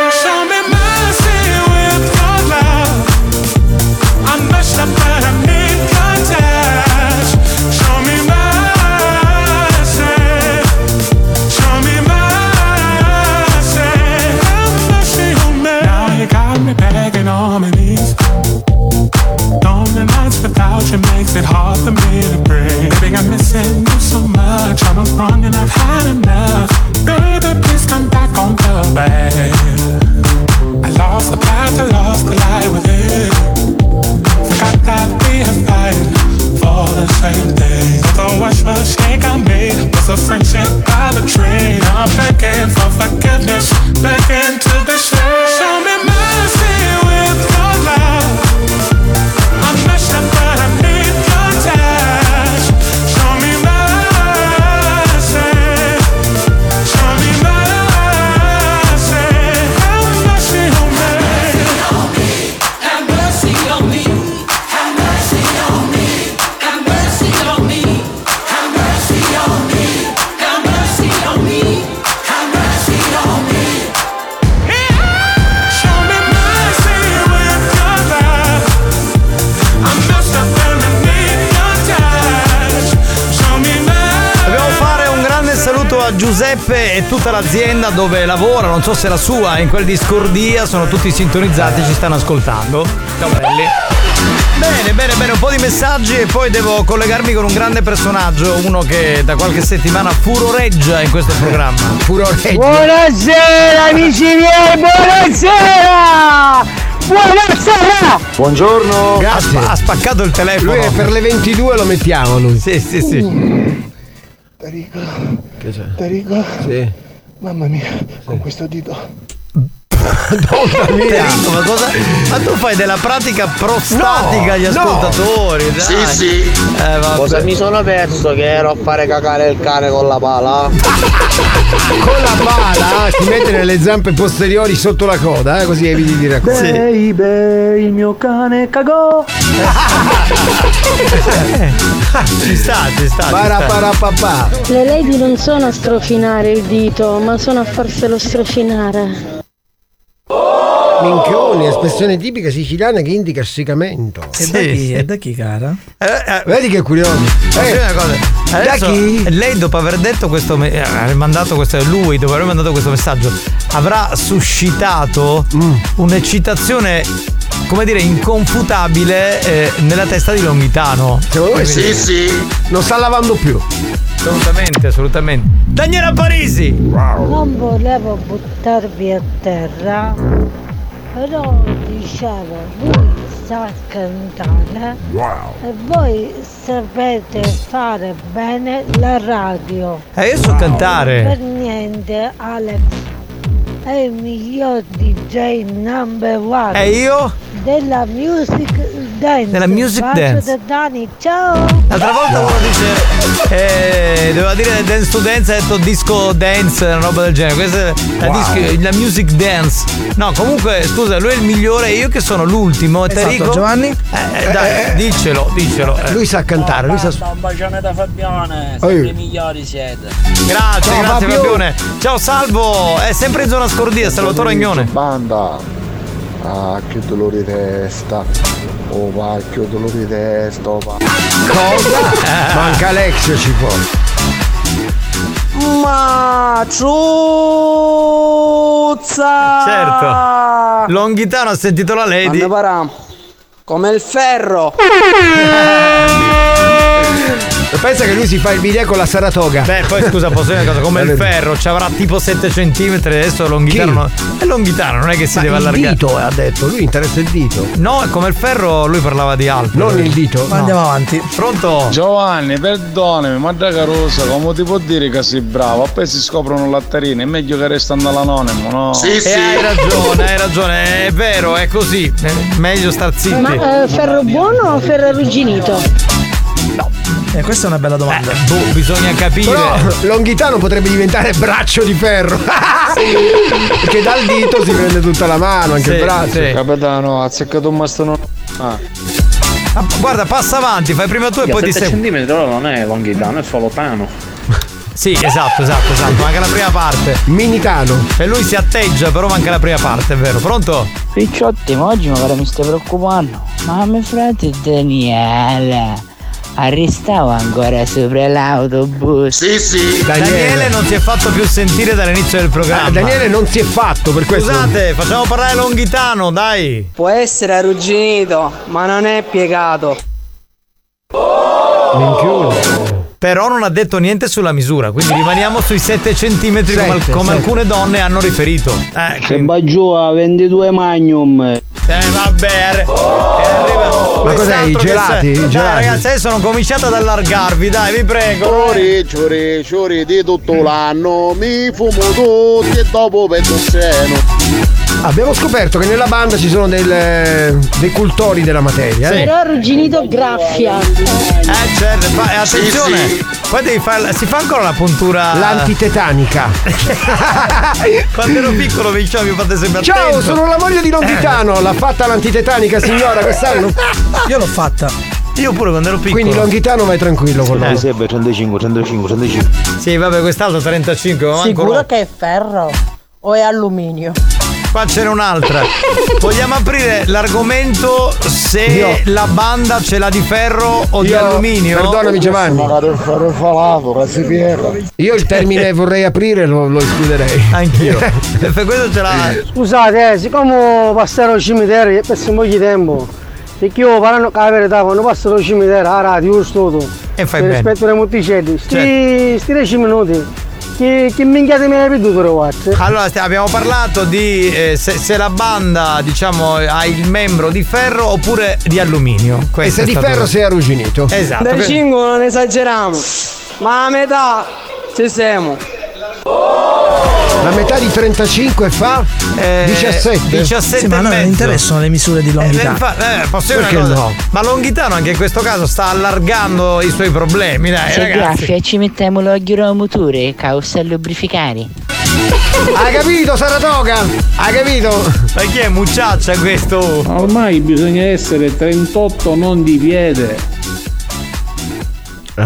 Speaker 59: you makes it hard for me to breathe. Baby, I'm missing you so much. I was wrong and I've had enough. Baby, please come back on the bed. I lost the path, I lost the light within. Forgot that we are fighting for the same thing. Don't watch mistake I made. Was a friendship by the train. I'm begging for forgiveness, begging to be saved.
Speaker 2: Giuseppe e tutta l'azienda dove lavora, non so se la sua, in quel di Scordia, sono tutti sintonizzati, ci stanno ascoltando. Ciao belli. Bene, bene, bene, un po' di messaggi e poi devo collegarmi con un grande personaggio, uno che da qualche settimana furoreggia in questo programma.
Speaker 5: Furoreggia.
Speaker 4: Buonasera amici miei, buonasera! Buonasera!
Speaker 5: Buongiorno.
Speaker 2: Ha, spa- ha spaccato il telefono.
Speaker 5: Lui è per le 22 lo mettiamo lui.
Speaker 2: Sì, sì, sì.
Speaker 45: Tarico,
Speaker 5: Che c'è?
Speaker 45: Tarico.
Speaker 5: Sì.
Speaker 45: Mamma mia, con questo dito. *laughs* *laughs*
Speaker 5: Mia.
Speaker 2: Ma cosa. Ma tu fai della pratica prostatica agli
Speaker 5: No, no.
Speaker 2: ascoltatori, dai.
Speaker 9: Sì, sì.
Speaker 2: Eh.
Speaker 4: Cosa mi sono perso che ero a fare cagare il cane con la pala? *laughs*
Speaker 5: Con la pala si mette nelle zampe posteriori sotto la coda, eh, così eviti di raccogliere.
Speaker 23: Baby, il mio cane cagò.
Speaker 2: ci sta, ci sta.
Speaker 5: Paraparapapà.
Speaker 39: Le lady non sono a strofinare il dito, ma sono a farselo strofinare.
Speaker 5: Minchioni, espressione tipica siciliana che indica essiccamento.
Speaker 23: E da chi? E da chi, cara?
Speaker 5: Vedi che curioso.
Speaker 2: Dire una cosa? Adesso,
Speaker 5: da chi?
Speaker 2: Lei dopo aver detto questo me- eh, aver mandato questo lui dopo aver mandato questo messaggio avrà suscitato
Speaker 5: Mm.
Speaker 2: un'eccitazione come dire inconfutabile eh, nella testa di Longhitano.
Speaker 5: Secondo me
Speaker 2: Quindi-
Speaker 5: sì. Non sta lavando più.
Speaker 2: Assolutamente, assolutamente. Daniela Parisi!
Speaker 60: Non volevo buttarvi a terra, però dicevo, lui sa cantare e voi sapete fare bene la radio.
Speaker 2: Eh, io so cantare.
Speaker 60: Per niente Alex è il miglior DJ number one.
Speaker 2: E io?
Speaker 60: Della music dance.
Speaker 2: Della music
Speaker 60: Bacio
Speaker 2: dance.
Speaker 60: da Dani, ciao!
Speaker 2: L'altra volta uno dice eh, doveva dire dance to dance, ha detto disco dance, una roba del genere. Questa è la,
Speaker 5: Wow.
Speaker 2: disco- la music dance. No, comunque, scusa, lui è il migliore, io che sono l'ultimo.
Speaker 23: Esatto,
Speaker 2: Enrico.
Speaker 23: Giovanni?
Speaker 2: Eh, eh, dai, diccelo, diccelo. eh.
Speaker 5: Lui sa cantare, lui sa.
Speaker 61: Un bacione da Fabione, siete i migliori siete.
Speaker 2: Grazie,
Speaker 5: Ciao,
Speaker 2: grazie
Speaker 5: Fabio.
Speaker 2: Fabione. Ciao Salvo, è sempre in zona scordia, Salvatore Agnone.
Speaker 9: Banda. Ah, che dolore di testa. Oh, va, che dolore di testa. oh, va.
Speaker 5: Cosa? *laughs* Manca Alexio ci può.
Speaker 60: Maciuzza!
Speaker 2: Certo. Longhitano ha sentito la lady.
Speaker 4: Quando parà? Come il ferro! *laughs*
Speaker 5: Pensa che lui si fa il video con la Saratoga.
Speaker 2: Beh, poi scusa, posso dire una cosa, come il ferro, ci avrà tipo 7 cm, adesso Longhitano. Non- È Longhitano, non è che si
Speaker 5: Ma
Speaker 2: deve
Speaker 5: il
Speaker 2: allargare.
Speaker 5: dito ha detto, lui interessa il dito.
Speaker 2: No, è come il ferro, lui parlava di altro.
Speaker 5: Non il dito.
Speaker 23: Ma andiamo avanti.
Speaker 2: Pronto?
Speaker 62: Giovanni, perdonami, ma da carosa, come ti può dire che sei bravo? Poi si scoprono latterine, è meglio che restano all'anonimo, no?
Speaker 2: E hai ragione, hai ragione, è vero, è così. È meglio star zitti.
Speaker 60: Ma eh, ferro buono o ferro arrugginito?
Speaker 23: Eh, questa è una bella domanda.
Speaker 2: boh, bisogna capire.
Speaker 5: Però Longhitano potrebbe diventare braccio di ferro. *laughs* Perché dal dito si prende tutta la mano, anche
Speaker 2: Sì,
Speaker 5: il braccio.
Speaker 2: sì.
Speaker 62: Capitano, ha azzeccato un mastone. Ah.
Speaker 2: Ah, guarda, passa avanti, fai prima tu e poi ti
Speaker 15: 7
Speaker 2: seguo.
Speaker 15: cm però non è longhitano, è solo tano.
Speaker 2: Sì, esatto, esatto, esatto. Manca la prima parte.
Speaker 5: Minitano.
Speaker 2: E lui si atteggia, però manca la prima parte, è vero. Pronto?
Speaker 37: Picciotti, ma oggi magari mi stai preoccupando. Ma mio frate Daniele arrestava ancora sopra l'autobus.
Speaker 9: Sì, sì.
Speaker 2: Daniele, non si è fatto più sentire dall'inizio del programma.
Speaker 5: Ah, Daniele non si è fatto per questo.
Speaker 2: Scusate, facciamo parlare Longhitano, dai.
Speaker 4: Può essere arrugginito, ma non è piegato.
Speaker 2: Però non ha detto niente sulla misura, quindi rimaniamo sui 7 cm come,
Speaker 4: Sette,
Speaker 2: come
Speaker 4: sette.
Speaker 2: alcune donne hanno riferito. Eh,
Speaker 4: Se a 22 magnum.
Speaker 2: eh, vabbè, arri- e arriva
Speaker 5: Ma cos'è, i gelati?
Speaker 2: se-
Speaker 5: I
Speaker 2: Dai,
Speaker 5: gelati?
Speaker 2: ragazzi, adesso non cominciate ad allargarvi, dai, vi prego.
Speaker 9: Ciori, ciori, ciori di tutto l'anno, mi fumo tutti e dopo vedo il seno.
Speaker 5: Abbiamo scoperto che nella banda ci sono del- dei cultori della materia. eh.
Speaker 60: Ferro arrugginito graffia.
Speaker 2: Eh certo, fa- eh, attenzione, poi devi fare, si fa ancora la puntura
Speaker 5: L'antitetanica. *laughs*
Speaker 2: Quando ero piccolo mi diceva mi fate sempre
Speaker 5: Ciao,
Speaker 2: attento.
Speaker 5: sono la moglie di Longhitano. L'ha fatta l'antitetanica signora quest'anno?
Speaker 23: Io l'ho fatta.
Speaker 2: Io pure quando ero piccolo.
Speaker 5: Quindi Longhitano vai tranquillo con loro.
Speaker 62: 35, 35, 35.
Speaker 2: Sì, vabbè, quest'altro 35, ma manco
Speaker 60: Sicuro
Speaker 2: no.
Speaker 60: che è ferro o è alluminio?
Speaker 2: Qua ce n'è un'altra. *laughs* Vogliamo aprire l'argomento se
Speaker 5: Io.
Speaker 2: la banda ce l'ha di ferro o di
Speaker 5: Io-
Speaker 2: alluminio?
Speaker 5: Perdonami Giovanni. Io il termine *laughs* vorrei aprire lo, lo escluderei.
Speaker 2: Anch'io. *laughs* Per questo ce l'ha.
Speaker 4: Scusate, eh, siccome passare al cimitero è per un po' di tempo, perché io parlando con la verità, quando passo al cimitero, a radio, io studio,
Speaker 2: E fai bene.
Speaker 4: rispetto ai monticelli, sti, sti 10 minuti, che, che minchiate mi hai veduto, ragazzi?
Speaker 2: Allora, st- abbiamo parlato di eh, se, se la banda, diciamo, ha il membro di ferro oppure di alluminio.
Speaker 5: E
Speaker 2: Questo
Speaker 5: se
Speaker 2: è
Speaker 5: di
Speaker 2: stato-
Speaker 5: ferro sei arrugginito.
Speaker 2: Esatto.
Speaker 4: Dai 5 non esageriamo.
Speaker 63: Ma a metà ci siamo.
Speaker 5: La metà di 35 fa 17.
Speaker 2: 17
Speaker 23: Sì, ma a non
Speaker 2: mezzo.
Speaker 23: interessano le misure di
Speaker 2: Eh,
Speaker 23: longità.
Speaker 2: infa- eh, posso dire
Speaker 5: no?
Speaker 2: Ma Longhitano anche in questo caso sta allargando i suoi problemi, dai,
Speaker 37: Se graffia ci mettiamo al motore, causa lubrificare.
Speaker 5: Hai capito, Saratoga? Hai capito?
Speaker 2: Ma chi è mucciaccia questo?
Speaker 64: Ormai bisogna essere 38 non di piede.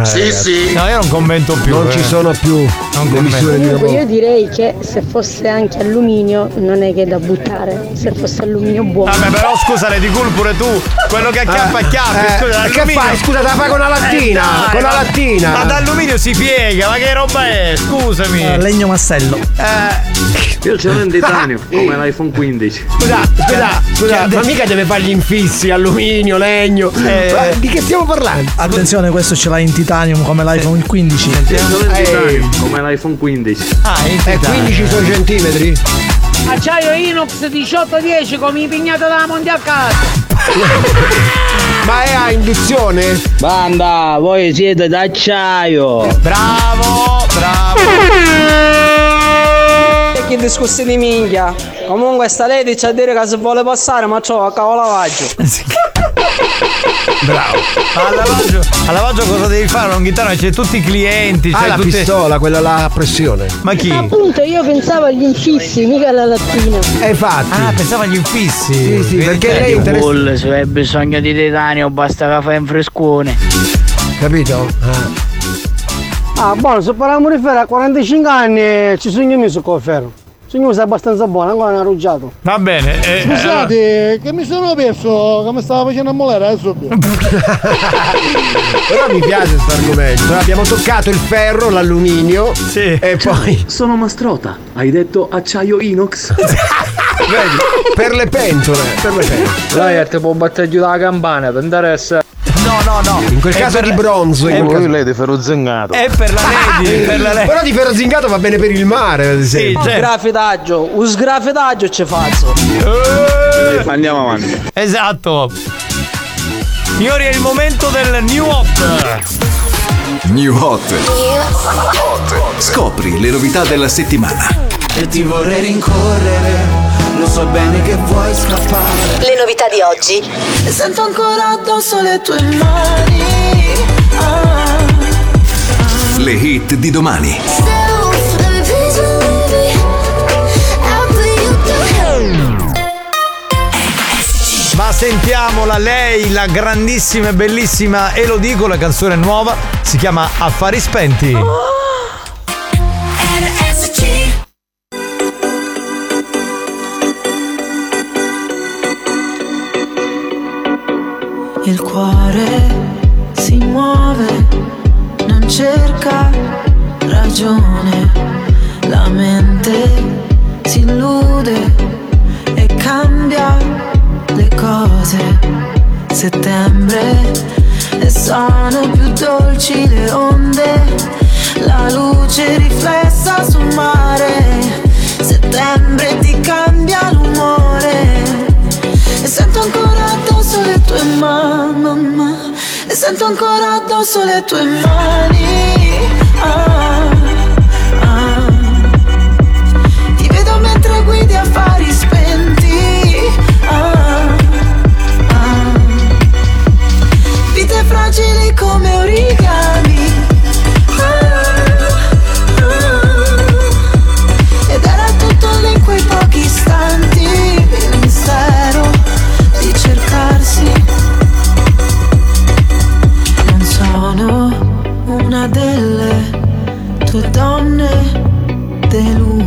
Speaker 2: Sì, sì. No, io non commento più.
Speaker 5: Non
Speaker 2: eh.
Speaker 5: ci sono più le
Speaker 2: commento.
Speaker 5: misure di
Speaker 39: Comunque io
Speaker 5: lavoro.
Speaker 39: direi che se fosse anche alluminio non è che è da buttare, se fosse alluminio buono.
Speaker 2: Vabbè, però scusa, Lady Cool pure tu, quello che acchiappa acchiappa,
Speaker 5: eh,
Speaker 2: scusa,
Speaker 5: che fai? Scusa, te la fai con la lattina,
Speaker 2: dai,
Speaker 5: con la
Speaker 2: ma-
Speaker 5: lattina.
Speaker 2: Ma d'alluminio si piega, ma che roba è? Scusami.
Speaker 23: Eh, legno massello.
Speaker 2: Eh,
Speaker 15: Io ce l'ho in titanio, *laughs* come l'iPhone 15.
Speaker 5: Scusa, scusa, scusa, ma mica deve fare gli infissi, alluminio, legno.
Speaker 2: Eh.
Speaker 5: Ma di che stiamo parlando?
Speaker 23: Attenzione, questo ce l'ha in titanium come l'iPhone 15.
Speaker 15: Ce l'ho in
Speaker 5: Ehi.
Speaker 15: titanio, come l'iPhone 15.
Speaker 2: ah, titano.
Speaker 5: 15 sono centimetri?
Speaker 63: Acciaio Inox 1810 come impegnata dalla Mondial Casa. *laughs*
Speaker 5: Ma è a induzione?
Speaker 65: Banda, voi siete d'acciaio.
Speaker 2: Bravo, bravo.
Speaker 63: E che discorsi di minchia. Comunque sta lady c'è a dire che se vuole passare ma c'ho a cavolo lavaggio. *laughs*
Speaker 2: Bravo. Al lavaggio, al lavaggio cosa devi fare? Longhitano c'è tutti i clienti,
Speaker 5: Ah,
Speaker 2: c'è
Speaker 5: la
Speaker 2: tutte...
Speaker 5: pistola, quella là a pressione.
Speaker 2: Ma chi?
Speaker 39: Appunto, io pensavo agli infissi, mica alla lattina.
Speaker 5: E infatti.
Speaker 2: Ah, pensavo agli infissi.
Speaker 5: Sì, sì, perché lei è interessa-
Speaker 37: Bull, se hai bisogno di titanio basta che fai un frescone.
Speaker 5: Capito? Ah.
Speaker 4: Ah, buono, se parliamo di ferro a 45 anni ci sono messo col ferro. Sono messo abbastanza buono, ancora non arruggiato.
Speaker 2: Va bene. eh,
Speaker 16: Scusate, che mi sono perso, che mi stava facendo ammolare adesso. *laughs*
Speaker 5: Però mi piace questo argomento. eh. Abbiamo toccato il ferro, l'alluminio
Speaker 2: Sì.
Speaker 5: e poi
Speaker 15: Sono Mastrota. Hai detto acciaio inox? *laughs*
Speaker 5: vedi, per le pentole, per le pentole.
Speaker 65: Lei ti può battere giù la campana, ti interessa?
Speaker 2: No, no, no.
Speaker 5: In quel
Speaker 2: È
Speaker 5: caso
Speaker 2: per-
Speaker 5: di bronzo, in
Speaker 2: è
Speaker 5: quel
Speaker 2: per-
Speaker 5: caso-
Speaker 66: lei di ferro zingato.
Speaker 2: È per la Lady, per la Lady.
Speaker 5: Però di ferro zingato va bene per il mare, ad
Speaker 2: Sì,
Speaker 5: esempio.
Speaker 2: certo.
Speaker 63: Sgrafitaggio, un sgrafitaggio ci faccio.
Speaker 2: Eh,
Speaker 66: Andiamo avanti.
Speaker 2: Esatto. Signori, è il momento del new hot.
Speaker 30: New Hot. Scopri le novità della settimana.
Speaker 34: E ti vorrei rincorrere, lo so bene che vuoi scappare.
Speaker 22: Le novità di oggi.
Speaker 34: E sento ancora addosso le tue mani. Ah.
Speaker 30: Le hit di domani.
Speaker 2: Ma sentiamola lei, la grandissima e bellissima Elodie con la canzone nuova, si chiama Affari spenti.
Speaker 34: Il cuore si muove, non cerca ragione, la mente si illude e cambia le cose. Settembre e sono più dolci le onde, la luce riflessa sul mare. Settembre ti cambia tue mani E sento ancora addosso le tue mani Ah, ah. Ti vedo mentre guidi affari spenti Ah, ah. Vite fragili come origami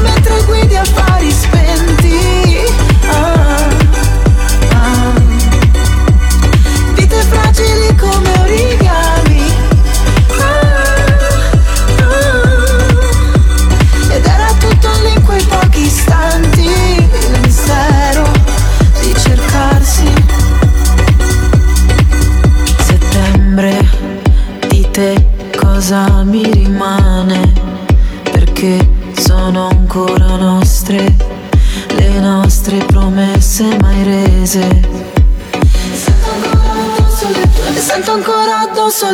Speaker 34: Mentre guidi affari spenti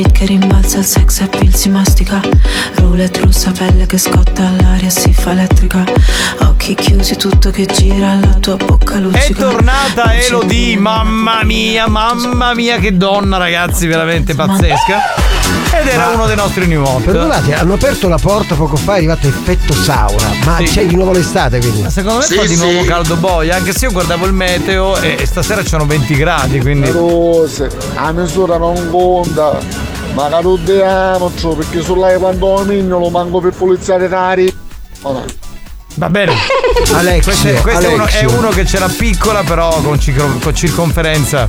Speaker 34: Beat che rimbalza, il sex appeal si mastica Roulette russa, pelle che scotta, l'aria si fa elettrica Occhi chiusi, tutto che gira, la tua bocca
Speaker 2: È
Speaker 34: luccica
Speaker 2: tornata Elodie, mamma mia, mamma mia che donna ragazzi, veramente pazzesca. Ed era
Speaker 5: Ma-
Speaker 2: uno dei nostri new hot.
Speaker 5: Perdonate, hanno aperto la porta poco fa, è arrivato effetto sauna. Ma
Speaker 2: Sì.
Speaker 5: c'è di nuovo l'estate quindi.
Speaker 2: Ma secondo me fa di nuovo caldo boia, anche se io guardavo il meteo e, e stasera c'erano 20 gradi, quindi.
Speaker 9: Rose, la misura non conta. Ma carudiamoci perché sulla condominio lo manco per puliziare cari.
Speaker 2: Va bene. *laughs*
Speaker 5: Alexio,
Speaker 2: questo è, questo è uno, è uno che c'era piccola, però con, con circonferenza.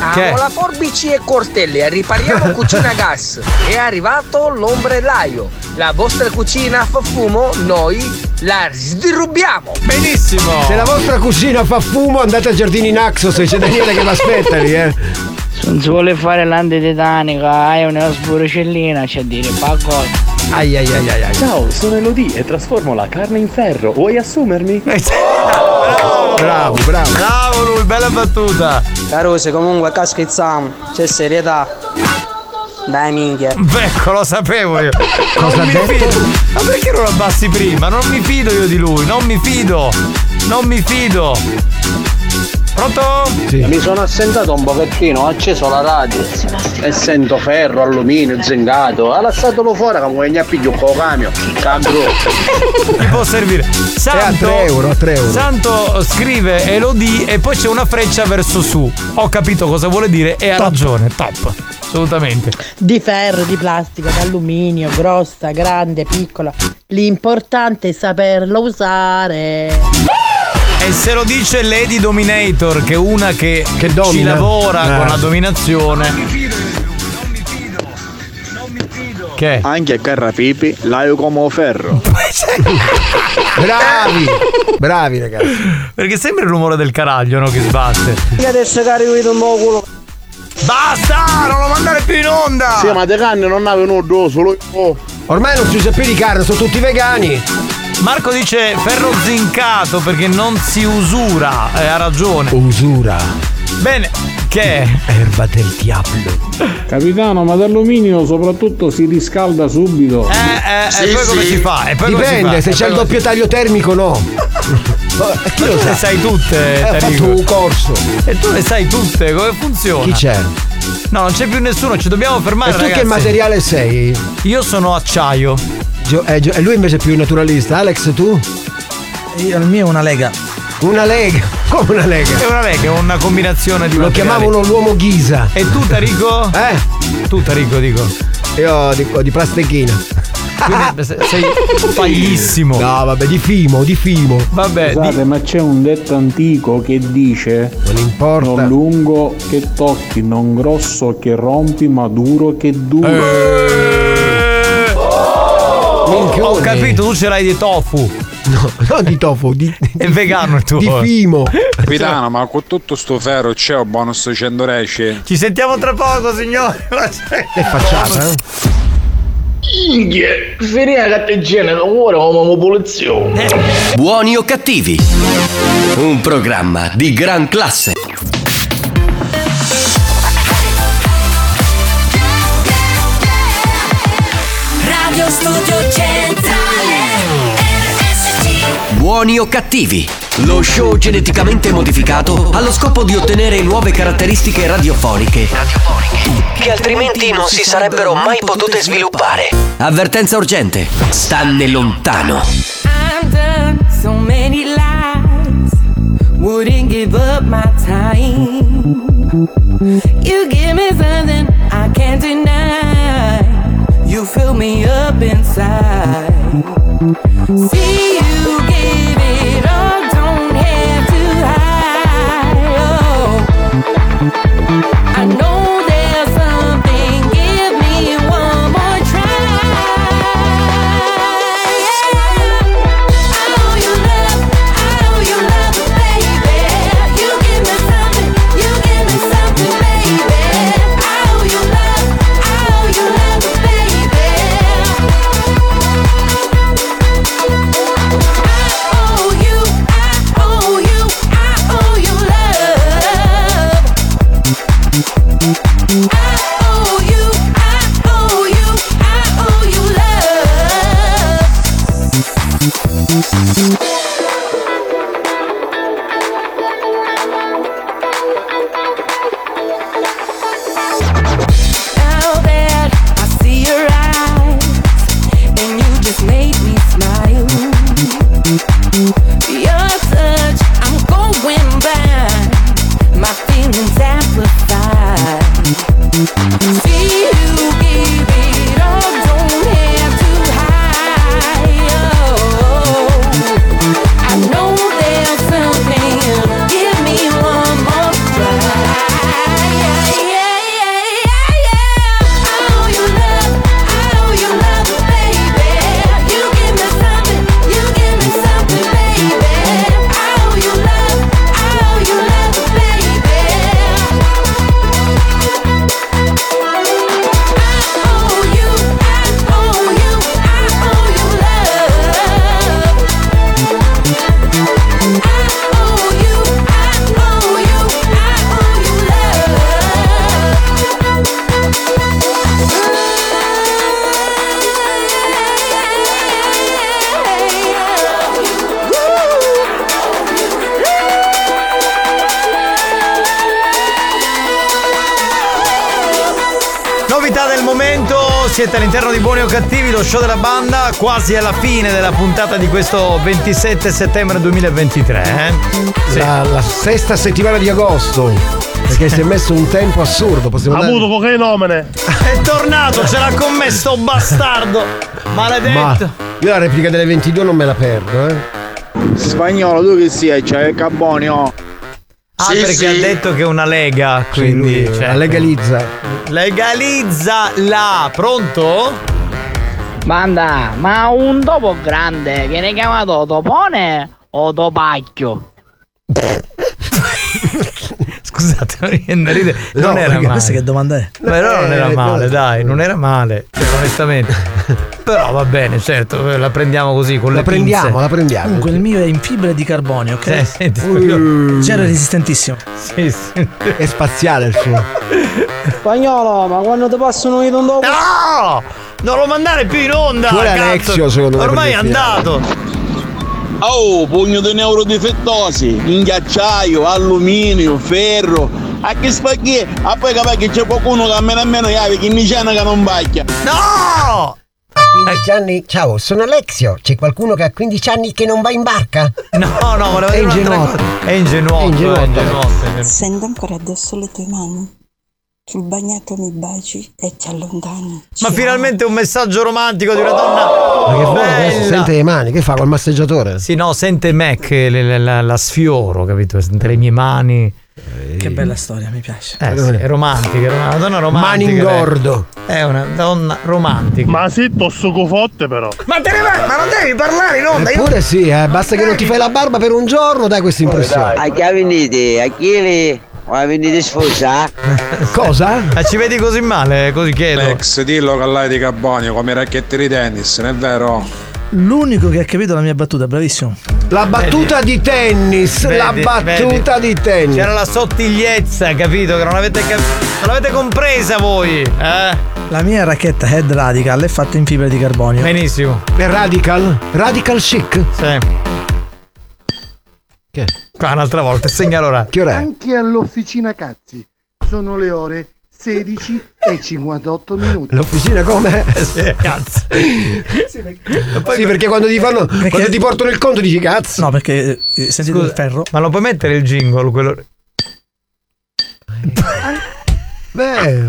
Speaker 67: Amo la forbici e coltelli, ripariamo *laughs* cucina gas. È arrivato l'ombrellaio. La vostra cucina fa fumo, noi la sdirubiamo.
Speaker 2: Benissimo.
Speaker 5: Se la vostra cucina fa fumo, andate a Giardini Naxos c'è Daniele che vi aspetta lì, eh.
Speaker 37: Non si vuole fare l'antitetanica, hai una sburocellina, c'è a dire, pago.
Speaker 5: Ai ai ai ai ai.
Speaker 68: Ciao, sono Elodie e trasformo la carne in ferro. Vuoi assumermi?
Speaker 5: Bravo, bravo.
Speaker 2: Bravo lui, bella battuta.
Speaker 4: Carose, comunque qua scherziamo, c'è serietà. Dai minchia.
Speaker 2: Ecco, lo sapevo io.
Speaker 4: Cosa
Speaker 2: non mi
Speaker 4: detto?
Speaker 2: fido. Ma perché non lo abbassi prima? Non mi fido io di lui, non mi fido. Non mi fido. Pronto?
Speaker 19: Mi sono assentato un pochettino, ho acceso la radio e sento ferro, alluminio, zingato. Ha lasciatelo fuori che vuoi ne piglio con camion. Cambio.
Speaker 2: Mi può servire. Santo,
Speaker 5: tre euro, a tre euro.
Speaker 2: Santo scrive Elodie e poi c'è una freccia verso su. Ho capito cosa vuole dire e ha ragione. Top. Assolutamente.
Speaker 69: Di ferro, di plastica, d'alluminio, grossa, grande, piccola. L'importante è saperlo usare.
Speaker 2: E se lo dice Lady Dominator, che è una che, ci
Speaker 5: domina.
Speaker 2: lavora
Speaker 5: Eh.
Speaker 2: con la dominazione. Che?
Speaker 19: Anche a Carrapipi l'aio come ferro. *laughs* *laughs*
Speaker 5: Bravi! Bravi ragazzi.
Speaker 2: Perché sembra il rumore del caraglio, no? Che sbatte.
Speaker 4: Che adesso carico un po' culo.
Speaker 2: Basta! Non lo mandare più in onda!
Speaker 9: Sì, ma te canne non avevano due, solo io.
Speaker 5: Ormai non si usa più di carne, sono tutti vegani.
Speaker 2: Marco dice ferro zincato perché non si usura. Eh, ha ragione.
Speaker 5: Usura.
Speaker 2: Bene, che è?
Speaker 5: Erba del diavolo.
Speaker 70: Capitano, ma d'alluminio soprattutto si riscalda subito.
Speaker 2: Eh, eh, e poi come si fa? E poi si
Speaker 5: Dipende,
Speaker 2: fa?
Speaker 5: se
Speaker 2: E
Speaker 5: c'è il doppio taglio termico no. *laughs* Chi
Speaker 2: Ma
Speaker 5: lo
Speaker 2: tu
Speaker 5: sa?
Speaker 2: le sai tutte,
Speaker 5: Eh, ho
Speaker 2: Tarico.
Speaker 5: fatto un corso.
Speaker 2: E tu le sai tutte, come funziona?
Speaker 5: Chi c'è?
Speaker 2: No, non c'è più nessuno, ci dobbiamo fermare.
Speaker 5: E tu che
Speaker 2: ragazzi.
Speaker 5: materiale sei?
Speaker 2: Io sono acciaio.
Speaker 5: Gio- eh, Gio- e lui invece è più naturalista. Alex, tu?
Speaker 23: Io, il mio è una lega.
Speaker 5: Una lega. Come una lega?
Speaker 2: È una lega, è una combinazione di
Speaker 5: Lo
Speaker 2: materiali.
Speaker 5: chiamavano l'uomo Ghisa.
Speaker 2: E tu, Tarico?
Speaker 5: Eh?
Speaker 2: Tu, Tarico, dico.
Speaker 5: Io dico di plastichina.
Speaker 2: Quindi *laughs* se- sei faglissimo.
Speaker 5: No, vabbè, di fimo, di fimo.
Speaker 2: Vabbè,
Speaker 70: Scusate, ma c'è un detto antico che dice:
Speaker 5: Non importa.
Speaker 70: Non lungo che tocchi, non grosso che rompi, ma duro che duro.
Speaker 5: Minchione.
Speaker 2: Ho capito, tu ce l'hai di tofu.
Speaker 5: No, non di tofu, di, *laughs*
Speaker 2: È vegano il tuo.
Speaker 5: di fimo.
Speaker 71: Capitano, ma con tutto sto ferro c'è un bonus 100 resci?
Speaker 2: Ci sentiamo tra poco, signori.
Speaker 5: Che facciata, eh?
Speaker 19: Inghie, finire la catteggina, ora come pulizia.
Speaker 1: Buoni o cattivi? Un programma di gran classe. Buoni o cattivi? Lo show geneticamente modificato allo scopo di ottenere nuove caratteristiche radiofoniche che altrimenti non si sarebbero mai potute sviluppare. Avvertenza urgente. Stanne lontano.
Speaker 72: I'm done so many lies Wouldn't give up my time You give me something I can't deny
Speaker 34: inside. See
Speaker 2: lo show della banda, quasi alla fine della puntata di questo 27 settembre 2023. Eh? Sì.
Speaker 5: La, la sesta settimana di agosto. Perché si è messo un tempo assurdo. Possiamo
Speaker 2: Ha avuto
Speaker 16: cocainomane. *laughs*
Speaker 2: È tornato, ce l'ha con me sto bastardo.
Speaker 5: Ma
Speaker 2: Maledetto.
Speaker 5: io la replica delle 22 non me la perdo, eh.
Speaker 73: Spagnolo, tu che sei? C'hai il carbonio?
Speaker 2: Ah, perché ha detto che è una lega, quindi.
Speaker 5: lui
Speaker 2: cioè,
Speaker 5: la legalizza.
Speaker 2: Legalizza là, pronto?
Speaker 37: Banda, ma un topo grande viene chiamato topone o topacchio? *laughs*
Speaker 2: Scusate, non viene ridere.
Speaker 23: No,
Speaker 2: non era male.
Speaker 23: questa che domanda è?
Speaker 2: Però non era
Speaker 23: Eh,
Speaker 2: male,
Speaker 23: no.
Speaker 2: dai, non era male, cioè, onestamente. *laughs* Però va bene, certo, la prendiamo così con le pinze.
Speaker 23: Comunque il mio è in fibra di carbonio, ok?
Speaker 2: Sì, senti,
Speaker 23: Uh, Zero resistentissimo.
Speaker 2: Sì, sì.
Speaker 5: È spaziale il suo. *laughs*
Speaker 4: Spagnolo, ma quando ti passano i dopo?
Speaker 2: No! Non lo mandare più in onda! Cazzo.
Speaker 5: Alexio, secondo me,
Speaker 2: Ormai è andato!
Speaker 19: Oh, pugno di neurodifettosi, in ghiacciaio, alluminio, ferro. A che spaghetti? A poi capire che c'è qualcuno che almeno almeno chiave, che mi c'è che non bacchia.
Speaker 2: No!
Speaker 29: 15 anni, ciao, sono Alexio. C'è qualcuno che ha 15 anni che non va in barca?
Speaker 2: No, no, volevo
Speaker 29: È
Speaker 2: dire
Speaker 29: ingenuotto.
Speaker 2: cosa. È ingenuotto, è
Speaker 29: ingenuotto.
Speaker 74: Sento ancora addosso le tue mani. Sul bagnato mi baci e ti allontani.
Speaker 2: Ma finalmente un messaggio romantico di una donna.
Speaker 5: Ma che buono
Speaker 2: bella.
Speaker 5: questo, sente le mani, che fa col massaggiatore?
Speaker 2: Sì, no, sente me che le- le- la, la sfioro, capito? Sente le mie mani.
Speaker 23: Che bella storia, mi piace.
Speaker 2: Eh, sì, è romantica, è una donna romantica.
Speaker 5: Mani in
Speaker 2: lei.
Speaker 5: gordo.
Speaker 2: È una donna romantica.
Speaker 16: Ma sì, tossuco forte però.
Speaker 29: Ma te ne vai, ma non devi parlare in onda. io-
Speaker 5: Eppure sì, eh, basta che non ti fai la barba per un giorno, dai questa impressione.
Speaker 75: A chi venite? A chi Ma venite sposa? *laughs*
Speaker 5: Cosa?
Speaker 2: Ma ci vedi così male? Così chiedo.
Speaker 71: Alex, dillo che l'hai di carbonio come racchette di tennis, non è vero?
Speaker 23: L'unico che ha capito la mia battuta, bravissimo.
Speaker 5: La battuta di tennis, la
Speaker 2: Vedi,
Speaker 5: battuta
Speaker 2: vedi.
Speaker 5: di tennis.
Speaker 2: C'era la sottigliezza, capito? Che non avete, cap- non l'avete compresa voi. Eh?
Speaker 23: La mia racchetta Head Radical è fatta in fibra di carbonio.
Speaker 2: Benissimo.
Speaker 5: È radical? Radical chic?
Speaker 2: Sì.
Speaker 5: Che?
Speaker 2: Qua un'altra volta, segnalo ora.
Speaker 5: Che ora è?
Speaker 16: Anche all'officina cazzi. Sono le ore 16 e 58 minuti.
Speaker 5: L'officina come? *laughs*
Speaker 2: sì, cazzo.
Speaker 5: sì, perché quando ti fanno quando ti portano il conto dici cazzo.
Speaker 23: No, perché eh, sentite il ferro.
Speaker 2: Ma lo puoi mettere il jingle? Quello...
Speaker 5: Beh.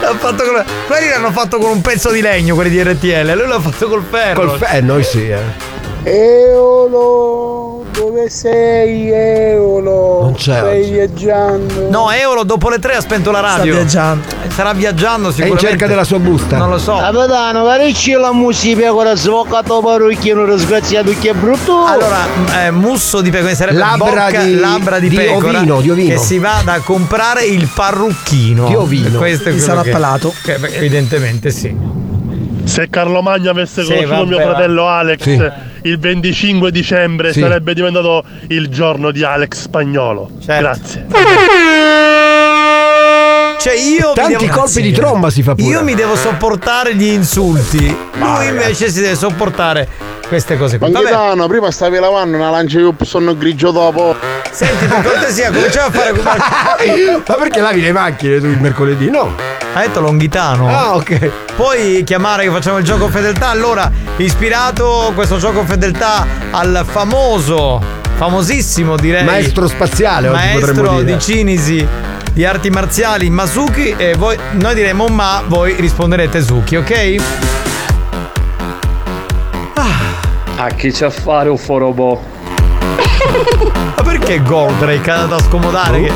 Speaker 2: L'ha fatto con... Quelli l'hanno fatto con un pezzo di legno, quelli di RTL, lui l'ha fatto col ferro.
Speaker 5: Col fe- eh, noi sì, eh.
Speaker 16: Eolo, dove sei Eolo?
Speaker 5: Non c'è
Speaker 16: Stai
Speaker 5: oggi.
Speaker 16: viaggiando.
Speaker 2: No, Eolo dopo le tre ha spento la radio.
Speaker 23: viaggiando.
Speaker 2: Starà viaggiando
Speaker 5: È in
Speaker 2: sicuramente.
Speaker 5: cerca della sua busta.
Speaker 2: Non lo so.
Speaker 16: Capitano, carecci la musica pecora svoccato parrucchino disgraziato che è brutto.
Speaker 2: Allora, eh, musso di pecora sarebbe
Speaker 5: Labbra
Speaker 2: bocca,
Speaker 5: di-
Speaker 2: labbra di,
Speaker 5: di
Speaker 2: pecora
Speaker 5: ovino, di ovino.
Speaker 2: che si va a comprare il parrucchino.
Speaker 5: Di ovino.
Speaker 2: Questo è quello
Speaker 23: sarà
Speaker 2: che-
Speaker 23: pelato.
Speaker 2: che- evidentemente sì.
Speaker 76: Se Carlo Magno avesse
Speaker 2: Sì,
Speaker 76: conosciuto mio
Speaker 2: vabbè, va.
Speaker 76: fratello Alex
Speaker 5: Sì.
Speaker 76: il 25 dicembre
Speaker 5: Sì.
Speaker 76: sarebbe diventato il giorno di Alex Spagnolo.
Speaker 2: Certo.
Speaker 76: Grazie.
Speaker 2: Cioè io mi
Speaker 5: Tanti
Speaker 2: devo-
Speaker 5: colpi di tromba si fa pure.
Speaker 2: Io mi devo sopportare gli insulti. Lui invece si deve sopportare queste cose qui. Vabbè,
Speaker 9: Manghitano, prima stavi lavando una lancia di sonno grigio dopo.
Speaker 2: senti, per cortesia, cominciamo a fare *laughs*
Speaker 5: Ma perché lavi le macchine tu il mercoledì? No.
Speaker 2: Ha detto Longhitano.
Speaker 5: Ah, ok.
Speaker 2: Puoi chiamare che facciamo il gioco fedeltà? Allora, ispirato questo gioco fedeltà al famoso, famosissimo direi.
Speaker 5: Maestro spaziale, oggi potremmo
Speaker 2: Maestro
Speaker 5: dire.
Speaker 2: di Cinisi di arti marziali Masuki e voi, noi diremo ma, voi risponderete Suki, ok?
Speaker 15: A chi c'è a fare un forobo?
Speaker 2: Ma perché Goldrake è andato a scomodare? Che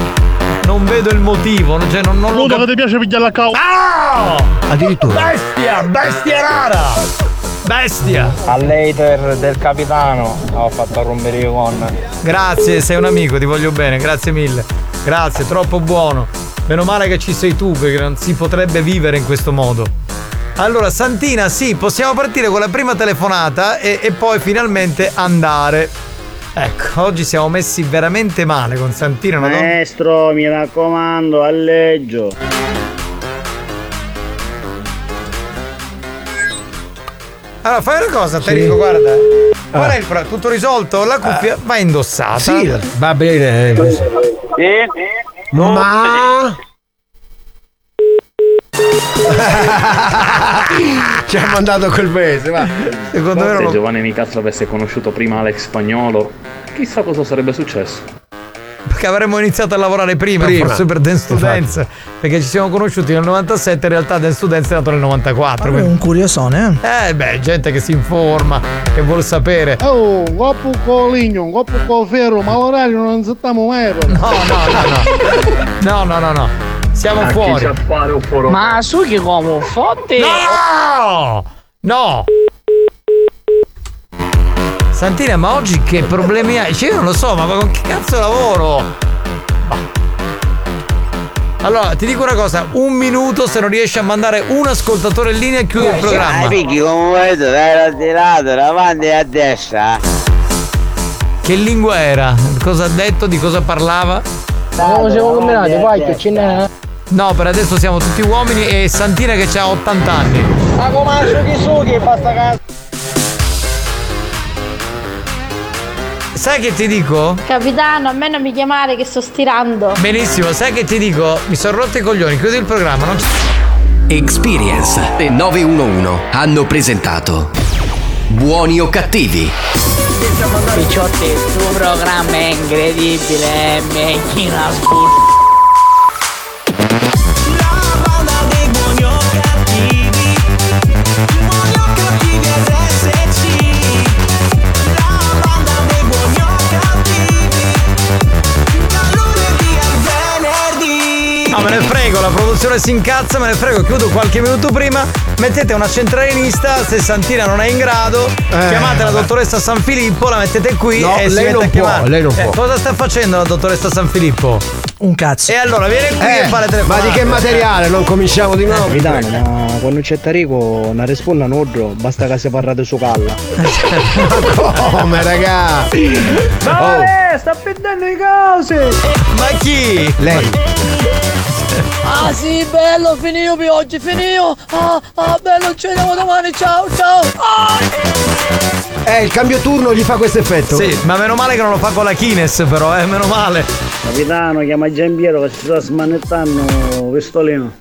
Speaker 2: non vedo il motivo, cioè non, non lo
Speaker 76: Luca,
Speaker 2: cap-
Speaker 76: ti piace pigliare la cau?
Speaker 2: Ah!
Speaker 5: Addirittura.
Speaker 2: Bestia, bestia rara! Bestia!
Speaker 4: All'hater del capitano ho fatto rompere i con.
Speaker 2: Grazie, sei un amico, ti voglio bene, grazie mille. Grazie, troppo buono. Meno male che ci sei tu, perché non si potrebbe vivere in questo modo. Allora, Santina, sì, possiamo partire con la prima telefonata e, e poi finalmente andare. Ecco, oggi siamo messi veramente male con donna-
Speaker 4: Maestro, mi raccomando, alleggio.
Speaker 2: Allora, fai una cosa, Terrico, guarda. Qual è il pro- tutto risolto? La cuffia va indossata.
Speaker 5: Sì, va bene. Ma *laughs* ci ha mandato quel mese, va.
Speaker 2: Secondo me
Speaker 15: Se
Speaker 2: lo-
Speaker 15: Giovanni Nicastro avesse conosciuto prima Alex Spagnolo, chissà cosa sarebbe successo.
Speaker 2: Perché avremmo iniziato a lavorare prima,
Speaker 15: Prima.
Speaker 2: forse per Dance Students. Perché ci siamo conosciuti nel 97, in realtà Dance Students è nato nel 94.
Speaker 23: È un curiosone,
Speaker 2: Eh beh, gente che si informa, che vuol sapere.
Speaker 16: Oh, un coppo con ligno, un coppo con ferro, ma l'orario non sappiamo mai.
Speaker 2: No, no, no, no. No, no, no, no. Siamo
Speaker 15: A chi
Speaker 2: fuori.
Speaker 4: Ma su che come fotti?
Speaker 2: No! No! Santina, ma oggi che problemi hai? Cioè, io non lo so, ma con che cazzo lavoro? Allora, ti dico una cosa, un minuto se non riesci a mandare un ascoltatore in linea chiudo il programma.
Speaker 75: Picchi come vedo, dai di lato, davanti e a destra.
Speaker 2: Che lingua era? Cosa ha detto? Di cosa parlava?
Speaker 4: Non siamo combinati, vai che ce n'è.
Speaker 2: No, per adesso siamo tutti uomini e Santina che ha 80 anni.
Speaker 4: Ma come che su che basta cazzo.
Speaker 2: Sai che ti dico?
Speaker 77: Capitano, a me non mi chiamare che sto stirando.
Speaker 2: Benissimo, sai che ti dico? Mi sono rotto i coglioni, chiudi il programma, non.
Speaker 1: Experience e 911 hanno presentato Buoni o cattivi?
Speaker 34: Picciotti, il tuo programma è incredibile, mi china sputa.
Speaker 2: Frego, la produzione si incazza, me ne frego, chiudo qualche minuto prima, mettete una centralinista, se Santina non è in grado,
Speaker 5: Eh,
Speaker 2: chiamate la dottoressa San Filippo, la mettete qui
Speaker 5: No,
Speaker 2: e si
Speaker 5: lei
Speaker 2: mette
Speaker 5: non
Speaker 2: a
Speaker 5: può, lei non
Speaker 2: Eh,
Speaker 5: può.
Speaker 2: Cosa sta facendo la dottoressa San Filippo?
Speaker 23: Un cazzo.
Speaker 2: E allora viene qui
Speaker 5: Eh,
Speaker 2: e fa le
Speaker 5: ma
Speaker 2: telefonate.
Speaker 5: di che materiale? Non cominciamo di nuovo.
Speaker 4: Capitano, ma quando c'è Tarico non risponde a Nodro, basta che si parlate su calla. *laughs*
Speaker 5: Come raga?
Speaker 4: Vale, sta perdendo i cose!
Speaker 2: Ma chi?
Speaker 5: Lei.
Speaker 78: Ah sì, bello, finito per oggi, finito. Ah, ah, bello, ci vediamo domani, ciao, ciao. Ah.
Speaker 5: Eh, il cambio turno gli fa questo effetto.
Speaker 2: Sì, ma meno male che non lo fa con la Kines però, eh, meno male.
Speaker 4: Capitano, chiama Giampiero che si sta smanettando pistolino.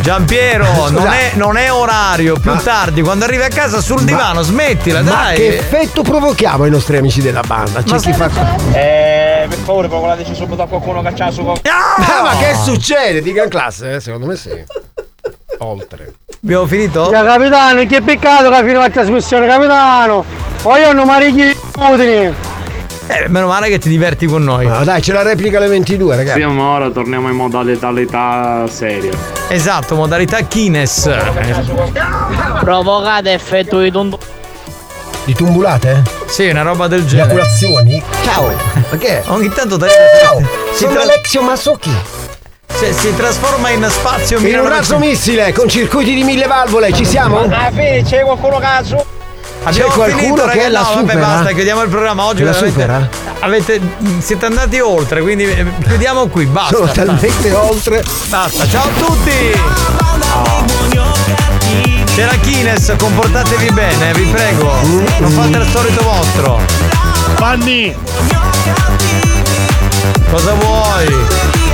Speaker 2: Giampiero,
Speaker 5: Scusa.
Speaker 2: non è, non è orario, più tardi, quando arrivi a casa sul divano, smettila,
Speaker 5: Ma
Speaker 2: dai.
Speaker 5: che effetto provochiamo ai nostri amici della banda? C'è
Speaker 2: Ma
Speaker 5: chi fa.
Speaker 4: Eh, per favore, pocolateci subito a qualcuno che c'ha su
Speaker 5: Ah, ma che succede? Di gran classe, eh? Secondo me sì. oltre.
Speaker 2: Abbiamo finito?
Speaker 4: Ya, capitano, che peccato che fino alla trasmissione, capitano! Poi mi righi utili!
Speaker 2: Eh, meno male che ti diverti con noi.
Speaker 5: Ma dai, c'è la replica alle 22, ragazzi.
Speaker 15: Sì, ma ora torniamo in modalità seria.
Speaker 2: Esatto, modalità Kines.
Speaker 37: Provocate effetto di tonto.
Speaker 5: Di tumbulate?
Speaker 2: Sì, una roba del genere.
Speaker 5: Eiaculazioni? Ciao. Ma che?
Speaker 2: Ogni tanto dai.
Speaker 5: Ciao. Sono
Speaker 2: tra-
Speaker 5: Alexio Masocchi.
Speaker 2: si- si trasforma in spazio
Speaker 5: In un
Speaker 2: 1900.
Speaker 5: razzo missile con circuiti di mille valvole, ci siamo?
Speaker 4: Alla fine c'è qualcuno cazzo!
Speaker 2: Abbiamo
Speaker 5: C'è qualcuno
Speaker 2: finito,
Speaker 5: che
Speaker 2: ragazzi.
Speaker 5: la
Speaker 2: no, vabbè,
Speaker 5: supera?
Speaker 2: basta, chiudiamo il programma oggi.
Speaker 5: Che la supera?
Speaker 2: Avete, siete andati oltre, quindi eh, chiudiamo qui, basta.
Speaker 5: Sono talmente oltre.
Speaker 2: Basta, ciao a tutti! C'era Kines, comportatevi bene, vi prego. Non fate il solito vostro.
Speaker 34: Fanni!
Speaker 2: Cosa vuoi?